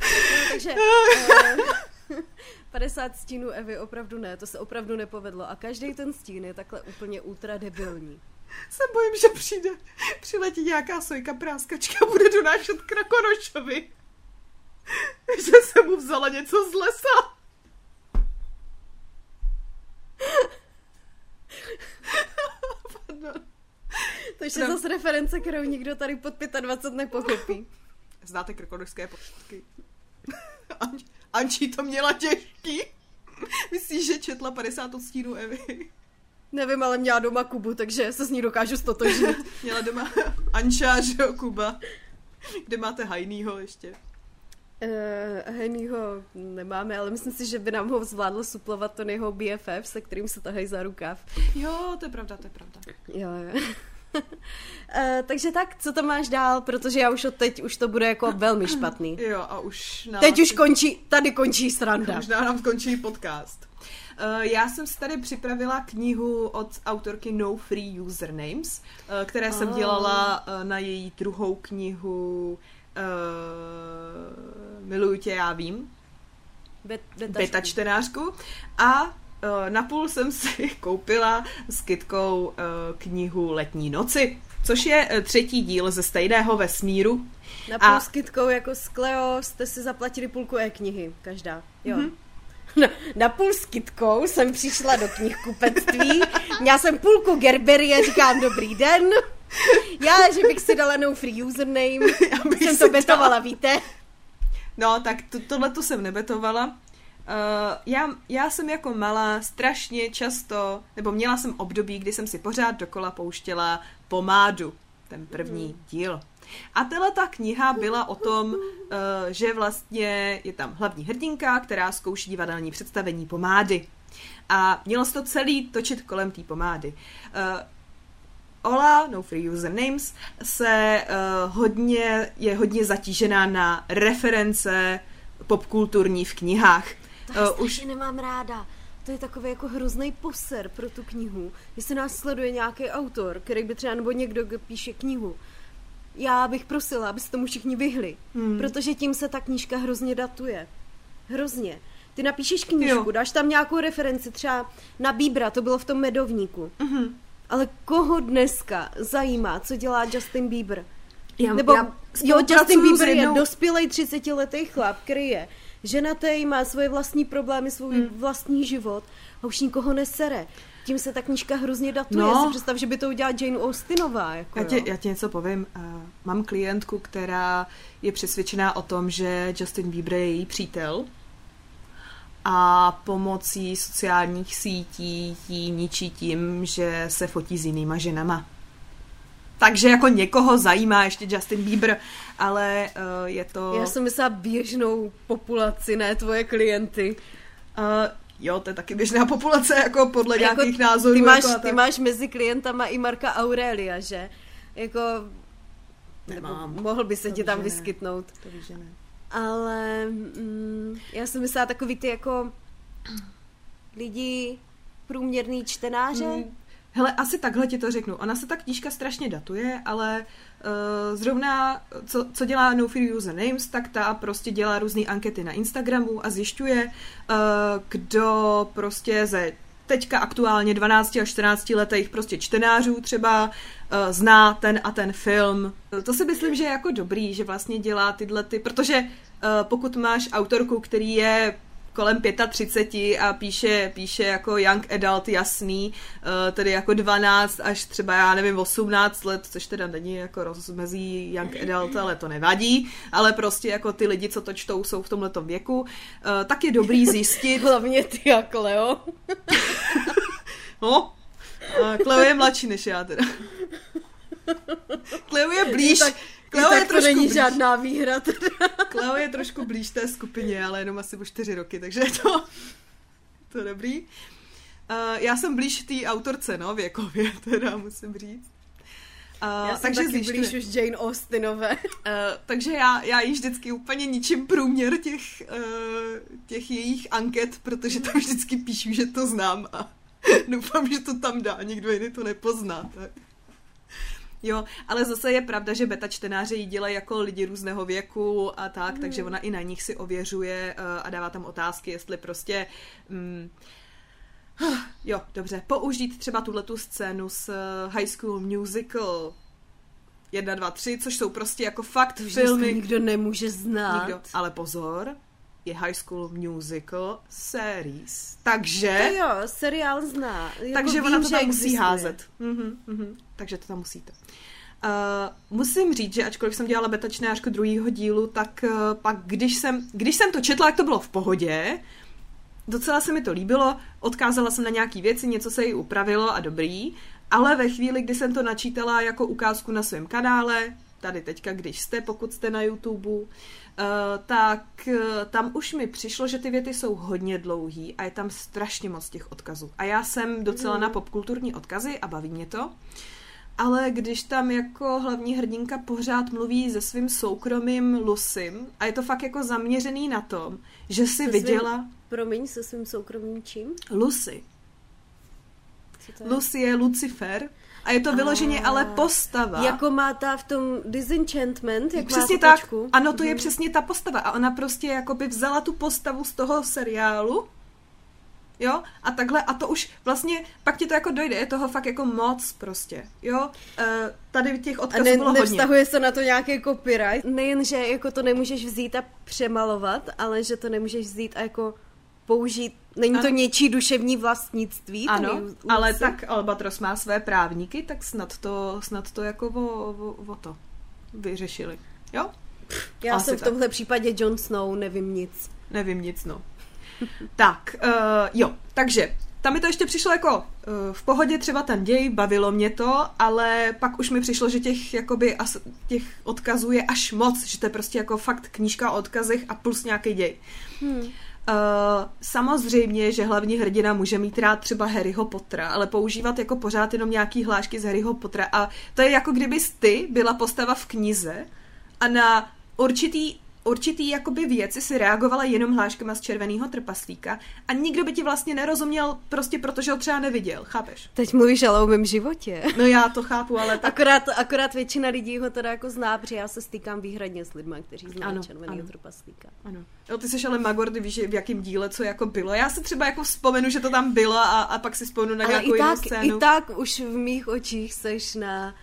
No, takže eh, 50 stínů Evy opravdu ne, to se opravdu nepovedlo. A každý ten stín je takhle úplně ultra debilní. Se bojím, že přijde, přiletí nějaká sojka práskačka a bude donášet krakonošovi. Že se mu vzala něco z lesa. Pardon. To je zase reference, kterou nikdo tady pod 25 nepochopí. Znáte krkonošské poštky? An- Ančí to měla těžký. Myslíš, že četla 50 odstínů Evy? Nevím, ale měla doma Kubu, takže se s ní dokážu stotožnit. Měla doma Anča, že jo, Kuba. Kde máte Hajnýho ještě? Uh, Henryho nemáme, ale myslím si, že by nám ho zvládl suplovat ten jeho BFF, se kterým se tahají za rukáv. Jo, to je pravda, to je pravda. Jo, jo. Uh, takže tak, co tam máš dál, protože já už od teď už to bude jako velmi špatný. Jo, a už... Nám Teď už končí, tady končí sranda. Možná nám končí podcast. Uh, já jsem si tady připravila knihu od autorky No Free Usernames, uh, které jsem Oh. dělala na její druhou knihu Miluju tě, já vím, Bet, beta, beta čtenářku. A napůl jsem si koupila s Kytkou uh, knihu Letní noci, což je uh, třetí díl ze stejného vesmíru. Na a- půl s Kytkou jako s Cleo jste si zaplatili půlku e-knihy, každá. Jo. Mm-hmm. Na, na půl s Kytkou jsem přišla do knihkupectví, měla jsem půlku Gerbery a říkám dobrý den. Já, že bych si dala no free username, Abych jsem to betovala, víte? No, tak to, tohle tu jsem nebetovala. Uh, já, já jsem jako malá strašně často, nebo měla jsem období, kdy jsem si pořád dokola pouštěla pomádu, ten první díl. A tahle ta kniha byla o tom, uh, že vlastně je tam hlavní hrdinka, která zkouší divadelní představení pomády. A mělo se to celý točit kolem té pomády. Uh, Ola, no free usernames, se uh, hodně, je hodně zatížená na reference popkulturní v knihách. To Uh, už nemám ráda. To je takový jako hrozný poser pro tu knihu. Jestli nás sleduje nějaký autor, který by třeba, nebo někdo, kdo píše knihu, já bych prosila, aby se tomu všichni vyhli. Hmm. Protože tím se ta knížka hrozně datuje. Hrozně. Ty napíšeš knížku, Jo. dáš tam nějakou referenci, třeba na Bíbra, to bylo v tom medovníku. Mhm. Ale koho dneska zajímá, co dělá Justin Bieber? Já- Nebo, já jo, Justin Bieber jednou- je dospělý 30-letý chlap, který je ženatý, má svoje vlastní problémy, svůj Hmm. vlastní život a už nikoho nesere. Tím se ta knížka hrozně datuje. No. Si představ, že by to udělala Jane Austenová. Jako Já ti, já ti něco povím. Uh, mám klientku, která je přesvědčená o tom, že Justin Bieber je její přítel a pomocí sociálních sítí ji ničí tím, že se fotí s jinýma ženama. Takže jako někoho zajímá ještě Justin Bieber, ale uh, je to... Já jsem myslela běžnou populaci, ne tvoje klienty. Uh, jo, to je taky běžná populace, jako podle Jako nějakých názorů. Ty máš, jako ty máš mezi klientama i Marka Aurelia, že? Jako... Nemám. Nebo mohl by se To ti tam ne. vyskytnout. To víš, že ne. Ale mm, já jsem myslela takový ty jako lidi průměrný čtenáře. Mm, Hele, asi takhle ti to řeknu. Ona se ta knížka strašně datuje, ale uh, zrovna, co, co dělá No Free Usernames, tak ta prostě dělá různé ankety na Instagramu a zjišťuje, uh, kdo prostě ze teďka aktuálně 12 až 14 letých prostě čtenářů třeba uh, zná ten a ten film. To si myslím, že je jako dobrý, že vlastně dělá tyhle ty, protože uh, pokud máš autorku, který je kolem 35 a píše, píše jako young adult jasný, eh, tedy jako 12 až třeba já nevím 18 let, což teda není jako rozmezí young adult, ale to nevadí, ale prostě jako ty lidi, co to čtou, jsou v tomhletom věku, eh, tak je dobrý zjistit, Hlavně ty a Cleo. no, Cleo je mladší než já teda. Cleo je blíž, tak, Cleo je to trošku není blíž. žádná výhra. Teda. Cleo je trošku blíž té skupině, ale jenom asi o čtyři roky, takže je to, to dobrý. Uh, já jsem blíž té autorce, no, věkově, teda musím říct. Uh, Já jsem takže taky zjišťuje- blíž už Jane Austenové. Uh, takže já, já jí vždycky úplně ničím průměr těch, uh, těch jejich anket, protože tam vždycky píšu, že to znám a doufám, že to tam dá, nikdo jiný to nepozná. Tak. Jo, ale zase je pravda, že beta čtenáři ji dělají jako lidi různého věku a tak, takže ona i na nich si ověřuje uh, a dává tam otázky, jestli prostě... Mm, jo, dobře, použít třeba tuhletu scénu z uh, High School Musical 1, 2, 3, což jsou prostě jako fakt To filmy. nikdo nemůže znát. Nikdo. Ale pozor, je High School Musical series. To Takže, jo, seriál zná. Jako takže vím, ona to tam musí házet. Mhm, mhm. Takže to tam musíte. Uh, musím říct, že ačkoliv jsem dělala beta čtenářku druhého dílu, tak uh, pak když jsem, když jsem to četla, jak to bylo v pohodě, docela se mi to líbilo, odkázala jsem na nějaký věci, něco se jí upravilo a dobrý, ale ve chvíli, kdy jsem to načítala jako ukázku na svém kanále, tady teďka, když jste, pokud jste na YouTube, uh, tak uh, tam už mi přišlo, že ty věty jsou hodně dlouhý a je tam strašně moc těch odkazů. A já jsem docela mm. na popkulturní odkazy a baví mě to. Ale když tam jako hlavní hrdinka pořád mluví se svým soukromým Lucym a je to fakt jako zaměřený na tom, že si se viděla... Svým, promiň, se svým soukromým čím? Lucy. Lucy je Lucifer a je to vyloženě ale postava. Jako má ta v tom Disenchantment, jak Přesně má tak. Ano, to je mhm. přesně ta postava. A ona prostě jakoby vzala tu postavu z toho seriálu jo, a takhle, a to už vlastně, pak ti to jako dojde, je toho fakt jako moc prostě, jo, e, tady těch odkazů a ne, bylo nevztahuje hodně. se na to nějaký copyright, nejen, že jako to nemůžeš vzít a přemalovat, ale že to nemůžeš vzít a jako použít, není ano. to něčí duševní vlastnictví. Ano, ale tak Albatros má své právníky, tak snad to, snad to jako o, o, o to vyřešili. Jo? Já Asi jsem v tomhle tak. případě Jon Snow, nevím nic. Nevím nic, no. tak, uh, jo, takže tam mi to ještě přišlo jako uh, v pohodě třeba ten děj, bavilo mě to, ale pak už mi přišlo, že těch, jakoby, as, těch odkazů je až moc, že to je prostě jako fakt knížka o odkazech a plus nějaký děj. Hmm. Uh, samozřejmě, že hlavní hrdina může mít rád třeba Harryho Pottera, ale používat jako pořád jenom nějaký hlášky z Harryho Pottera a to je jako kdybys ty byla postava v knize a na určitý určitý jakoby věci si reagovala jenom hláškama z červeného trpaslíka a nikdo by ti vlastně nerozuměl prostě protože ho třeba neviděl, chápeš? Teď mluvíš ale o mém životě. No já to chápu, ale tak... akorát, akorát většina lidí ho teda jako zná, protože já se stýkám výhradně s lidmi, kteří znají ano, červeného ano. trpaslíka. Ano. Jo, ty jsi ale Magor, ty víš, v jakém díle co jako bylo. Já si třeba jako vzpomenu, že to tam bylo a, a pak si vzpomenu na ale nějakou i tak, scénu. I tak už v mých očích seš na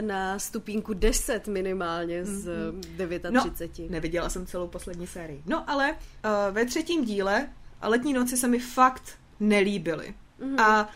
na stupínku 10 minimálně z mm-hmm. 39. No, neviděla jsem celou poslední sérii. No ale uh, ve třetím díle Letní noci se mi fakt nelíbily. Mm-hmm. A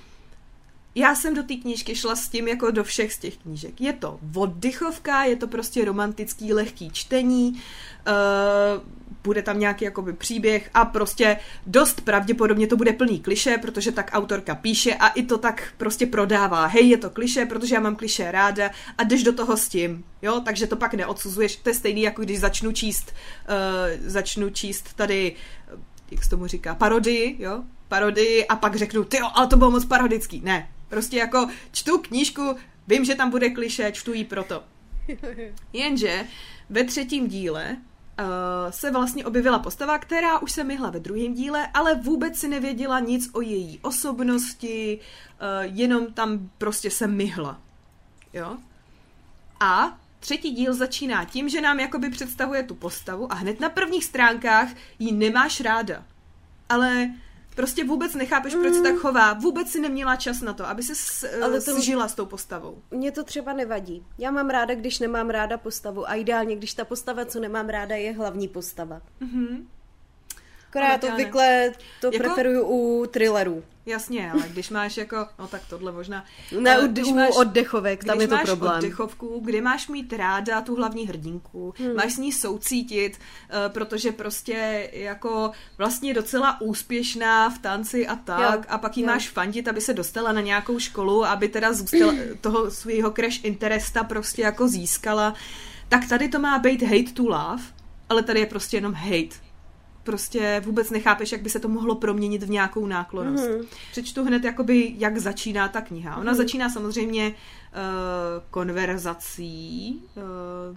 já jsem do té knížky šla s tím jako do všech z těch knížek. Je to oddychovka, je to prostě romantický, lehký čtení, uh, bude tam nějaký jakoby příběh a prostě dost pravděpodobně to bude plný kliše, protože tak autorka píše a i to tak prostě prodává. Hej, je to kliše, protože já mám kliše ráda a jdeš do toho s tím, jo, takže to pak neodsuzuješ. To je stejný, jako když začnu číst, uh, začnu číst tady, jak se tomu říká, parodii, jo, parodii a pak řeknu, ty ale to bylo moc parodický. Ne, prostě jako čtu knížku, vím, že tam bude kliše, čtu ji proto. Jenže ve třetím díle se vlastně objevila postava, která už se myhla ve druhém díle, ale vůbec si nevěděla nic o její osobnosti, uh, jenom tam prostě se myhla. Jo? A třetí díl začíná tím, že nám jakoby představuje tu postavu a hned na prvních stránkách ji nemáš ráda. Ale Prostě vůbec nechápeš, proč se tak mm. chová. Vůbec si neměla čas na to, aby se s, eh, Ale to sžila s tou postavou. Mně to třeba nevadí. Já mám ráda, když nemám ráda postavu a ideálně, když ta postava, co nemám ráda, je hlavní postava. Mm-hmm. Akorát to obvykle to jako... preferuju u thrillerů. Jasně, ale když máš jako, no tak tohle možná. Ne, u, když máš, oddechovek, tam je to problém. Když oddechovku, kdy máš mít ráda tu hlavní hrdinku, hmm. máš s ní soucítit, uh, protože prostě jako vlastně docela úspěšná v tanci a tak, jo, a pak jí jo. máš fandit, aby se dostala na nějakou školu, aby teda zůstala, toho svého crash interesta prostě jako získala. Tak tady to má být hate to love, ale tady je prostě jenom hate prostě vůbec nechápeš, jak by se to mohlo proměnit v nějakou náklonost. Mm-hmm. Přečtu hned, jakoby, jak začíná ta kniha. Ona mm-hmm. začíná samozřejmě uh, konverzací uh,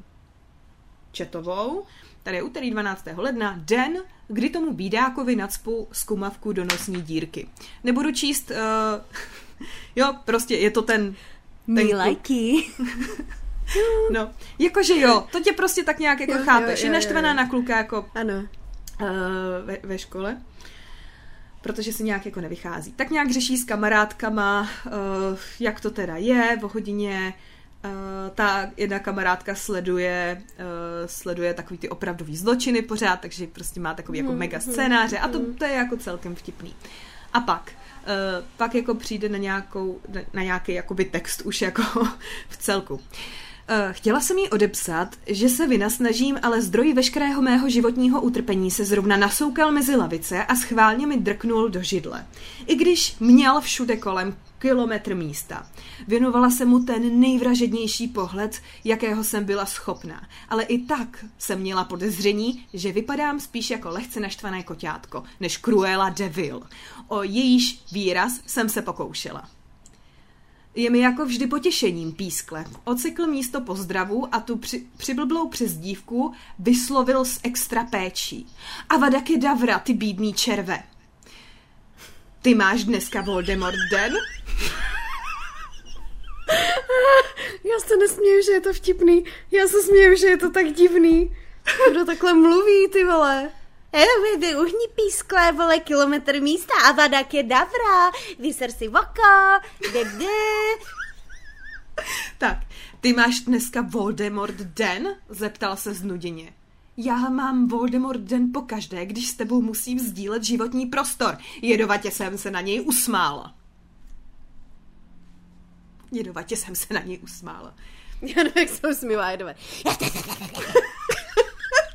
četovou. Tady je úterý 12. ledna, den, kdy tomu bídákovi nacpu skumavku do nosní dírky. Nebudu číst, uh, jo, prostě je to ten... ten lajky. no, jakože jo, to tě prostě tak nějak jako jo, chápeš. Jo, jo, je naštvaná jo, jo. na kluka jako... Ano ve, ve škole, protože se nějak jako nevychází. Tak nějak řeší s kamarádkama, uh, jak to teda je, v hodině uh, ta jedna kamarádka sleduje, sleduje takový ty opravdový zločiny pořád, takže prostě má takový jako mega hmm, scénáře a to, hmm. to je jako celkem vtipný. A pak, pak jako přijde na nějakou, na nějaký jakoby text už jako v celku. Eh, Chtěla jsem jí odepsat, že se vynasnažím, ale zdroj veškerého mého životního utrpení se zrovna nasoukal mezi lavice a schválně mi drknul do židle. I když měl všude kolem kilometr místa. Věnovala se mu ten nejvražednější pohled, jakého jsem byla schopná. Ale i tak jsem měla podezření, že vypadám spíš jako lehce naštvané koťátko, než Cruella de Vil. O jejíž výraz jsem se pokoušela. Je mi jako vždy potěšením, pískle. Ocekl místo pozdravu a tu při, přiblblou přezdívku vyslovil s extra péčí. A vadak je davra, ty bídný červe. Ty máš dneska Voldemort den? Já se nesměju, že je to vtipný. Já se směju, že je to tak divný. Kdo takhle mluví, ty vole? Vy uhni pískle, vole, kilometr místa a vadak je davra, vyser si voko, de, de. Tak, ty máš dneska Voldemort den? Zeptal se znuděně. Já mám Voldemort den po každé, když s tebou musím sdílet životní prostor. Jedovatě jsem se na něj usmála. Jedovatě jsem se na něj usmála. Já nevím, jak se usmívá, jedové.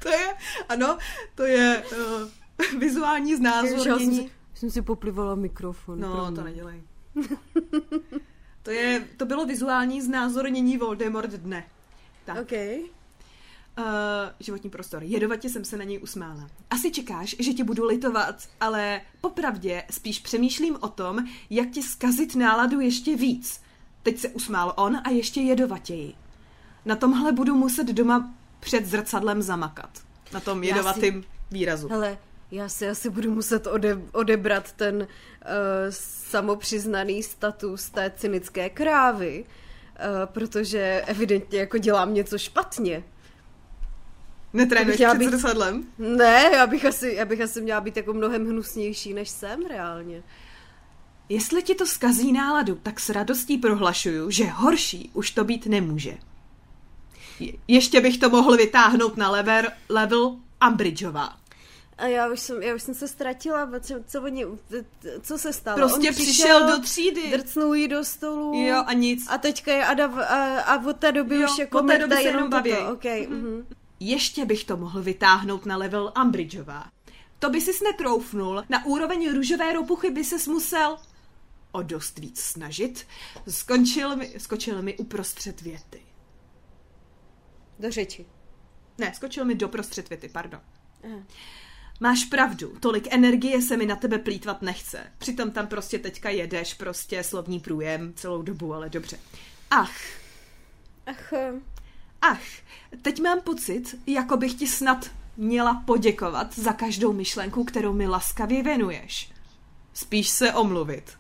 To je, ano, to je uh, vizuální jsem, znázornění. si, jsem si poplivala mikrofon. No, promiň. to nedělej. to, je, to bylo vizuální znázornění Voldemort dne. Tak. OK. Uh, životní prostor. Jedovatě jsem se na něj usmála. Asi čekáš, že tě budu litovat, ale popravdě spíš přemýšlím o tom, jak ti zkazit náladu ještě víc. Teď se usmál on a ještě jedovatěji. Na tomhle budu muset doma před zrcadlem zamakat. Na tom jedovatým výrazu. Hele, já si asi budu muset ode, odebrat ten uh, samopřiznaný status té cynické krávy, uh, protože evidentně jako dělám něco špatně. Netrénuješ před být- zrcadlem? Ne, já bych, asi, já bych asi měla být jako mnohem hnusnější, než jsem reálně. Jestli ti to zkazí náladu, tak s radostí prohlašuju, že horší už to být nemůže. Je- ještě bych to mohl vytáhnout na level, level Umbridgeová. A já už jsem, já už jsem se ztratila, co, co, oni, co se stalo? Prostě On přišel do třídy. Drcnul jí do stolu. Jo, a nic. A teďka je Ada v- a, a od té doby Jo, už jako od té doby se jenom baví. Okay, mhm. Ještě bych to mohl vytáhnout na level Umbridgeová. To by sis netroufnul, na úroveň růžové ropuchy by ses musel o dost víc snažit. Skončil mi, skočil mi uprostřed věty. Do řeči. Ne, skočil mi doprostřed věty, pardon. Aha. Máš pravdu, tolik energie se mi na tebe plítvat nechce. Přitom tam prostě teďka jedeš prostě slovní průjem celou dobu, ale dobře. Ach, Ach, ach, teď mám pocit, jako bych ti snad měla poděkovat za každou myšlenku, kterou mi laskavě věnuješ. Spíš se omluvit.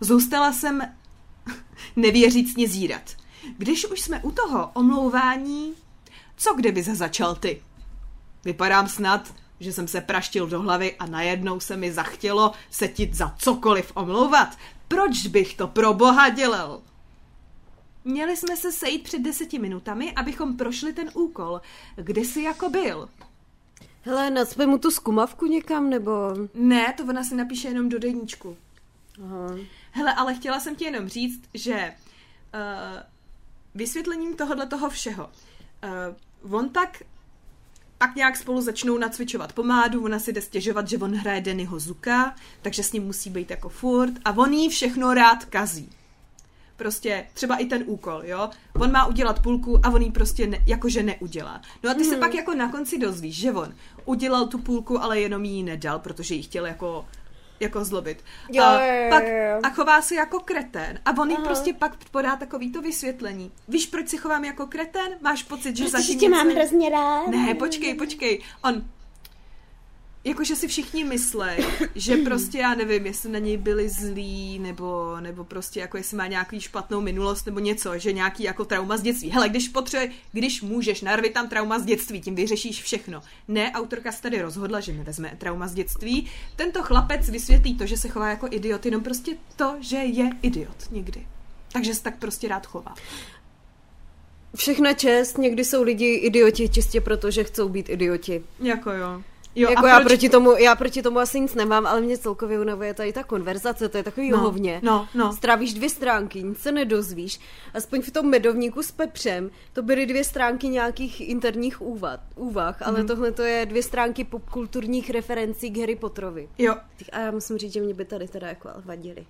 Zůstala jsem nevěřícně zírat. Když už jsme u toho omlouvání, co kdyby se začal ty? Vypadám snad, že jsem se praštil do hlavy a najednou se mi zachtělo se ti za cokoliv omlouvat. Proč bych to pro boha dělal? Měli jsme se sejít před deseti minutami, abychom prošli ten úkol. Kde jsi jako byl? hele, nacpe mu tu skumavku někam, nebo... Ne, to ona si napíše jenom do deníčku. Aha. Hele, ale chtěla jsem ti jenom říct, že uh, vysvětlením tohohle toho všeho. Uh, on tak pak nějak spolu začnou nacvičovat pomádu, ona si jde stěžovat, že on hraje Dennyho Zuka, takže s ním musí být jako furt a on jí všechno rád kazí. Prostě třeba i ten úkol, jo. On má udělat půlku a on jí prostě ne, jakože neudělá. No a ty se pak jako na konci dozvíš, že on udělal tu půlku, ale jenom jí nedal, protože jí chtěl jako jako zlobit. Jo, a, jo, jo, pak, jo. a chová se jako kretén. A on jí Aha. prostě pak podá takový to vysvětlení. Víš, proč si chovám jako kretén? Máš pocit, že Protože zatím tě mám hrozně rád. ne, počkej, počkej. On, jakože si všichni myslej, že prostě, já nevím, jestli na něj byli zlí, nebo, nebo prostě jako jestli má nějaký špatnou minulost, nebo něco, že nějaký jako trauma z dětství. Hele, když potřebuje, když můžeš, narvi tam trauma z dětství, tím vyřešíš všechno. Ne, autorka se tady rozhodla, že nevezme trauma z dětství. Tento chlapec vysvětlí to, že se chová jako idiot, jenom prostě to, že je idiot někdy. Takže se tak prostě rád chová. Všechno čest, někdy jsou lidi idioti čistě proto, že chcou být idioti. Jako jo. Jo, jako já, proč... proti tomu, já proti tomu asi nic nemám, ale mě celkově unavuje tady ta konverzace, to je takový no, hovně. No, no. Strávíš dvě stránky, nic se nedozvíš. Aspoň v tom medovníku s Pepřem to byly dvě stránky nějakých interních úvah, úvah ale mm. tohle to je dvě stránky popkulturních referencí k Harry Potterovi. Jo. A já musím říct, že mě by tady teda jako vadili.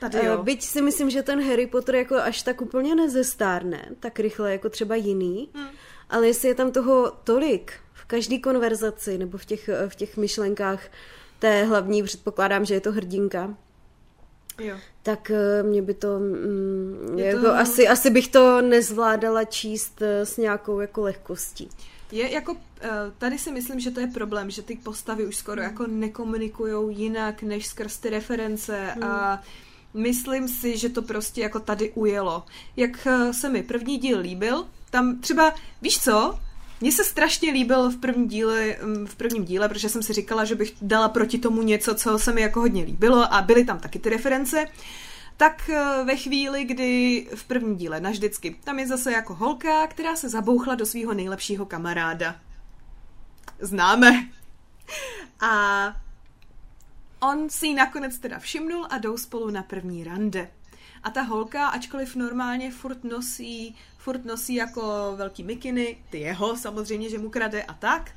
Tady jo. Uh, byť si myslím, že ten Harry Potter jako až tak úplně nezestárne, tak rychle jako třeba jiný, hmm. ale jestli je tam toho tolik každé konverzaci nebo v těch, v těch myšlenkách té hlavní, předpokládám, že je to hrdinka, Jo. Tak eh, mě by to, mm, jako to... Asi, asi bych to nezvládala číst eh, s nějakou jako lehkostí. Je jako, tady si myslím, že to je problém, že ty postavy už skoro hmm. jako nekomunikují jinak než skrz ty reference hmm. a myslím si, že to prostě jako tady ujelo. Jak eh, se mi první díl líbil, tam třeba, víš co, mně se strašně líbil v prvním díle, mm, v prvním díle, protože jsem si říkala, že bych dala proti tomu něco, co se mi jako hodně líbilo a byly tam taky ty reference. Tak eh, ve chvíli, kdy v prvním díle, naždycky, tam je zase jako holka, která se zabouchla do svého nejlepšího kamaráda. Známe. A On si ji nakonec teda všimnul a jdou spolu na první rande. A ta holka, ačkoliv normálně furt nosí, furt nosí jako velký mikiny, ty jeho samozřejmě, že mu krade a tak,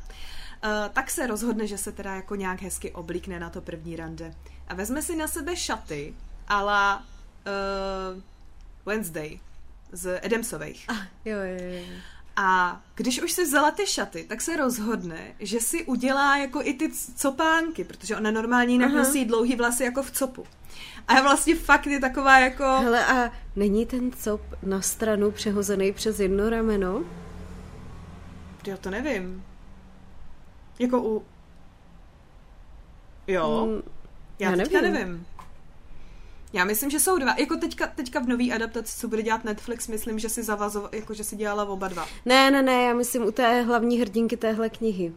uh, tak se rozhodne, že se teda jako nějak hezky oblíkne na to první rande. A vezme si na sebe šaty ala uh, Wednesday z Edemsových. Ah, jo, jo, jo. A když už si vzala ty šaty, tak se rozhodne, že si udělá jako i ty copánky, protože ona normálně jinak Aha. nosí dlouhý vlasy jako v copu. A vlastně fakt je taková jako... Hele, a není ten cop na stranu přehozený přes jedno rameno? Já to nevím. Jako u... Jo? Mm, já, já nevím. nevím. Já myslím, že jsou dva. Jako teďka, teďka v nový adaptaci, co bude dělat Netflix, myslím, že si zavazoval, jako že si dělala oba dva. Ne, ne, ne, já myslím u té hlavní hrdinky téhle knihy.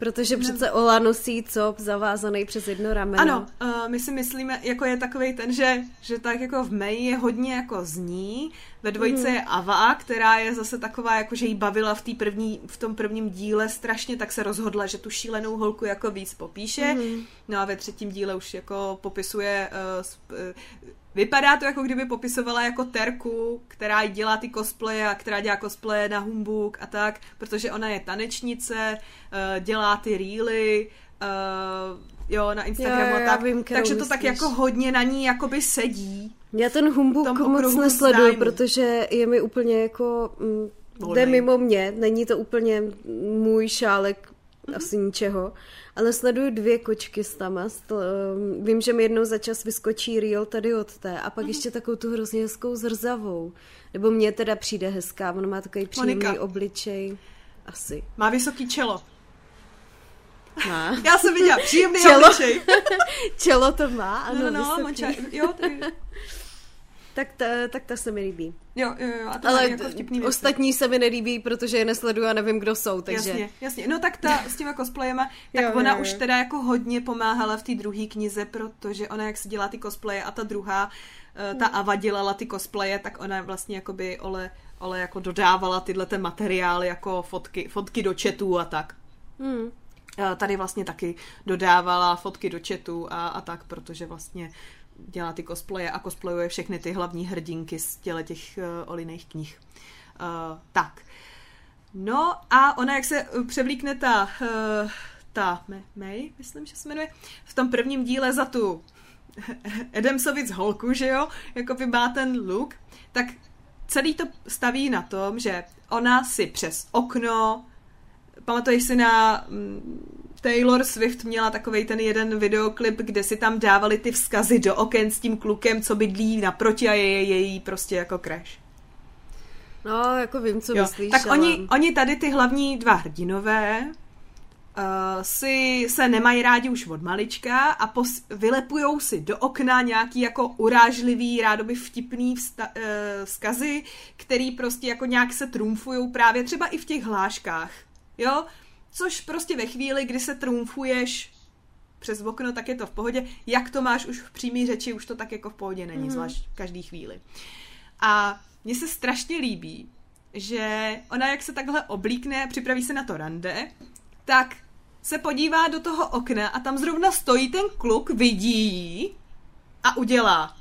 Protože ne. přece Ola nosí cop zavázaný přes jedno rameno. Ano, uh, my si myslíme, jako je takový ten, že, že tak jako v May je hodně jako zní, ve dvojce mm. je Ava, která je zase taková, jako že jí bavila v, první, v tom prvním díle strašně, tak se rozhodla, že tu šílenou holku jako víc popíše. Mm. No a ve třetím díle už jako popisuje uh, Vypadá to, jako kdyby popisovala jako Terku, která dělá ty cosplaye a která dělá cosplaye na Humbug a tak, protože ona je tanečnice, uh, dělá ty reely, uh, jo, na Instagramu jo, a tak. Vím, takže to myslíš. tak jako hodně na ní jakoby sedí. Já ten Humbug moc nesleduju, protože je mi úplně jako... Mm, jde mimo mě, není to úplně můj šálek mm-hmm. asi ničeho ale sleduju dvě kočky s tama. Ehm, vím, že mi jednou za čas vyskočí reel tady od té a pak mm-hmm. ještě takovou tu hrozně hezkou zrzavou. Nebo mně teda přijde hezká, ona má takový příjemný Monika. obličej. Asi. Má vysoký čelo. Má. Já jsem viděla příjemný čelo. obličej. čelo to má, ano, no, no, no, ča- jo, tady tak ta, tak ta se mi líbí. Jo, jo, jo. A to Ale jako vtipný ostatní se mi nelíbí, protože je nesleduju a nevím, kdo jsou, takže... Jasně, jasně. No tak ta s těma cosplayema, tak jo, ona jo, jo. už teda jako hodně pomáhala v té druhé knize, protože ona jak si dělá ty cosplaye a ta druhá, eh, ta hmm. Ava dělala ty cosplaye, tak ona vlastně jakoby Ole, Ole jako dodávala tyhle ten materiály jako fotky, fotky do chatu a tak. Hmm. Tady vlastně taky dodávala fotky do chatu a, a tak, protože vlastně dělá ty cosplaye a cosplayuje všechny ty hlavní hrdinky z těle těch uh, oliných knih. Uh, tak. No a ona, jak se převlíkne ta, uh, ta May, myslím, že se jmenuje, v tom prvním díle za tu Edemsovic holku, že jo, jako by má ten look, tak celý to staví na tom, že ona si přes okno, pamatuješ si na mm, Taylor Swift měla takový ten jeden videoklip, kde si tam dávali ty vzkazy do oken s tím klukem, co bydlí naproti a je její prostě jako crash. No, jako vím, co jo. myslíš. Tak ale... oni, oni tady ty hlavní dva hrdinové uh, si se nemají rádi už od malička a pos, vylepujou si do okna nějaký jako urážlivý, rádoby vtipný vsta, uh, vzkazy, který prostě jako nějak se trumfují právě třeba i v těch hláškách. Jo, Což prostě ve chvíli, kdy se trumfuješ přes okno, tak je to v pohodě. Jak to máš už v přímé řeči, už to tak jako v pohodě není, mm. zvlášť v každý chvíli. A mně se strašně líbí, že ona jak se takhle oblíkne, připraví se na to rande, tak se podívá do toho okna a tam zrovna stojí ten kluk, vidí ji a udělá.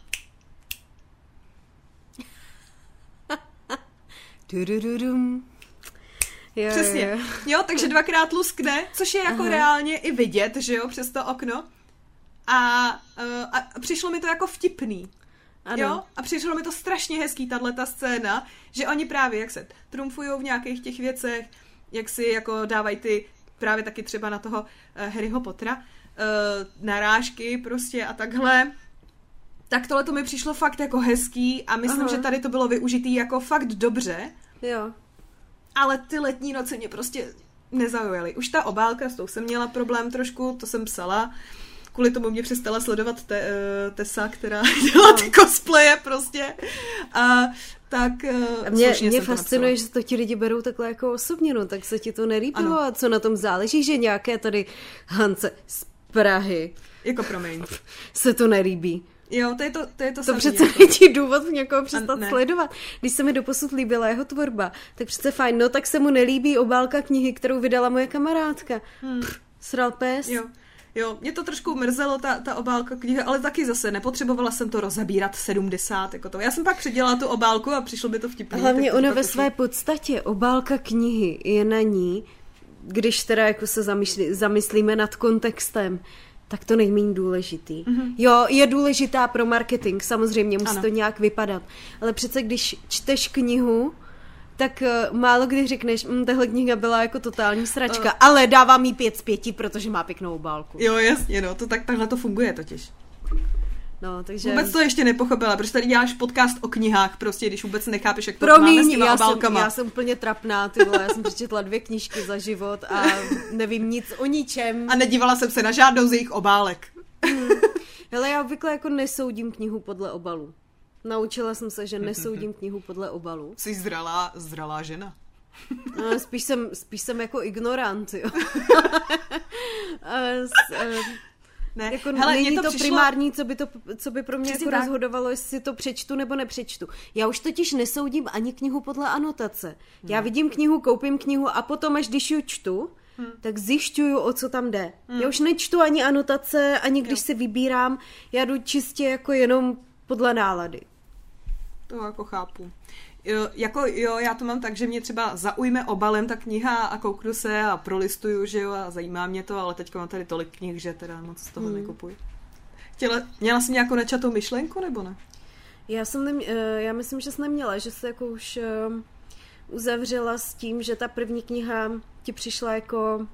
Tudududum. Jo, Přesně. jo. Jo, takže dvakrát luskne, což je jako Aha. reálně i vidět, že jo, přes to okno. A, eh, a přišlo mi to jako vtipný. Ano. Jo? A přišlo mi to strašně hezký, tahle ta scéna, že oni právě, jak se trumfují v nějakých těch věcech, jak si jako dávají ty, právě taky třeba na toho uh, Harryho Pottera, uh, narážky prostě a takhle. Tak tohle to mi přišlo fakt jako hezký a myslím, Aha. že tady to bylo využitý jako fakt dobře, Jo. Ale ty letní noci mě prostě nezaujaly. Už ta obálka, s tou jsem měla problém trošku, to jsem psala. Kvůli tomu mě přestala sledovat te, uh, Tessa, která dělá ty cosplaye prostě. A tak uh, A mě, mě to fascinuje, napsala. že to ti lidi berou takhle jako osobně, no, tak se ti to nelíbilo Ano. a co na tom záleží, že nějaké tady Hance z Prahy Jako promiň. se to nelíbí. Jo, to je to, to, je to, To samý, přece jako. není důvod někoho přestat ne. sledovat. Když se mi doposud líbila jeho tvorba, tak přece fajn, no tak se mu nelíbí obálka knihy, kterou vydala moje kamarádka. Hmm. Pff, sral pes. Jo. Jo, mě to trošku mrzelo, ta, ta obálka knihy, ale taky zase nepotřebovala jsem to rozebírat 70, jako to. Já jsem pak předělala tu obálku a přišlo by to vtipně. Hlavně ona ve své podstatě, obálka knihy je na ní, když teda jako se zamýšlí, zamyslíme nad kontextem, tak to nejméně důležitý. Mm-hmm. Jo, je důležitá pro marketing, samozřejmě musí Ano. to nějak vypadat. Ale přece když čteš knihu, tak uh, málo kdy řekneš, mm, tahle kniha byla jako totální sračka, Eh. ale dávám jí pět z pěti, protože má pěknou obálku. Jo, jasně, no, to tak, takhle to funguje totiž. No, takže... Vůbec to ještě nepochopila, protože tady děláš podcast o knihách, prostě, když vůbec nechápeš, jak to máme s Promiň, těma já jsem, obálkama. já jsem úplně trapná, ty vole, já jsem přečetla dvě knížky za život a nevím nic o ničem. A nedívala jsem se na žádnou z jejich obálek. Hele, já obvykle jako nesoudím knihu podle obalu. Naučila jsem se, že nesoudím knihu podle obalu. Jsi zralá, zralá žena. No, spíš, jsem, spíš jsem jako ignorant, jo. S, eh, Ne, jako hele, není to, to přišlo... primární, co by, to, co by pro mě Přesně jako tak. rozhodovalo, jestli to přečtu nebo nepřečtu. Já už totiž nesoudím ani knihu podle anotace. Já vidím knihu, koupím knihu a potom, až když ji čtu, Hmm. tak zjišťuju, o co tam jde. Já už nečtu ani anotace, ani když si vybírám, já jdu čistě jako jenom podle nálady. To jako chápu. Jo, jako jo, já to mám tak, že mě třeba zaujme obalem ta kniha a kouknu se a prolistuju, že jo, a zajímá mě to, ale teďka mám tady tolik knih, že teda moc z toho hmm. nekupuji. Chtěla, měla jsi nějakou načatou myšlenku, nebo ne? Já jsem nem, eh, já myslím, že jsi neměla, že jsi jako už eh, uzavřela s tím, že ta první kniha ti přišla jako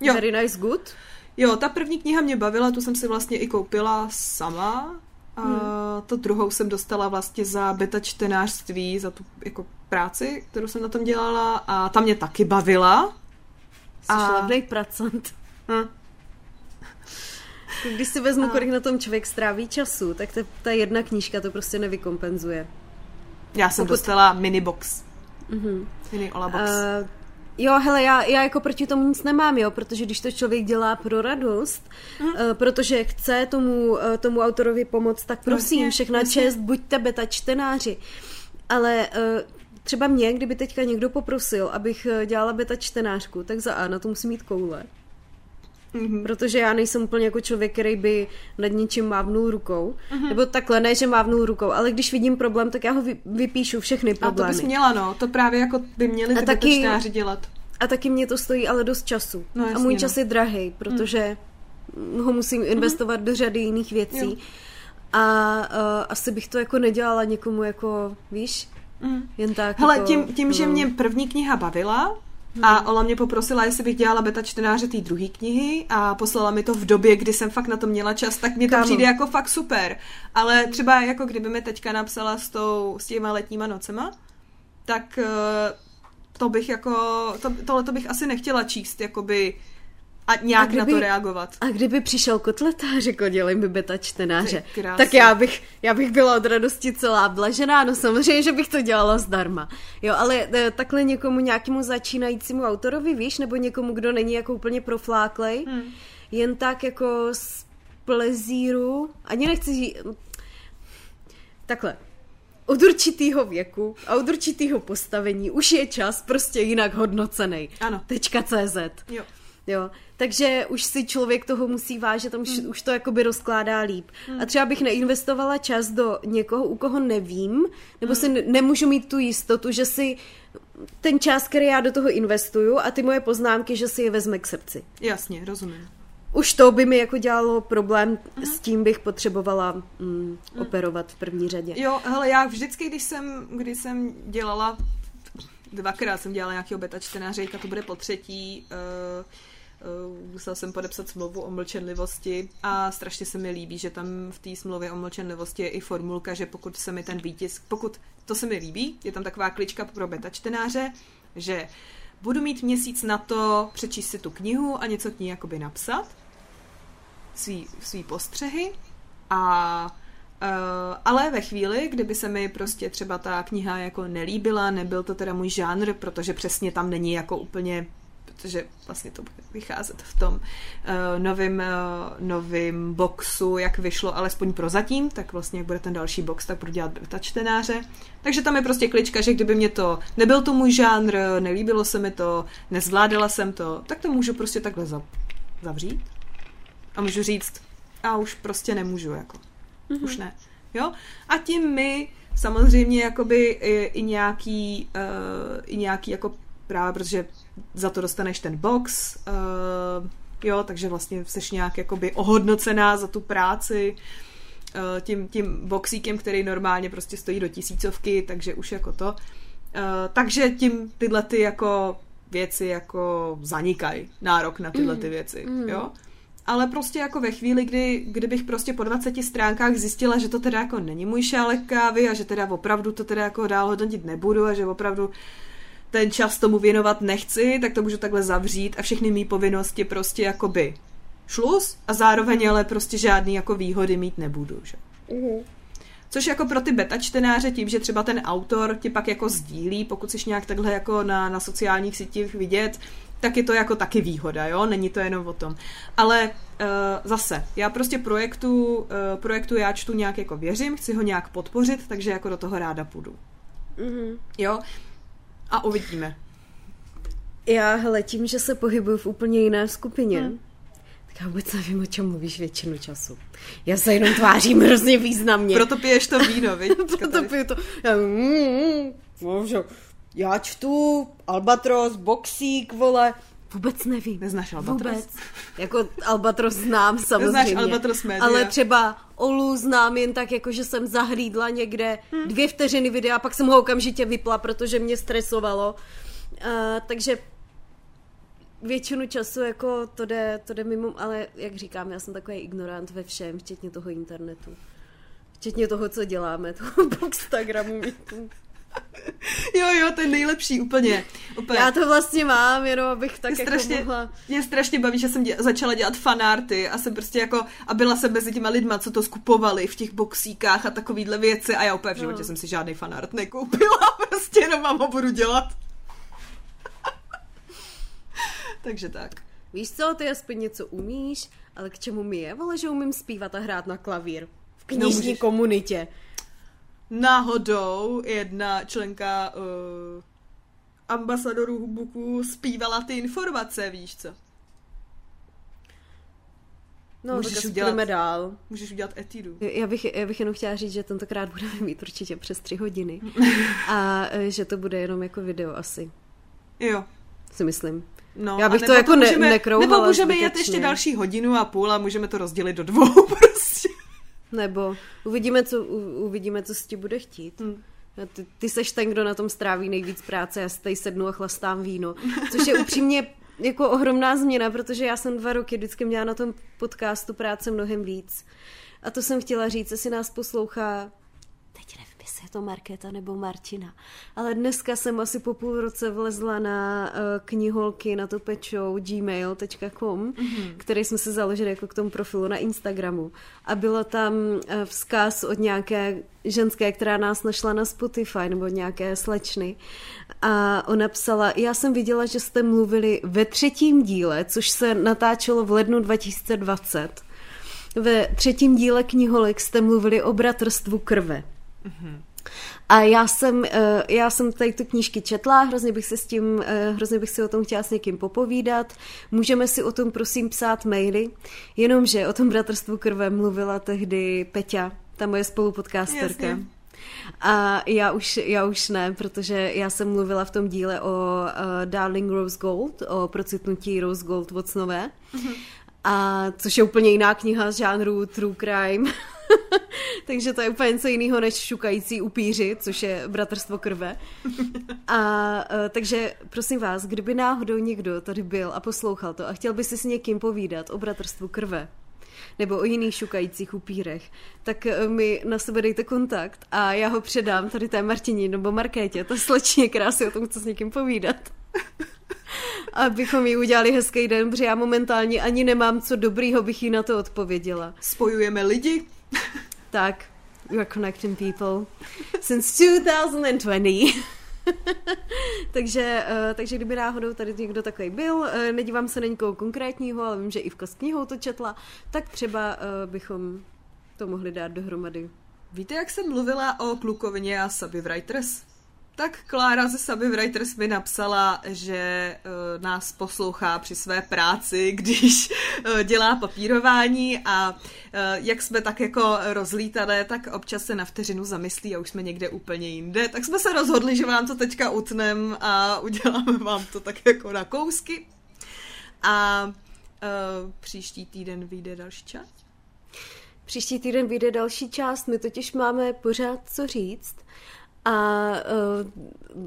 Jo. very nice good. Jo, ta první kniha mě bavila, tu jsem si vlastně i koupila sama. A hmm. to druhou jsem dostala vlastně za beta čtenářství, za tu jako práci, kterou jsem na tom dělala a ta mě taky bavila. Jsi A- slavnej pracant. Hm. Když si vezmu, A- kolik na tom člověk stráví času, tak ta, ta jedna knížka to prostě nevykompenzuje. Já jsem Pokud- dostala minibox. Mhm. Mini Ola box. Uh, jo, hele, já, já jako proti tomu nic nemám, jo, protože když to člověk dělá pro radost, Mhm. uh, protože chce tomu, uh, tomu autorovi pomoct, tak prosím, Jasně, všechna jasně. čest, buďte beta čtenáři. Ale uh, třeba mě, kdyby teďka někdo poprosil, abych dělala beta čtenářku, tak za A na to musí mít koule. Mhm. Protože já nejsem úplně jako člověk, který by nad ničím mávnul rukou. Mhm. Nebo takhle, ne, že mávnul rukou, ale když vidím problém, tak já ho vy, vypíšu všechny A to problémy. bys měla, no. To právě jako by měli A ty taky- dělat. A taky mě to stojí ale dost času. No, a jasně, můj no. čas je drahý, protože ho musím investovat do řady jiných věcí. Jo. A uh, asi bych to jako nedělala někomu jako, víš, Mm. jen tak. Hele, jako, tím, tím že no. mě první kniha bavila, a Ola mě poprosila, jestli bych dělala beta čtenáře té druhé knihy a poslala mi to v době, kdy jsem fakt na to měla čas, tak mě to Kámo. přijde jako fakt super. Ale třeba jako kdyby mi teďka napsala s, tou, s těma letníma nocema, tak eh, to bych jako, to, tohle to bych asi nechtěla číst, jakoby a nějak A kdyby- na to reagovat. a kdyby přišel kotleta a řekl, dělej mi beta čtenáře, tak já bych, já bych byla od radosti celá blažená, no samozřejmě, že bych to dělala zdarma. Jo, ale e, takhle někomu nějakému začínajícímu autorovi, víš, nebo někomu, kdo není jako úplně profláklej, Hmm. jen tak jako z plezíru, ani nechci říct, takhle, od určitýho věku a od určitýho postavení už je čas prostě jinak hodnocený. Ano. Tečka CZ. Jo. Jo, takže už si člověk toho musí vážit, tam už, hmm. už to jakoby rozkládá líp. Hmm. A třeba bych neinvestovala čas do někoho, u koho nevím, nebo hmm. si ne- nemůžu mít tu jistotu, že si ten čas, který já do toho investuju a ty moje poznámky, že si je vezme k srdci. Jasně, rozumím. Už to by mi jako dělalo problém, s tím bych potřebovala mm, operovat v první řadě. Jo, hele, já vždycky, když jsem, když jsem dělala, dvakrát jsem dělala nějakého beta čtenáře, to bude po třetí, uh, musela jsem podepsat smlouvu o mlčenlivosti a strašně se mi líbí, že tam v té smlouvě o mlčenlivosti je i formulka, že pokud se mi ten výtisk, pokud to se mi líbí, je tam taková klička pro beta čtenáře, že budu mít měsíc na to přečíst si tu knihu a něco k ní jakoby napsat, svý, svý postřehy a Uh, ale ve chvíli, kdyby se mi prostě třeba ta kniha jako nelíbila, nebyl to teda můj žánr, protože přesně tam není jako úplně protože vlastně to bude vycházet v tom uh, novým, uh, novým boxu, jak vyšlo alespoň prozatím, tak vlastně jak bude ten další box, tak budu dělat beta čtenáře. Takže tam je prostě klička, že kdyby mě to, nebyl to můj žánr, nelíbilo se mi to, nezvládala jsem to, tak to můžu prostě takhle zavřít a můžu říct, a už prostě nemůžu, jako. Mm-hmm. Už ne. Jo? A tím my samozřejmě jakoby i, i nějaký, uh, i nějaký jako právě, protože za to dostaneš ten box, uh, jo, takže vlastně jsi nějak jakoby ohodnocená za tu práci uh, tím, tím boxíkem, který normálně prostě stojí do tisícovky, takže už jako to. Uh, takže tím tyhle ty jako věci jako zanikají, nárok na tyhle ty mm. věci, mm. jo ale prostě jako ve chvíli, kdy, kdybych prostě po 20 stránkách zjistila, že to teda jako není můj šálek kávy a že teda opravdu to teda jako dál hodnotit nebudu a že opravdu ten čas tomu věnovat nechci, tak to můžu takhle zavřít a všechny mý povinnosti prostě jakoby šlus a zároveň ale prostě žádný jako výhody mít nebudu, že? Mm-hmm. Což jako pro ty beta čtenáře tím, že třeba ten autor ti pak jako sdílí, pokud jsi nějak takhle jako na, na sociálních sítích vidět, tak je to jako taky výhoda, jo, není to jenom o tom. Ale uh, zase, já prostě projektu, uh, projektu já čtu nějak jako věřím, chci ho nějak podpořit, takže jako do toho ráda půjdu. Mm-hmm. Jo, a uvidíme. Já, hele, tím, že se pohybuju v úplně jiné skupině, hmm. tak já vůbec nevím, o čem mluvíš většinu času. Já se jenom tvářím hrozně významně. Proto piješ to víno, viď? Proto piju to. Já, mm, mm, já čtu Albatros, Boxík, vole, Vůbec nevím. Neznáš Albatros? Vůbec. Jako Albatros znám samozřejmě. Neznáš Albatros média. Ale třeba Olu znám jen tak, jako že jsem zahlídla někde hmm. dvě vteřiny videa, pak jsem ho okamžitě vypla, protože mě stresovalo. Uh, takže většinu času jako to jde, to jde mimo, ale jak říkám, já jsem takový ignorant ve všem, včetně toho internetu. Včetně toho, co děláme, toho Bookstagramu. jo, jo, to je nejlepší, úplně, úplně. Já to vlastně mám, jenom abych tak mě jako strašně, mohla... Mě strašně baví, že jsem dě, začala dělat fanarty a jsem prostě jako, a byla jsem mezi těma lidma, co to skupovali v těch boxíkách a takovýhle věci a já úplně v životě no. jsem si žádný fanart nekoupila, prostě jenom mám ho budu dělat. Takže tak. Víš co, ty aspoň něco umíš, ale k čemu mi je? Vole, že umím zpívat a hrát na klavír. V knižní no, komunitě náhodou jedna členka uh, ambasadorů Hubuku zpívala ty informace, víš co? No, můžeš tak udělat, dál. Můžeš udělat etidu. Já bych, já bych jenom chtěla říct, že tentokrát budeme mít určitě přes tři hodiny. a eh, že to bude jenom jako video asi. Jo. Si myslím. No, já bych to jako to můžeme, ne, Nebo můžeme jet ještě další hodinu a půl a můžeme to rozdělit do dvou prostě. Nebo uvidíme, co, uvidíme, co si ti bude chtít. Hmm. Ty, ty seš ten, kdo na tom stráví nejvíc práce, já si tady sednu a chlastám víno. Což je upřímně jako ohromná změna, protože já jsem dva roky vždycky měla na tom podcastu práce mnohem víc. A to jsem chtěla říct, jestli nás poslouchá jestli je to Markéta nebo Martina. Ale dneska jsem asi po půl roce vlezla na uh, kniholky na to pečou gmail.com, mm-hmm. který jsme si založili jako k tomu profilu na Instagramu. A bylo tam uh, vzkaz od nějaké ženské, která nás našla na Spotify, nebo nějaké slečny. A ona psala, já jsem viděla, že jste mluvili ve třetím díle, což se natáčelo v lednu 2020. Ve třetím díle kniholek jste mluvili o bratrstvu krve. Mm-hmm. A já jsem, eh, já jsem tady tu knížky četla, hrozně bych se s tím, eh, hrozně bych si o tom chtěla s někým popovídat. Můžeme si o tom prosím psát maily, jenomže o tom bratrstvu krve mluvila tehdy Peťa, ta moje spolupodcasterka. Jasně. A já už, já už ne, protože já jsem mluvila v tom díle o uh, Darling Rose Gold, o procitnutí Rose Gold Watsonové. Mm-hmm. A což je úplně jiná kniha z žánru True Crime. Takže to je úplně něco jiného než šukající upíři, což je bratrstvo krve. A uh, takže prosím vás, kdyby náhodou někdo tady byl a poslouchal to a chtěl by si s někým povídat o bratrstvu krve, nebo o jiných šukajících upírech, tak eh, mi na sebe dejte kontakt a já ho předám tady té Martině nebo Markétě, to slečně krásy o tom chce s někým povídat. Abychom jí udělali hezký den, protože já momentálně ani nemám co dobrýho, bych jí na to odpověděla. Spojujeme lidi. Tak, you're connecting people since 2020. takže, uh, takže kdyby náhodou tady někdo takový byl, uh, nedívám se na nikoho konkrétního, ale vím, že Ivka s knihou to četla, tak třeba uh, bychom to mohli dát dohromady. Víte, jak jsem mluvila o klukovině a Sabi Writers? Tak Klára ze Sabi Writers mi napsala, že uh, nás poslouchá při své práci, když uh, dělá papírování a uh, jak jsme tak jako rozlítané, tak občas se na vteřinu zamyslí a už jsme někde úplně jinde. Tak jsme se rozhodli, že vám to teďka utnem a uděláme vám to tak jako na kousky. A uh, příští týden vyjde další část. Příští týden vyjde další část, my totiž máme pořád co říct. A uh,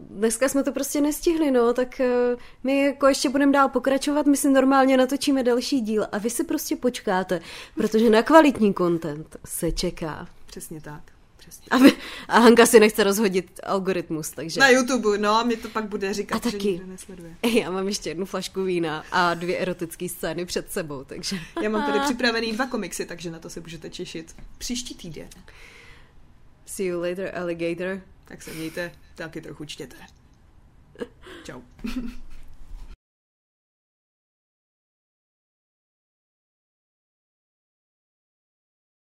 dneska jsme to prostě nestihli, no, tak uh, my jako ještě budeme dál pokračovat, my si normálně natočíme další díl a vy si prostě počkáte, protože na kvalitní content se čeká. Přesně tak. Přesně. A, vy, a Hanka si nechce rozhodit algoritmus, takže... Na YouTube, no, a mě to pak bude říkat, A taky. že nikdo nesleduje. Já mám ještě jednu flašku vína a dvě erotické scény před sebou, takže... Já mám tady připravený dva komiksy, takže na to se můžete těšit. Příští týden. See you later, alligator. Tak se mějte, taky trochu čtěte. Čau.